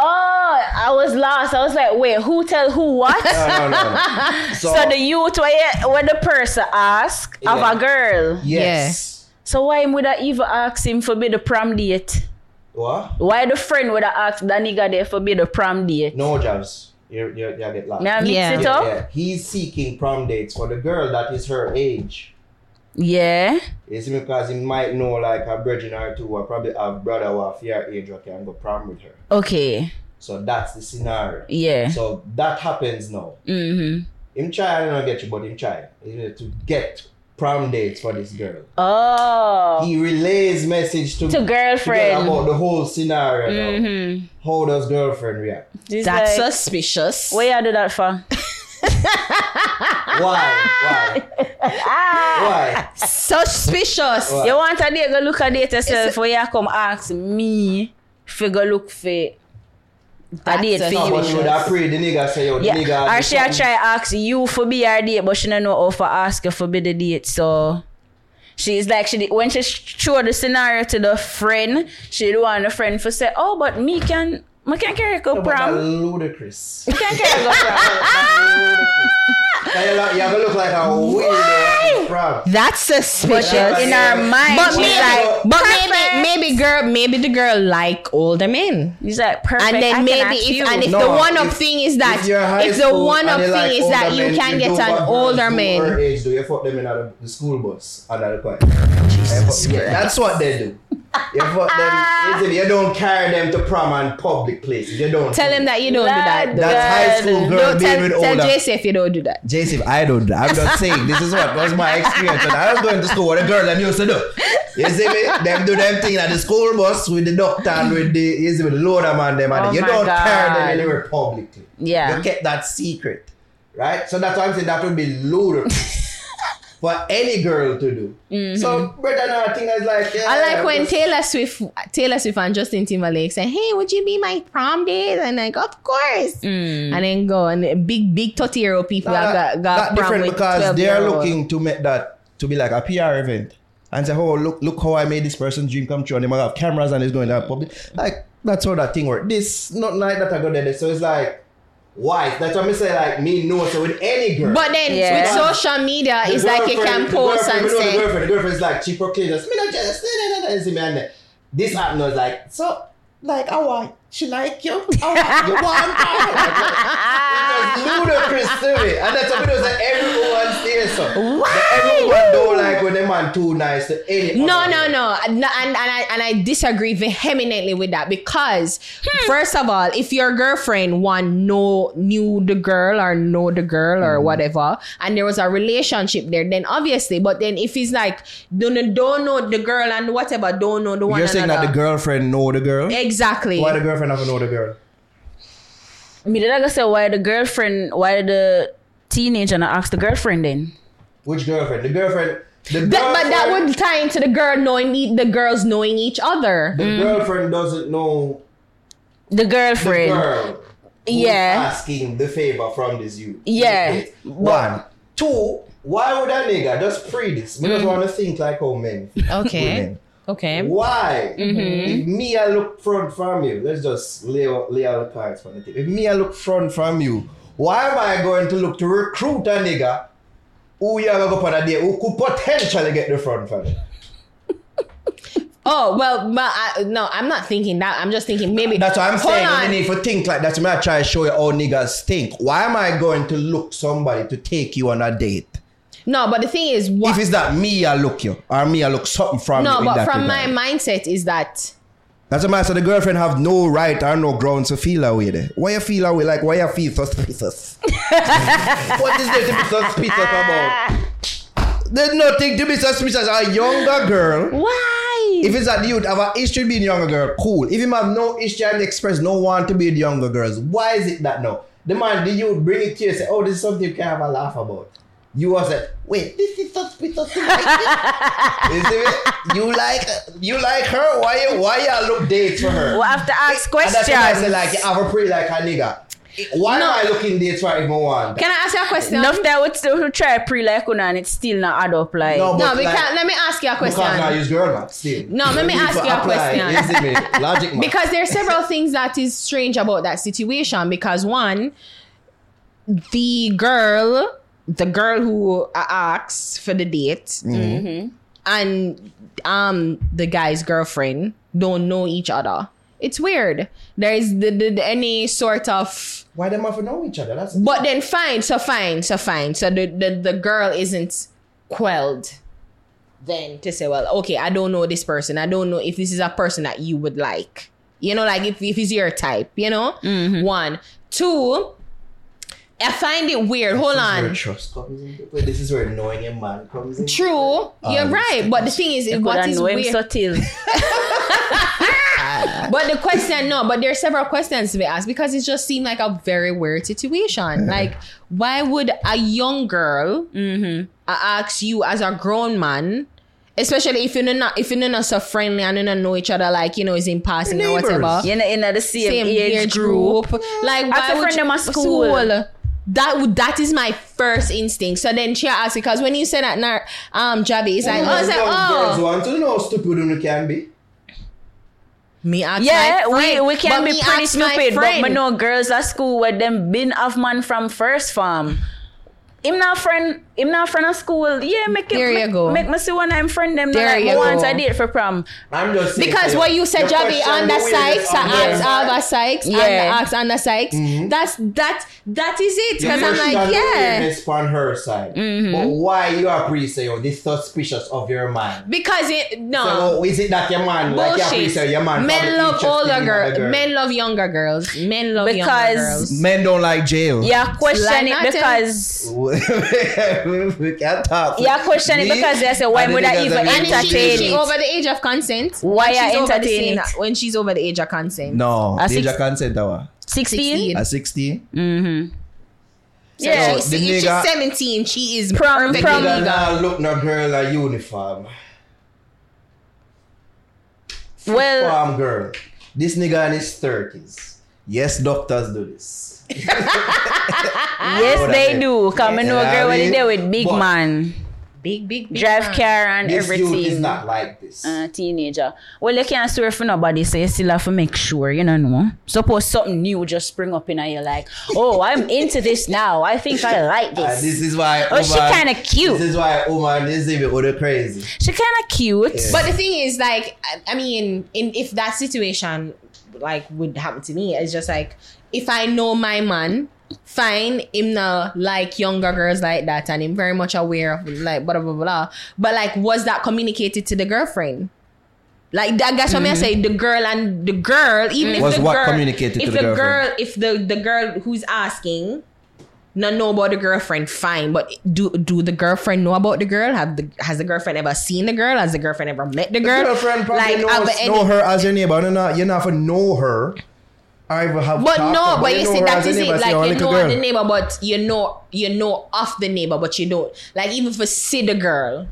Oh, I was lost. I was like, wait, who tell who what? No, no, no, no. <laughs> so, the youth where, you- the person ask of a girl. Yes. So why would I even ask him for be the prom date? What? Why the friend would I ask the nigga there for be the prom date? No jobs. You you you get lost. May I mix Yeah. Yeah, up? yeah. He's seeking prom dates for the girl that is her age. Yeah. It's? Because he might know like a virgin or two or probably have brother who have your age who can go prom with her. Okay. So that's the scenario. Yeah. So that happens now. Mm-hmm. Him try, I don't get you, but him try. You know, to get prom dates for this girl. Oh. He relays message to, To girlfriend. about the whole scenario. now. Mm-hmm. How does girlfriend react? It's That's like, suspicious. what you do that for? Why? Why? Why? Suspicious. Why? You want a day go look at date yourself for you come ask me if you go look for a That's date for No, you. but she would have prayed the nigga say, yo, the Yeah, nigga. or she a try ask you for be her date, but she don't know how to ask you for be the date. So she's like, she did- when she showed the scenario to the friend, she do want the friend for say, oh, but me can, me can carry go No, but that's prom. ludicrous. Me can carry go prom. <laughs> <laughs> Now you look- you have to look like a weirdo prom. That's suspicious. But In our mind, But she's maybe, like, but maybe, maybe girl, maybe the girl like older men. He's like, perfect. And then can maybe if you. and if No, the one up thing is that If, you're if the one up thing like is that older you can do get an older man. Age, do you fuck them in the, the school bus under the quiet? Yeah, that's what they do. You fuck them. listen, You don't carry them to prom and public places. You don't. Tell do him that. that you don't do that. though. That's high school girl Don't being tell, with tell older. JC if you don't do that. Jason, I don't. do that. I'm not saying this is what was my experience when I was going to school. What the girl them used to do. You see me? Them do them thing at the school bus with the doctor and with the you see with the loader man them and Oh you don't carry them anywhere publicly. Yeah. You kept that secret. Right? So that's why I'm saying that would be ludicrous for any girl to do. So brother now thing is like yeah, Mm-hmm. I like when just- Taylor Swift, Taylor Swift and Justin Timberlake say, "Hey, would you be my prom date?" And like, of course. Mm. And then go and big, big thirty year old people Nah, that that, got, got that prom different with because they are looking to make that to be like a PR event and say, oh look look how I made this person's dream come true and they might have cameras and it's going to public. Like that's how that thing works. This not like that I go there. So it's like wife. That's what I say. Like me know so with any girl. But then Yeah. with social media, The it's like you girlfriend- can the post and know say, The girlfriend, the girlfriend is like, she proclaims, me not jealous, this happened, I was like, so, like, I want, she like you? I want, you want her? It was ludicrous to me. And that's what it was like, everyone stays so. But everyone don't like when the man too nice to any No, other no, girl. no, and, and I and I disagree vehemently with that because hmm. first of all, if your girlfriend one know knew the girl or know the girl or hmm. whatever, and there was a relationship there, then obviously. But then if it's like don't don't know the girl and whatever, don't know the one You're saying that the girlfriend know the girl? exactly. Why the girlfriend have to know the girl? Me did I go say why the girlfriend, why the teenager not ask the girlfriend then? Which girlfriend? The girlfriend. The That- but that would tie into the girl knowing e- the girls knowing each other. The mm. girlfriend doesn't know The the girlfriend. girl. who's Yeah. Asking the favor from this you. Yeah. One. Two. Why would a nigga just pre this? Mm. We just want to think like how men. Okay. Women. Okay. Why? Mm-hmm. If me I look front from you, let's just lay out, lay out the cards from the table. If me I look front from you, why am I going to look to recruit a nigga who you have go on a date who could potentially get the front from you? <laughs> Oh well, but I, no, I'm not thinking that. I'm just thinking maybe. That's what I'm saying. on. I mean, if you think like that, I try to show you how niggas think. Why am I going to look somebody to take you on a date? No, but the thing is, what? If it's that me, I look you, or me, I look something from you. no, but from regard. my mindset is that That's a matter. The girlfriend have no right or no grounds to feel away there. Why you feel away? Like why you feel suspicious? <laughs> what is there to be suspicious about? There's nothing to be suspicious. A younger girl. Why? If it's that youth have a history being younger girl, cool. If him have no history and express no want to be the younger girls, why is it that no? The man, the youth bring it to you and say, oh, this is something you can have a laugh about. You was like, wait, this is suspicious. You like it? you see me? You like you like her? Why you why you look dates for her? We'll have to ask And that's why I questions. say like you have a pretty like a nigga. Why No. am I looking dates for if I want? Can I ask you a question? Enough that would still who try pre like una and it's still not add up like No, no, but we like- can't. Let me ask you a Because I question. use girl math still. No, let me ask you a apply, question. you see me? <laughs> Logic math. Because there are several things that is strange about that situation. Because one, the girl, the girl who uh, asks for the date, Mm-hmm. and um the guy's girlfriend don't know each other. It's weird. There is the, the, the- any sort of Why them have to know each other? That's But then fine, so fine, so fine. So the, the, the girl isn't quelled then to say, well, okay, I don't know this person. I don't know if this is a person that you would like. You know, like if, if it's your type, you know? One. Two, I find it weird. Hold This is where on. trust comes into play. This is where knowing a man comes in. True, you're Um, right. But the thing is, You what coulda is know him weird? subtle. <laughs> But the question, no, but there are several questions to be asked because it just seemed like a very weird situation. Like, why would a young girl uh, ask you as a grown man, especially if you're not if you're not so friendly and you don't know each other, like you know, is in passing or whatever, You know, in the same, age, group. like As why a would friend you, them at school. That would that is my first instinct. So then she asked because when you said that, nar- um, Javi, it's like, oh, it's like, Young girls oh, want to know how stupid you can be. me ask Yeah, my we, friend, we can but be pretty stupid, but friend. me know girls at school where them been off man from first farm. Him not friend, him not friend of school. Yeah, make it. There you make, go. Make me see one I'm friend them. There like, you me want go. a date for prom. I'm just saying Because to what you said, the Javi, question, under the weirdest Sykes, I on asked there. Alva Sykes, and Yeah. asked under Sykes. Mm-hmm. That's that. That is it. Because I'm like, yeah. weirdness on her side. Mm-hmm. But why you are pre say oh, this suspicious of your man? Because it no So is it that your man like you pre bullshit. say your man? Men love older girls. girl? Men love younger girls. Men love younger Because- girls. Men don't like jail. Yeah, question Like it because we can't talk. yeah, question it Me because they say why and would I even that And make if she, entertain she over the age of consent. Why when she's I over the entertain same- it? When she's over the age of consent. No, A age six- of consent hour. 16? At 16? Mm-hmm. So Yeah. she's, the if she's 17, she is Prom- perfectly prom- Nigga legal. now look no girl a uniform. Well, Farm girl. This nigga in his 30s. Yes, doctors do this. Yes, what they do. Come and know Yeah, girl I what they mean, with big but- man. Big, big, big drive fan. car and This everything. youth is not like this. uh, teenager. Well, you can't swear for nobody, so you still have to make sure, you know. No? Suppose something new just spring up in and you're like, oh, I'm into this now. I think I like And this. this is why. Oh, she kinda cute. This is why woman is even other crazy. she kind of cute. Yeah. But the thing is, like, I- I mean, in if that situation like would happen to me, it's just like if I know my man, fine, him now like younger girls like that, and him very much aware of like blah blah blah. blah. But like, was that communicated to the girlfriend? Like that, that's what I mm-hmm. say. The girl and the girl, even if mm-hmm. Was the what girl, communicated if to the girl, if the the girl who's asking not know about the girlfriend, fine. But do do the girlfriend know about the girl? Have the has the girlfriend ever seen the girl? Has the girlfriend ever met the girl? The girlfriend probably like, knows, know her as your neighbor. You're not, you're not for know her. I even have But no, about- but you see her that as a is it. Like "Oh, you know girl." the neighbor, but you know you know of the neighbor, but you don't. Like even for see the girl.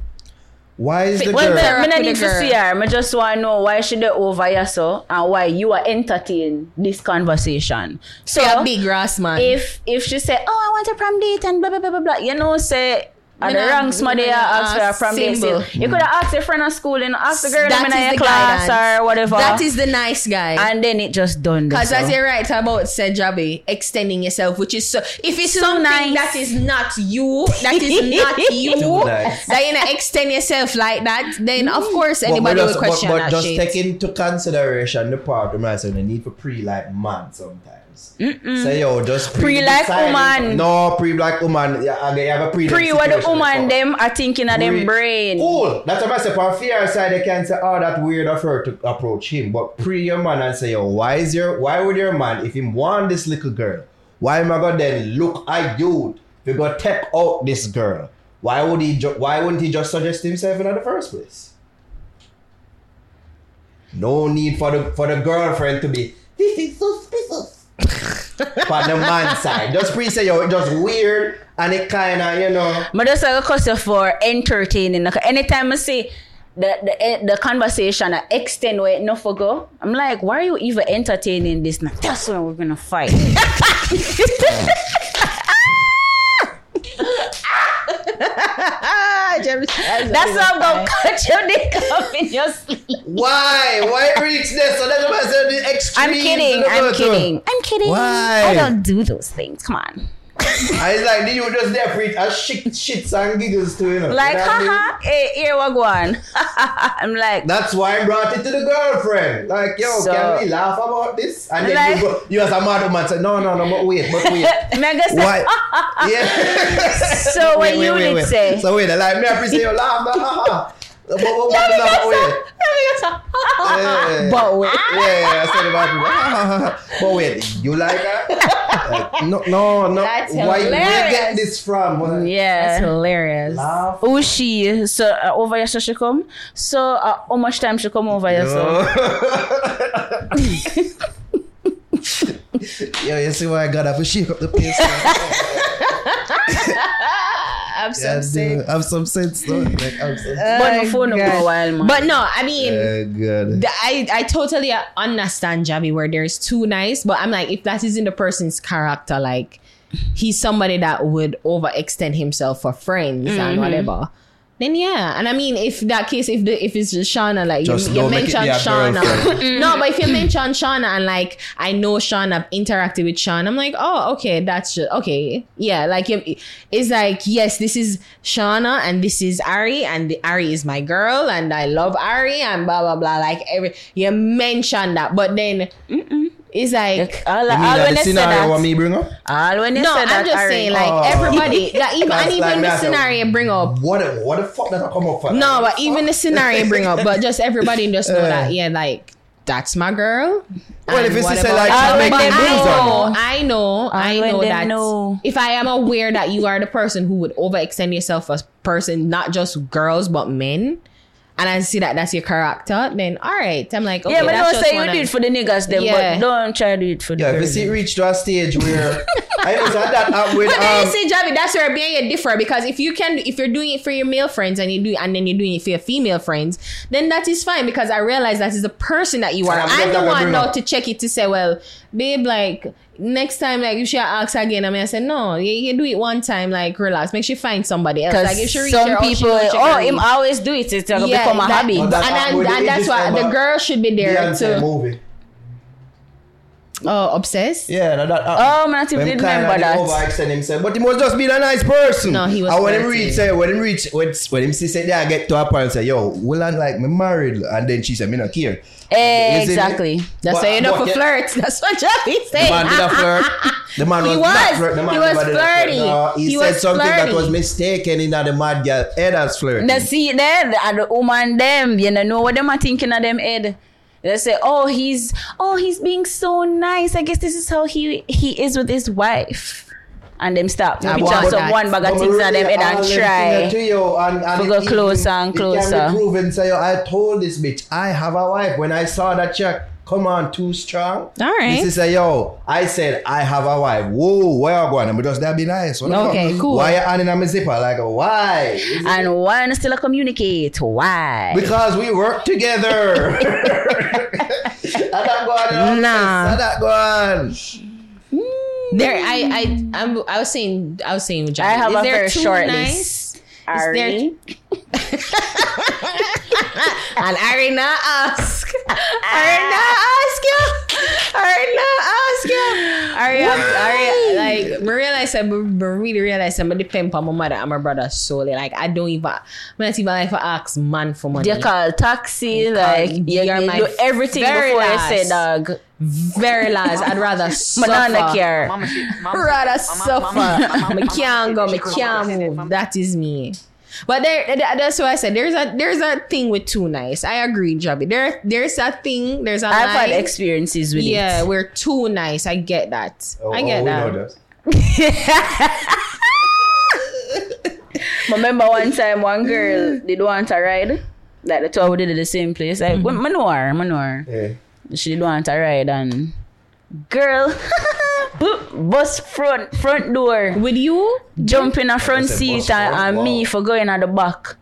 Why is the Well, girl? me, me with not the need to see her. Me just want to know why she dey over here so and why you are entertaining this conversation. So So a big grass man. if if she say, "Oh, I want a prom date," and blah blah blah blah blah, you know, say. At the not- wrong somebody me ask for a ask prom symbol. still. You could have mm-hmm. asked your friend at school, and know, ask the girl that them in your the class guidance. or whatever. That is the nice guy. and then it just done. Because as you're right about said Javi, extending yourself, which is so if it's something nice. that is not you, that is not <laughs> you, Too nice. that you know extend yourself like that, then of mm. course anybody but, will just, question but, but that just shit. take into consideration the part of myself, the need for pre like man sometimes. Say yo, just pre-black woman. No, pre-black woman. Yeah, they have a pre. Pre what the woman them are thinking of them Pre- brain. Cool. That's what I say. On fear side, they can say, "Oh, that weird of her to approach him." But pre your man and say, "Yo, why is your why would your man if him want this little girl? Why am I gonna then look at you? We go take out this girl. Why would he? Ju- why wouldn't he just suggest himself in the first place? No need for the for the girlfriend to be. This is suspicious. On the man side, just pre say yo, it just weird and it kind of you know. But that's like a cause for entertaining. Like, anytime I see the, the eh, the conversation extend where no for go, I'm like, why are you even entertaining this? Now that's when we're gonna fight. <laughs> <laughs> that's why I'm gonna cut your dick off in your sleep. Why? Why reach this? So that's what I said. The extreme. I'm kidding. I'm kidding. I'm kidding. Why? I don't do those things. Come on. I was like, then you just there for it. I shit, shits and giggles too, you know. Like, You know what I mean? hey, here we go on. <laughs> I'm like, That's why I brought it to the girlfriend. Like, yo, So- can we laugh about this? And then Like- you, go, you as a mad woman say, no, no, no, but wait, but wait. <laughs> Mega say, Why? <laughs> yeah. So what Wait, you wait, wait, did wait. say? So wait, like me appreciate your laugh. But, ha, ha. But, but, but, but, wait. Yeah. But wait. Yeah, yeah, I said about people. <laughs> but wait, you like her? Like, no, no, no. That's Why, where you get this from? What? That's hilarious. Laugh. Who she? So uh, over here so she come. So uh, how much time she come over here? So <laughs> <laughs> Yo, you see why I got up and shake up the place? I'm yeah, I do. Have some sense though. Like, have some <laughs> but my phone for a while, man. But no, I mean, Uh, the- I I totally understand Javi where there's too nice, but I'm like, if that isn't the person's character, like he's somebody that would overextend himself for friends Mm-hmm. and whatever. Then yeah, and I mean, if that case, if the if it's just Shauna, like Just you, you don't it mentioned be Shauna, <laughs> no, but if you mention Shauna and like I know Shauna, I've interacted with Shauna, I'm like, oh, okay, that's just okay, yeah, like it's like yes, this is Shauna and this is Ari, and the, Ari is my girl, and I love Ari, and blah blah blah. Like every you mentioned that, but then it's like. all, You all mean when that the scenario what me bring up? all when they No, say I'm that, just Ari, saying, like Oh. everybody, <laughs> that even and even me, the I said, scenario bring up. What the, what the fuck did I come up for? No, but even the scenario bring up, but just everybody just know Uh. that, <laughs> yeah, like that's my girl. Well, if and it's to say whatever. like she make when the they know. I know, I know that know. if I am aware that you are the person who would overextend yourself as person, not just girls but men, and I see that that's your character, then all right, I'm like, okay, yeah, but that's don't just say you one do it for the niggas them, Yeah. but don't try to do it for the Yeah, if you girls see it reach to a stage where <laughs> I know so that uh, with But then um, you see, Javi, that's where being a differ because if you can, if you're doing it for your male friends and you do, and then you're doing it for your female friends, then that is fine because I realize that is the person that you are. I'm I'm just the one now to check it to say, well, babe, like next time, like if she asks again, I mean, I said no, you, you do it one time, like relax, make sure you find somebody else. Like if she reach some her, people, know she oh, him reach. always do it. It's gonna Yeah, become a that- hobby. Well, that's and, and, and that's why the girl should be there Beyonce to movie. Oh obsessed. Yeah, that, that, Oh, man, I think When we did Kyle remember that. overextend himself, but he was just being a nice person. No, he was And when him reach, say, when him reach, when, when him see, say, yeah, I get to her parents, say, yo, will I like me married? And then she said, me not care. Eh, exactly. That's But- why you know for yeah, flirt. <laughs> That's what The said. man did a flirt. <laughs> The man He was, was. not flirt. The man He was never did a flirt. flirty. No, he, He said something that was mistaken in the mad girl head as flirting. Now see there, and the woman them, you know, know what them are thinking of them head. They say, oh, he's, oh, he's being so nice. I guess this is how he he is with his wife. And them stop. Maybe chance of one bag of But things really, on them head and try. to you and, and go closer it- and it closer. can be proven, say, yo, I told this bitch, I have a wife. When I saw that check, come on, too strong. All right. This is say, yo, I said, I have a wife. Whoa, where you going? I'm just that be nice. What Okay, fuck? cool. Why are you on in my zipper? Like, why? Is it- And why not still a communicate? Why? Because we work together. <laughs> I not going Nah. I not going. Mm. There, I, I, I'm, I was saying, I was saying, Javi, I have is a there very too short nice? list. there- <laughs> <laughs> and Ari, And Arina ask. Arina ask you. Arina ask you. Ari, Ari, like, me realize, I me really realize, I'm depend on my mother and my brother solely. Like, I don't even, I'm not even like to ask man for money. you call taxi, You like call- you, you're you do everything very before last. you say dog. Very last, I'd rather <laughs> suffer. Banana care. rather suffer. I can't go, I can't move. That is me. But there, that's why I said there's a there's a thing with too nice. I agree, Javi. There there's a thing. There's a I've had experiences with Yeah, it. Yeah, we're too nice. I get that. Oh, I get oh, that. know that. <laughs> Remember one time one girl did want to ride. Like the two of we did it the same place. Like mm Manor, Manor. Yeah. She did want to ride and girl <laughs> bus front front door. With you, jump in a front That's a seat bus and, front? and me for going at the back.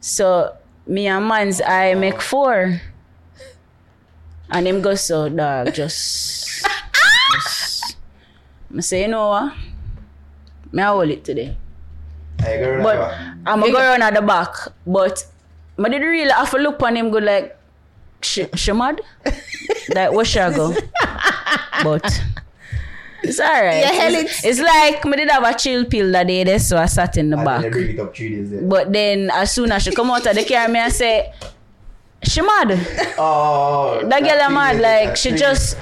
So me and man's I make four. And him go so dog <laughs> just, just I say you know what? Me I hold it today. Hey, girl, But I'm going to go around at the back. But I didn't really have to look on him go like she, she mad? <laughs> like where should I go? But it's alright. Yeah, hell, it's, it's like I did have a chill pill that day there, so I sat in the and back. then bring it up three days there. But then as soon as she come out of the car, me I say, she mad. Oh, That girl three am mad. days, Like she three just,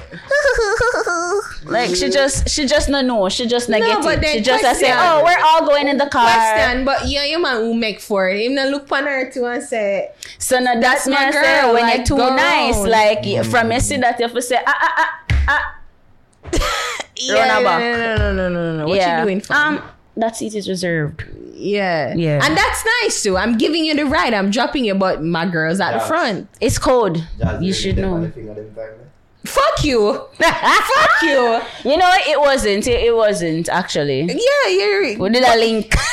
like she just, she just no know. She just not No, get it. She just a say, oh, we're all going in the car. question. But yeah, your man who make for it. Him not look on her too and say, So now that's That's my I say when like, you're too nice, round. like y- from you see that you have to say ah ah ah ah. <laughs> yeah, her no, no, no, no, no, no. What yeah. you doing, fam? Um, that seat is reserved. yeah, Yeah. and that's nice too. I'm giving you the ride. I'm dropping you, but my girl's at the front. It's cold. Jazz, you should know. the finger them time? Fuck you. <laughs> Fuck you. You know it wasn't. It, it wasn't actually. Yeah, you're. We did a link. <laughs>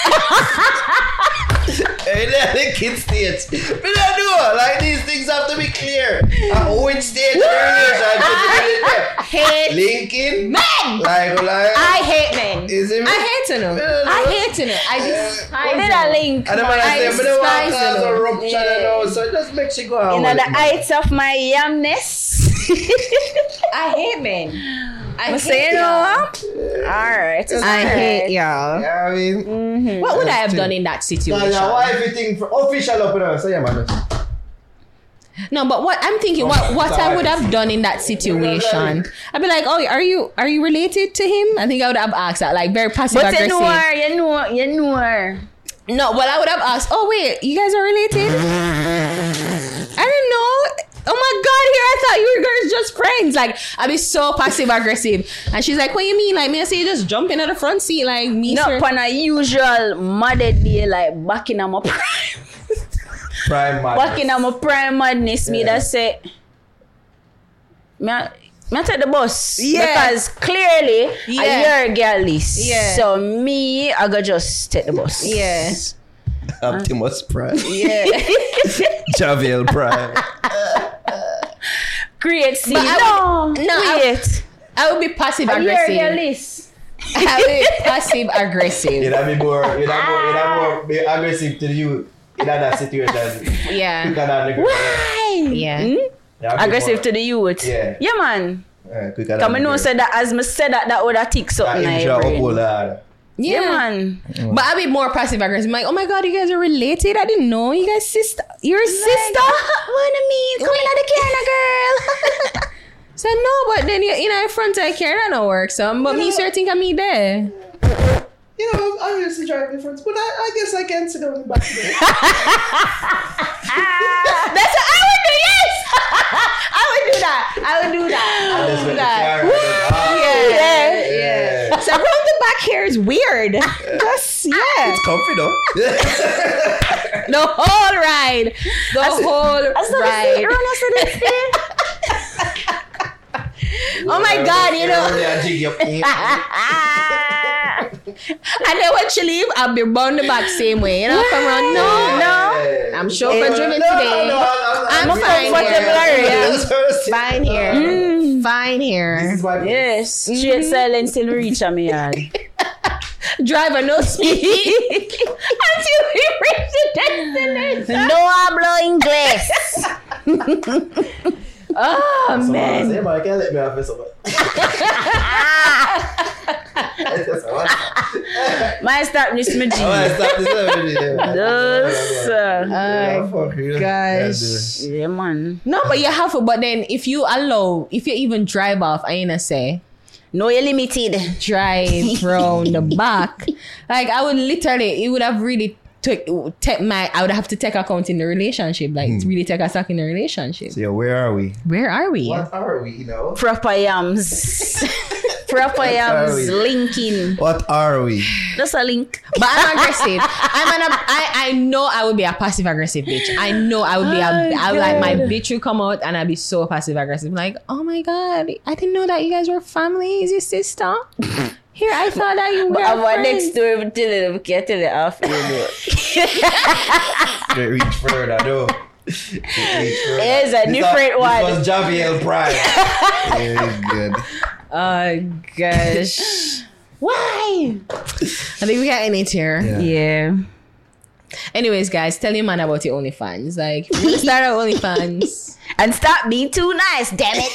Hey, <laughs> there, the kid states. We don't know. Like these things have to be clear. At which stage of the relationship? hate Linking? men. Like, like. I hate men. Is it? me? I hate to know. I hate to know. I despise did a link. And the man I I say, but the one despise a them. rupture and all, so just make she go out. You know the heights of my yamness. <laughs> <laughs> I hate men. I I hate say you know y'all. what? All right. I hate y'all. Yeah, I mean, mm-hmm. What would I have done in that situation? your wife think for official up in her, so yeah, man. No, but what I'm thinking, what what I would have done in that situation, I'd be like, oh, are you are you related to him? I think I would have asked that, like very passive But you aggressive. know her. You know. You know her. No, well, I would have asked, oh wait, you guys are related? <laughs> I didn't know. Oh my god, here I thought you were guys just friends. Like I'd be so passive aggressive, and she's like, "What you mean? Like me? I say you just jump in at the front seat, like me, Not sir." on a usual mother day like back in my prime. Prime man. back in my prime madness, me Yeah. that say me I, me I take the bus. Yeah. Because clearly Yeah. you're a girl list. Yeah. So me I go just take the bus. Yeah. Optimus Prime. Yeah. <laughs> Javel Prime. <laughs> Create scene. But I no, would- no, I- wait. I would be passive Are you your aggressive. list? <laughs> I would be passive aggressive. You'd be more, you'd have more, you'd have more be aggressive to you in that situation. Yeah. Quicker than the girl. Why? Yeah. Hmm? Yeah, Aggressive more- to the youth. Yeah. Yeah, man. Quicker than Come the know said that as me said that that would have tick something in intro your up brain. all that. Yeah, Yeah. man. But I'd be more passive aggressive. I'm like, oh my god, you guys are related. I didn't know you guys sister. You're a sister. <laughs> What I mean? Come in the camera, girl. <laughs> so no, but then you you know front the camera that work. So but me sure think I'm me there. You know, I used to drive difference, but I, I guess I can sit on the back there. <laughs> That's what I would do. Yes, <laughs> I would do that. I would do that. I would do that. camera, ah, Yeah, yeah. yeah. So around the back here is weird. Just yeah. It's comfy though. <laughs> The whole ride. The whole ride. Oh my god, you know. Yeah, jig. And then when she leave, I'll be bound the back same way. You know, come around. No, no. I'm sure for driven today. I'm <laughs> fine here. Fine here. Fine here. Yes. Straight silence till we reach me yard. <laughs> Driver, no speed. Until we reach the destination. No hablo inglés. <laughs> Oh, man. Say, man, can't let me have this over. My start Miss I want to Maji. stop this already. Those. Uh, yeah, fuck oh, Yeah, Yeah, man. No, but you have to. But then, if you allow, if you even drive off, I ain't say No, you're limited. drive <laughs> round the back, like I would literally, it would have really took take my. I would have to take account in the relationship, like hmm. really take a stock in the relationship. So, yeah, where are we? Where are we? What are we, you know? Proper yams. <laughs> Proper yams linking. What are we? Just a link. But I'm aggressive. I'm an. I I know I would be a passive aggressive bitch. I know I would be a. Oh, I would like my bitch would come out and I'd be so passive aggressive. Like, oh my god, I didn't know that you guys were family. Is your sister? Here, I thought that you were. But I'm friends. next door till <laughs> it get till it off. You know. They reach further, though. They reach further. It is a This different was- one. This was Javier Pride. <laughs> Very good. Oh gosh. Why? I think we got in it here. Yeah. Yeah. Anyways, guys, tell your man about your OnlyFans. Like, we're gonna start our <laughs> OnlyFans. And stop being too nice, damn it.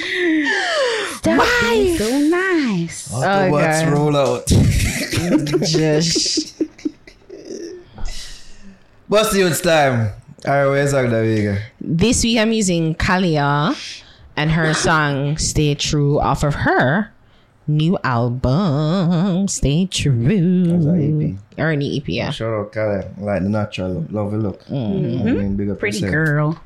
Stop Why? being so nice. Oh, what's God. roll out? Just <laughs> What's the youth's time? Alright, where's Agda Vega? this week I'm using Khalia and her song Stay True off of her new album Stay True. That's her EP. Or an EP, yeah. Shout out Kyle. Like the natural look, lovely look. Mm-hmm. I mean, big up Pretty yourself. girl.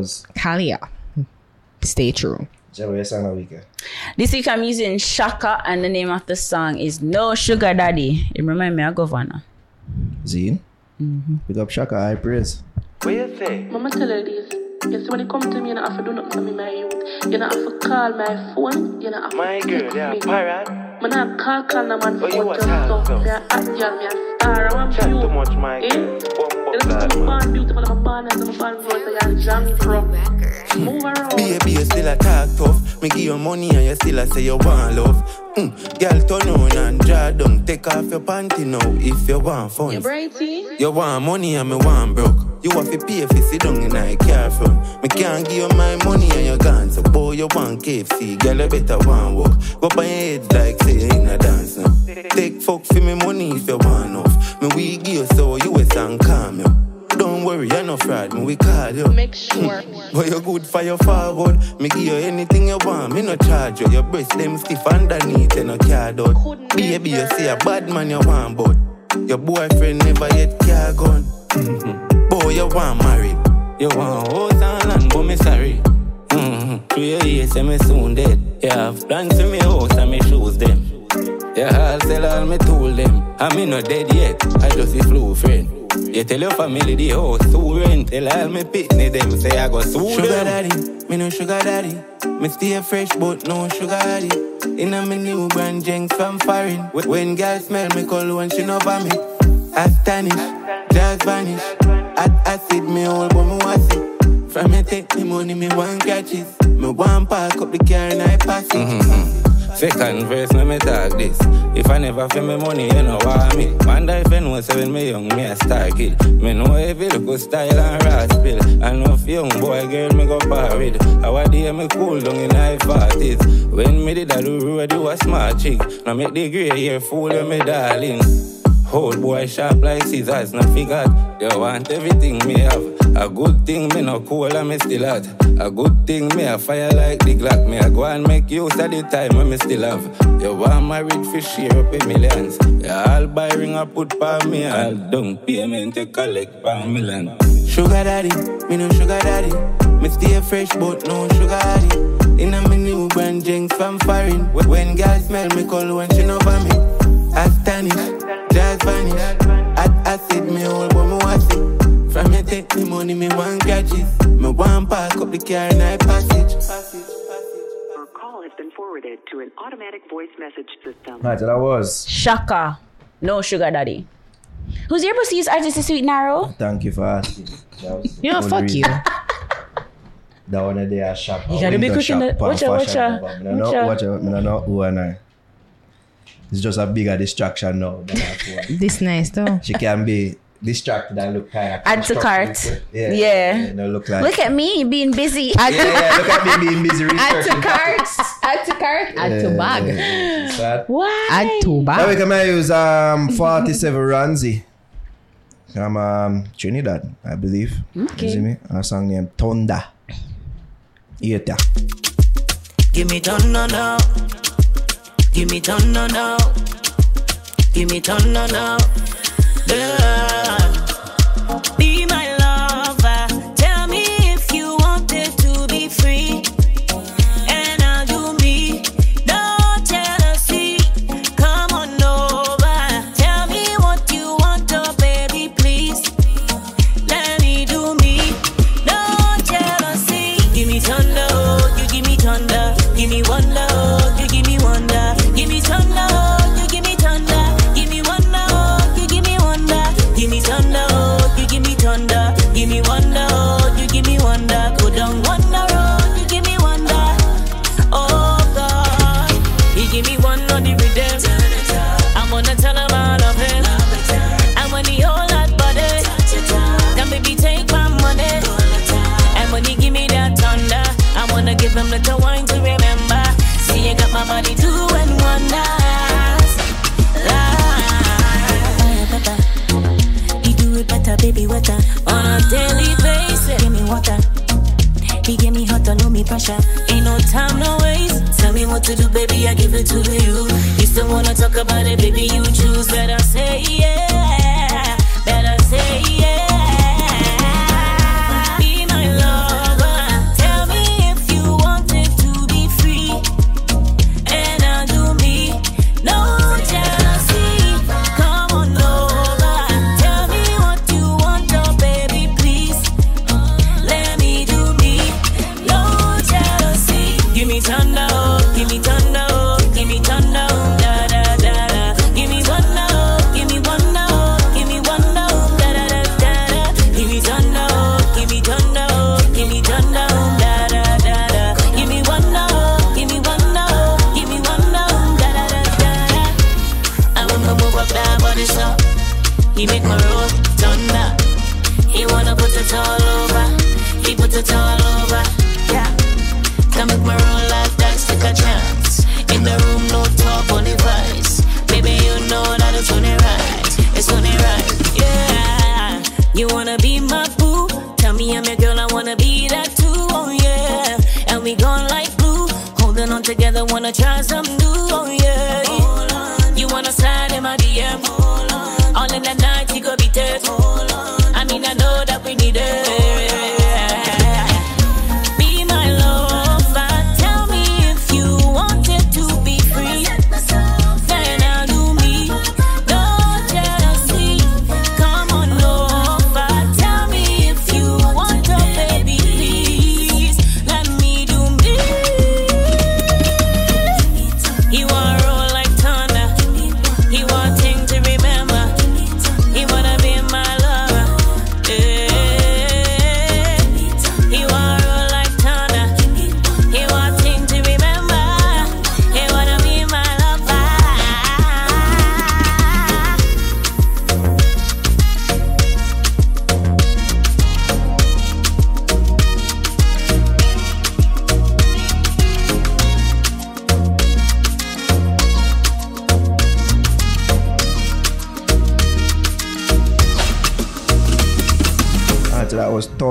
Was Khalia. Stay true. Jerry Sang of Weekend. This week I'm using Shaka and the name of the song is No Sugar Daddy. It remind me of Governor. Zine. Pick up Shaka, I praise. What you say? Mama tell her this. You see when you come to me, you don't have to do nothing for me, my youth. You don't have to call my phone. You don't have to My girl, text yeah, me. pirate. Man, I call call no man Oh, you phone want to so. talk? Me a hot girl, me a star. I want Chat you. too much, my Eh? girl. You know, beautiful, I'm born nice, I'm born good, so you're jam pro. Move around. Baby, you still a talk tough. Me give you money and you still a say you want love. Mm. Girl, turn on and draw down. Take off your panty now if you want fun. You? You want money and me want broke. You have to pay if you sit down in a car front. Me can't give you my money and you gone. So boy, you want KFC, girl, you better want walk. Go by your head like say you in a dance now. Take fuck for me money if you want off. Me we give you so you a and calm you. Don't worry, you're no fraud, me we call you. Make sure. But you good for your forward. Me give you anything you want, me no charge you. Your breast them stiff underneath, you no card out. Baby, you say a bad man you want, but your boyfriend never yet car gun. <laughs> Boy, you want married. You want house and land, but me sorry. Mm-hmm. Three years, say me soon dead. You have plans for me house and me shoes them. Yeah, I'll sell all me tool them. I me not dead yet, I just a flu friend. You tell your family the house to rent. Tell all me pitney them say I go sue Sugar them. daddy, me no sugar daddy. Me stay fresh but no sugar daddy. Inna me new brand jengs from foreign. When, when girls smell me cologne, she no me. Astonish, just vanish. Add acid me all but me want it. From me take the money, me want catches. Me want park up the car and I pass it. Second verse, no me talk this. If I never feel me money, you know I mean. Man, if you know seven me young, me a star kid. Me know every look style and ras bill. I know if young boy, girl, me go parried. Our day me cool down in high parties. When me did a do road, a smart chick. Now make the grey hair fool you, me darling. Old boy sharp like scissors, no figure. You want everything me have. A good thing me no cool and me still hot. A good thing me a fire like the Glock. Me a go and make use of the time when me still have. You want married for share up in millions. You all buy ring and put pa me. All don't payment to collect pa million. Sugar daddy, me no sugar daddy. Me stay fresh but no sugar daddy. Inna me new brand jengs from foreign. When girls smell me call when she just vanish. At acid, me me it. From me take money, me want gadgets. Me want up the car I passage. Call has been forwarded to an automatic voice message system. Right, that was. Shaka. No sugar daddy. Who's your perceived artist this week, Naro? Oh, thank you for asking. You know, fuck reason. you. that one day I shop. You gotta be cooking the watch out, watch out. Watch out, watch out. Who and I. It's just a bigger distraction now. than that. <laughs> This nice though. She can be distracted and look kind of. Add to cart. Yeah. Yeah. yeah no, look like. Look at me being busy. Yeah, yeah, look at me being busy Add to cart. Add to cart. Add to bag. Yeah, it's. Why? Add to bag. Now we bag. can use um 47 RONZY. From um Trinidad, I believe. Okay. You see me? A song named Tonda. Eata. Give me ton no no. Give me ton no no. Give me ton no no. Yeah. Me pressure. Ain't no time, no waste. Tell me what to do, baby, I give it to you. You still wanna talk about it, baby, you choose. Better say yeah. Better say yeah.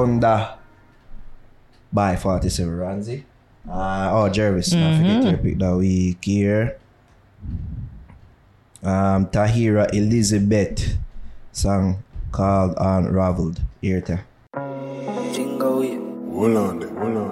That by 47 RONZY. Uh, oh, Jervis, I forget your pick that week here. Um, Tahirah Elizabeth song called Unraveled. Here, ta. Jingo, yeah. Hold on hold on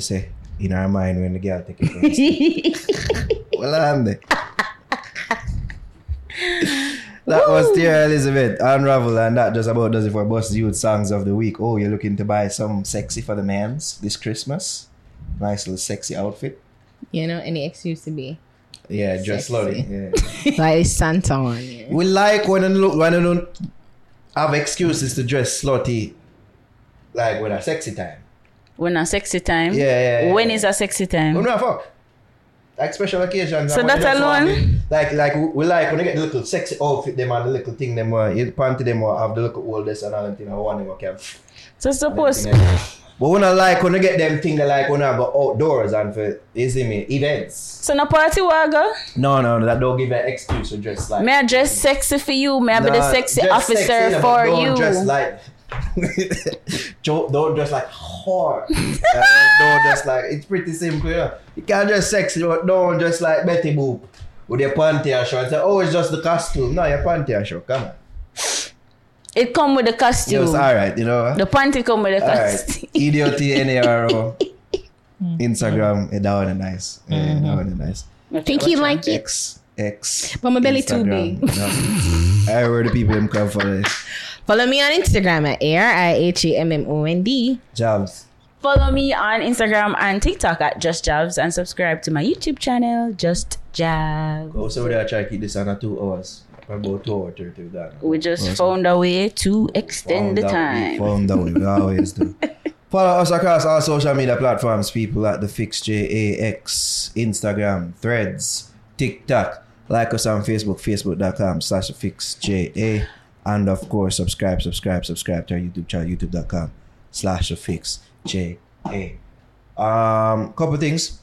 Say in our mind when the girl take it first. On there. That was Dear Elizabeth Unravel, and that just about does it for Buss Di Utes Songs of the Week. Oh, you're looking to buy some sexy for the mans this Christmas? Nice little sexy outfit. You know, any excuse to be. Yeah, dress slowly. <laughs> Yeah. like Santa on. Yeah. We like when you look when you don't have excuses to dress slutty, like when a sexy time. When a sexy time. Yeah, yeah, yeah, When is a sexy time? Oh no, fuck. Like special occasions. So that want alone? Like like we like when you get the little sexy outfit them and the little thing them uh, you panty them uh, have the little oldest and all them thing and one them can. So suppose But when I like when I get them thing they like when I go outdoors and for you see me events. so no party waga. No, no, no, that don't give an excuse to dress like. May I dress sexy for you? May I be the sexy officer sexy, for you? Dress like, <laughs> don't, don't dress like whore. Uh, don't dress like it's pretty simple. You, know? you can't dress sexy, don't dress like Betty Boop with your panty and show and say, oh, it's just the costume. No, your panty and show. Come on. It come with the costume. It was all right, you know. The panty come with the All costume. right. Idiot N-A-R-O. <laughs> Instagram, eh, that one is nice. Yeah, that one is nice. Think he like it. X, X. But my belly too Instagram. big. Yeah. I heard the people come for it. <laughs> Follow me on Instagram at A-R-I-H-A-M-M-O-N-D. Jobs. Follow me on Instagram and TikTok at Just Jabs and subscribe to my YouTube channel, Just Jabs. Also, we are trying to keep this under two hours. About two or three to that. We just Awesome. found a way to extend the Found out- time. Found out. We always do. <laughs> Follow us across all social media platforms, people at the Fix JAX, Instagram, Threads, TikTok. Like us on Facebook, facebook.com slash FixJA. And of course, subscribe, subscribe, subscribe to our YouTube channel, youtube.com slash FixJA. Um, couple things.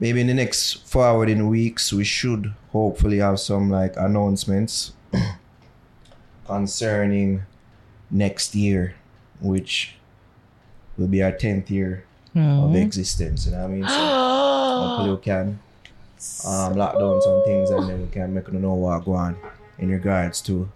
Maybe in the next forwarding weeks, we should hopefully have some like announcements <clears throat> concerning next year, which will be our 10th year of Mhm. existence. You know what I mean? So <gasps> hopefully we can um, lock down some things and then we can make you know what go on in regards to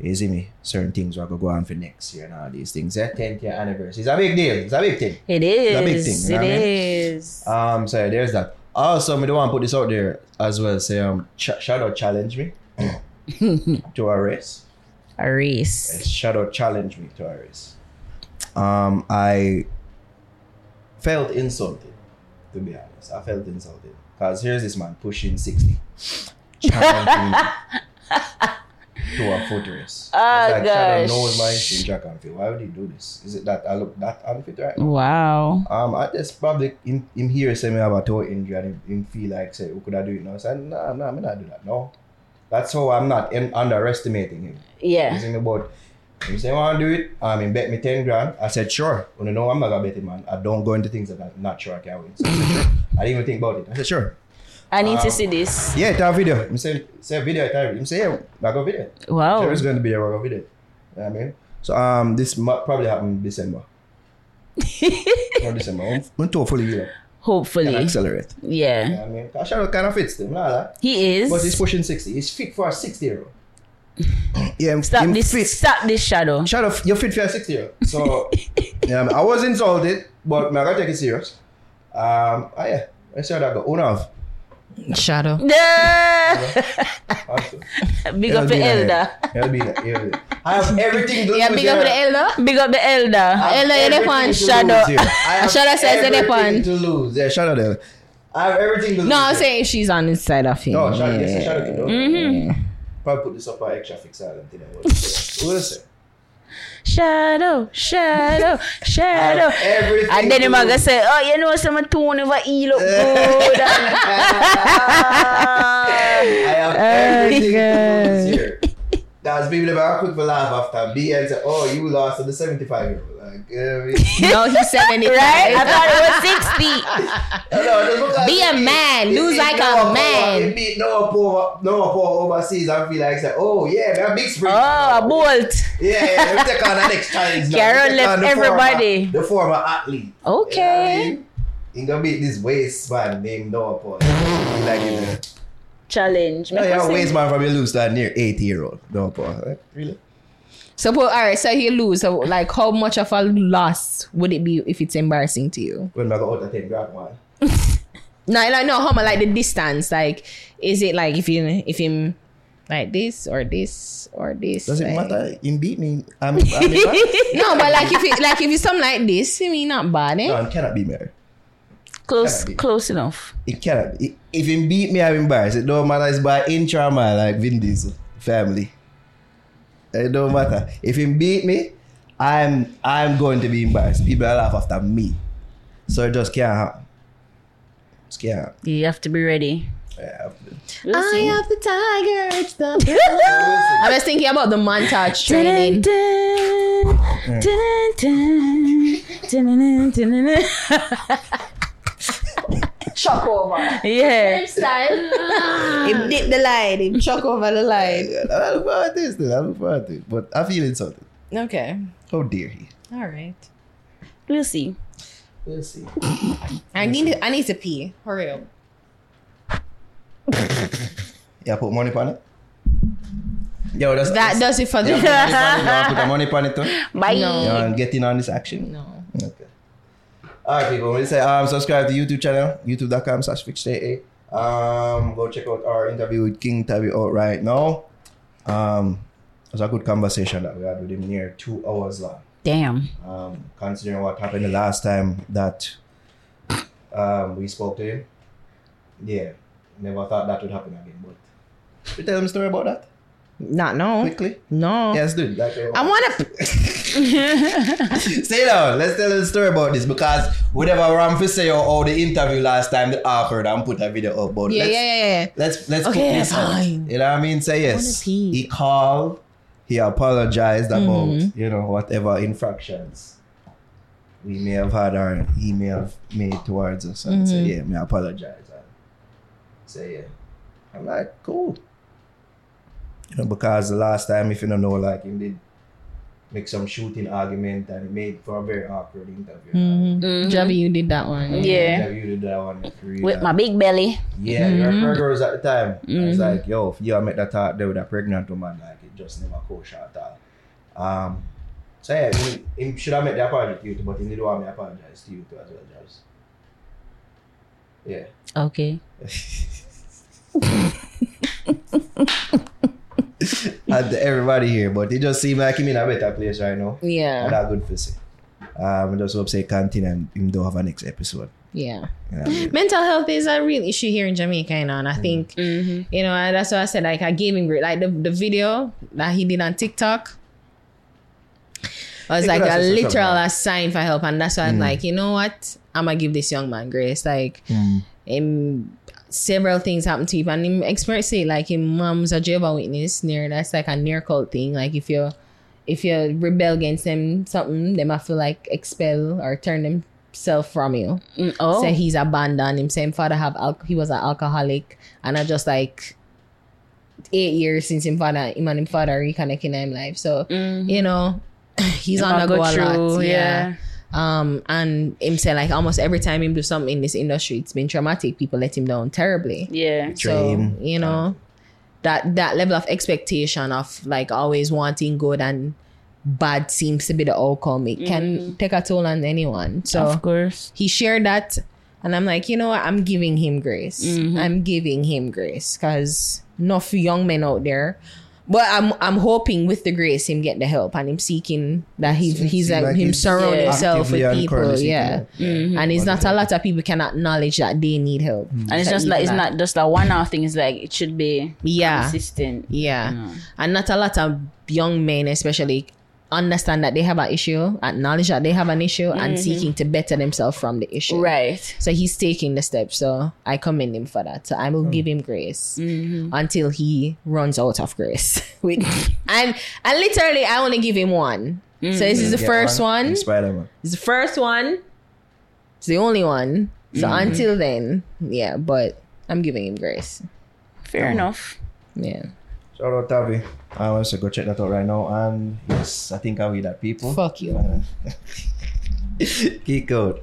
you see me certain things are going to go on for next year and all these things. Yeah, 10th year anniversary. It's a big deal. It's a big thing. It is. It's a big is. thing. you know It what I mean? Um, so there's that. Also, me don't want to put this out there as well. Say, um, ch- Shadow challenge me <laughs> to a race. A race. Yes, Shadow challenge me to a race. Um, I felt insulted, to be honest. I felt insulted because here's this man pushing sixty, <laughs> challenging me <laughs> to a foot race. Oh, It's like Shadow gosh. knows my history in track and field. Why would he do this? Is it that I look that unfit right now? Wow. Um, I just probably him, him here say me have a toe injury and him, him feel like say, who could I do it now? I said, nah, nah, me not do that. No. That's how I'm not in, underestimating him. Yeah. You see me about him say, I want to do it. Um, he bet me 10 grand. I said, sure. When you know I'm not going to bet it, man. I don't go into things that I'm not sure I can win. So I said, sure. I didn't even think about it. I said, sure. I need to Um, see this. Yeah, it's a video. Him say, say video, it's a video. Him say, yeah, I got video. Wow. Sure, it's going to be a rock video. You know I mean? So um, this might probably happen December. <laughs> or December. I'm, I'm hopefully, you know, Hopefully. can accelerate. Yeah. You know I mean? Shadow kind of fits them. He is. But he's pushing 60. He's fit for a 60 year old. <laughs> yeah, Stop him this. fit. Stop this shadow. Shadow, you're fit for a 60 year old. So, <laughs> yeah, I was insulted, but I gotta take it serious. Um, ah, yeah, I said I got one of. Shadow. <laughs> Big up the elder. I'll be there. yeah, yeah. I have <laughs> everything to Yeah, lose big up the elder. Big up the elder. Elder, you one. Shadow. lose here. I have <laughs> Shadow says you one. to lose. Yeah, Shadow there. I have everything to lose. No, I'm saying she's on the side of him. No, Shadow, yes, Shadow can do it. Mm-hmm. Probably put this up on extra fix island. You know, what will say? Shadow, shadow, shadow. everything And then to him a go say, oh, you know, some tone over E look <laughs> good. I have <laughs> everything here. That's people that are quick for laugh after B and say, oh, you lost to the 75 year old. Like, uh, No, he's 75. right? I thought it was 60. no, just Be a me. man. Lose like a Power. man. He beat Noah Power, Noah Power overseas I feel like, say, oh, yeah, man, big spring. Oh, a bolt. Yeah, yeah, let me take on the next challenge now. Karen Let me take left on the everybody. Former, the former athlete. Okay. He gonna beat this waste man named Noah Paul. He like him. Challenge. No, Make yeah, us waste sing. man from you lose that near 80 year old. Noah Paul. Like, really? So, but, all right, so he lose. So, like, how much of a loss would it be if it's embarrassing to you? When I got out of 10 grand one. <laughs> No, like, no, how much, like, the distance? Like, is it like if you, if him, like this or this or this? Does it like- matter? Him beat me. I'm, I'm <laughs> no, but like if it, like if it's something like this, I mean, not bad, eh? No, it cannot be married. Close, be. close enough. It cannot be. If him beat me, I'm embarrassed. It don't matter. It's by inch or mile, like Vin Diesel family. It don't matter. If him beat me, I'm I'm going to be embarrassed. People will laugh after me. So it just can't happen. It can't happen. You have to be ready. Yeah, We'll I see. have the tiger. It's the <laughs> I was thinking about the montage training. Dun, dun, dun, <laughs> dun, dun, dun, dun. Chuck over. Yeah. Him style. <laughs> him dip the line. Him chuck over the line. I look forward to this. I look forward to it. But I feel insulted. Okay. Oh, How dare he? All right. We'll see. We'll see. I need to, I need to pee. Hurry <laughs> up. Yeah, put money on it. Yo, that's That does it for the Yeah, put money on it. Put the money on it too. <laughs> Bye. No. You want to get in on this action? No. Okay. All right, people. We say um, subscribe to YouTube channel, youtube.com slash. Um, go check out our interview with King Tabby out right now. Um, it was a good conversation that we had with him near two hours long. Damn. Um, considering what happened the last time that um, we spoke to him. Yeah, never thought that would happen again. But we tell him a story about that. Not no. Quickly? No. Yes, dude. Like, I want to. Stay down. Let's tell a story about this because whatever Ramfi say or, the interview last time, that the awkward and put a video up. But Yeah, let's, yeah, yeah, yeah. Let's let's Okay, put this out. fine. You know what I mean? Say yes. He called. He apologized about Mhm. you know whatever infractions we may have had or he may have made towards us, and say Mhm. yeah, me apologize. And say yeah. I'm like cool. You know because the last time, if you don't know, like he did make some shooting argument and it made for a very awkward interview. Mm-hmm. Javi, you did that one. Yeah. Javi, You did that one. Free, With that. my big belly. Yeah, Mm-hmm. your Mhm. her girls at the time. I was Mhm. like, yo, if you met that talk there with a pregnant woman, like it just never kosher at all. Um, so yeah, he, he should have made the apology to you, but he didn't want me to apologize to you too as well, Jobs. Yeah. Okay. <laughs> <laughs> and everybody here, but it just seemed like him in a better place right now. Yeah. And that good for say. Um, I just hope say continue and him don't have a next episode. Yeah. You know I mean? Mental health is a real issue here in Jamaica, you know, and I think, Mm-hmm. you know, that's why I said, like, I gave him great, like, the, the video that he did on TikTok was They like a literal a sign for help, and that's why I'm Mm. like, you know what, I'm gonna give this young man grace. Like, Mm. him, several things happen to him, and him experience it, like, his mom's a Jehovah Witness, near, that's like a near cult thing, like, if you if you rebel against them, something, they might feel like expel or turn themselves from you oh. say he's abandoned him. Same father have al- he was an alcoholic, and I just like eight years since him father him and him father reconnecting in him life. So you know <clears throat> he's Him on a the go go a lot. Yeah. yeah. Um and him say like almost every time him do something in this industry, it's been traumatic. People let him down terribly. Yeah. So you know that that level of expectation of like always wanting good and bad seems to be the outcome. It can take a toll on anyone. So Of course. he shared that and i'm like you know what i'm giving him grace Mhm. i'm giving him grace because enough young men out there but i'm i'm hoping with the grace him get the help and him seeking that he, Seems he's like, like him he's surround himself with people currently yeah help. Yeah. Mhm. and it's not a lot of people can acknowledge that they need help And it's So just like it's that- not just a one off thing, it's like it should be Yeah. consistent. Yeah. And not a lot of young men, especially, understand that they have an issue, acknowledge that they have an issue, and Mhm. seeking to better themselves from the issue. Right. So he's taking the steps. So I commend him for that. So I will give him grace Mhm. until he runs out of grace. <laughs> With <laughs> and and literally, I only give him one. So this is the Get first one. Spider Man. It's the first one. It's the only one. So Mhm. until then, yeah. But I'm giving him grace. Fair enough. Yeah. Shout out Tavi. I want to go check that out right now. And yes, I think I'll be that people. Fuck you. <laughs> Geek out.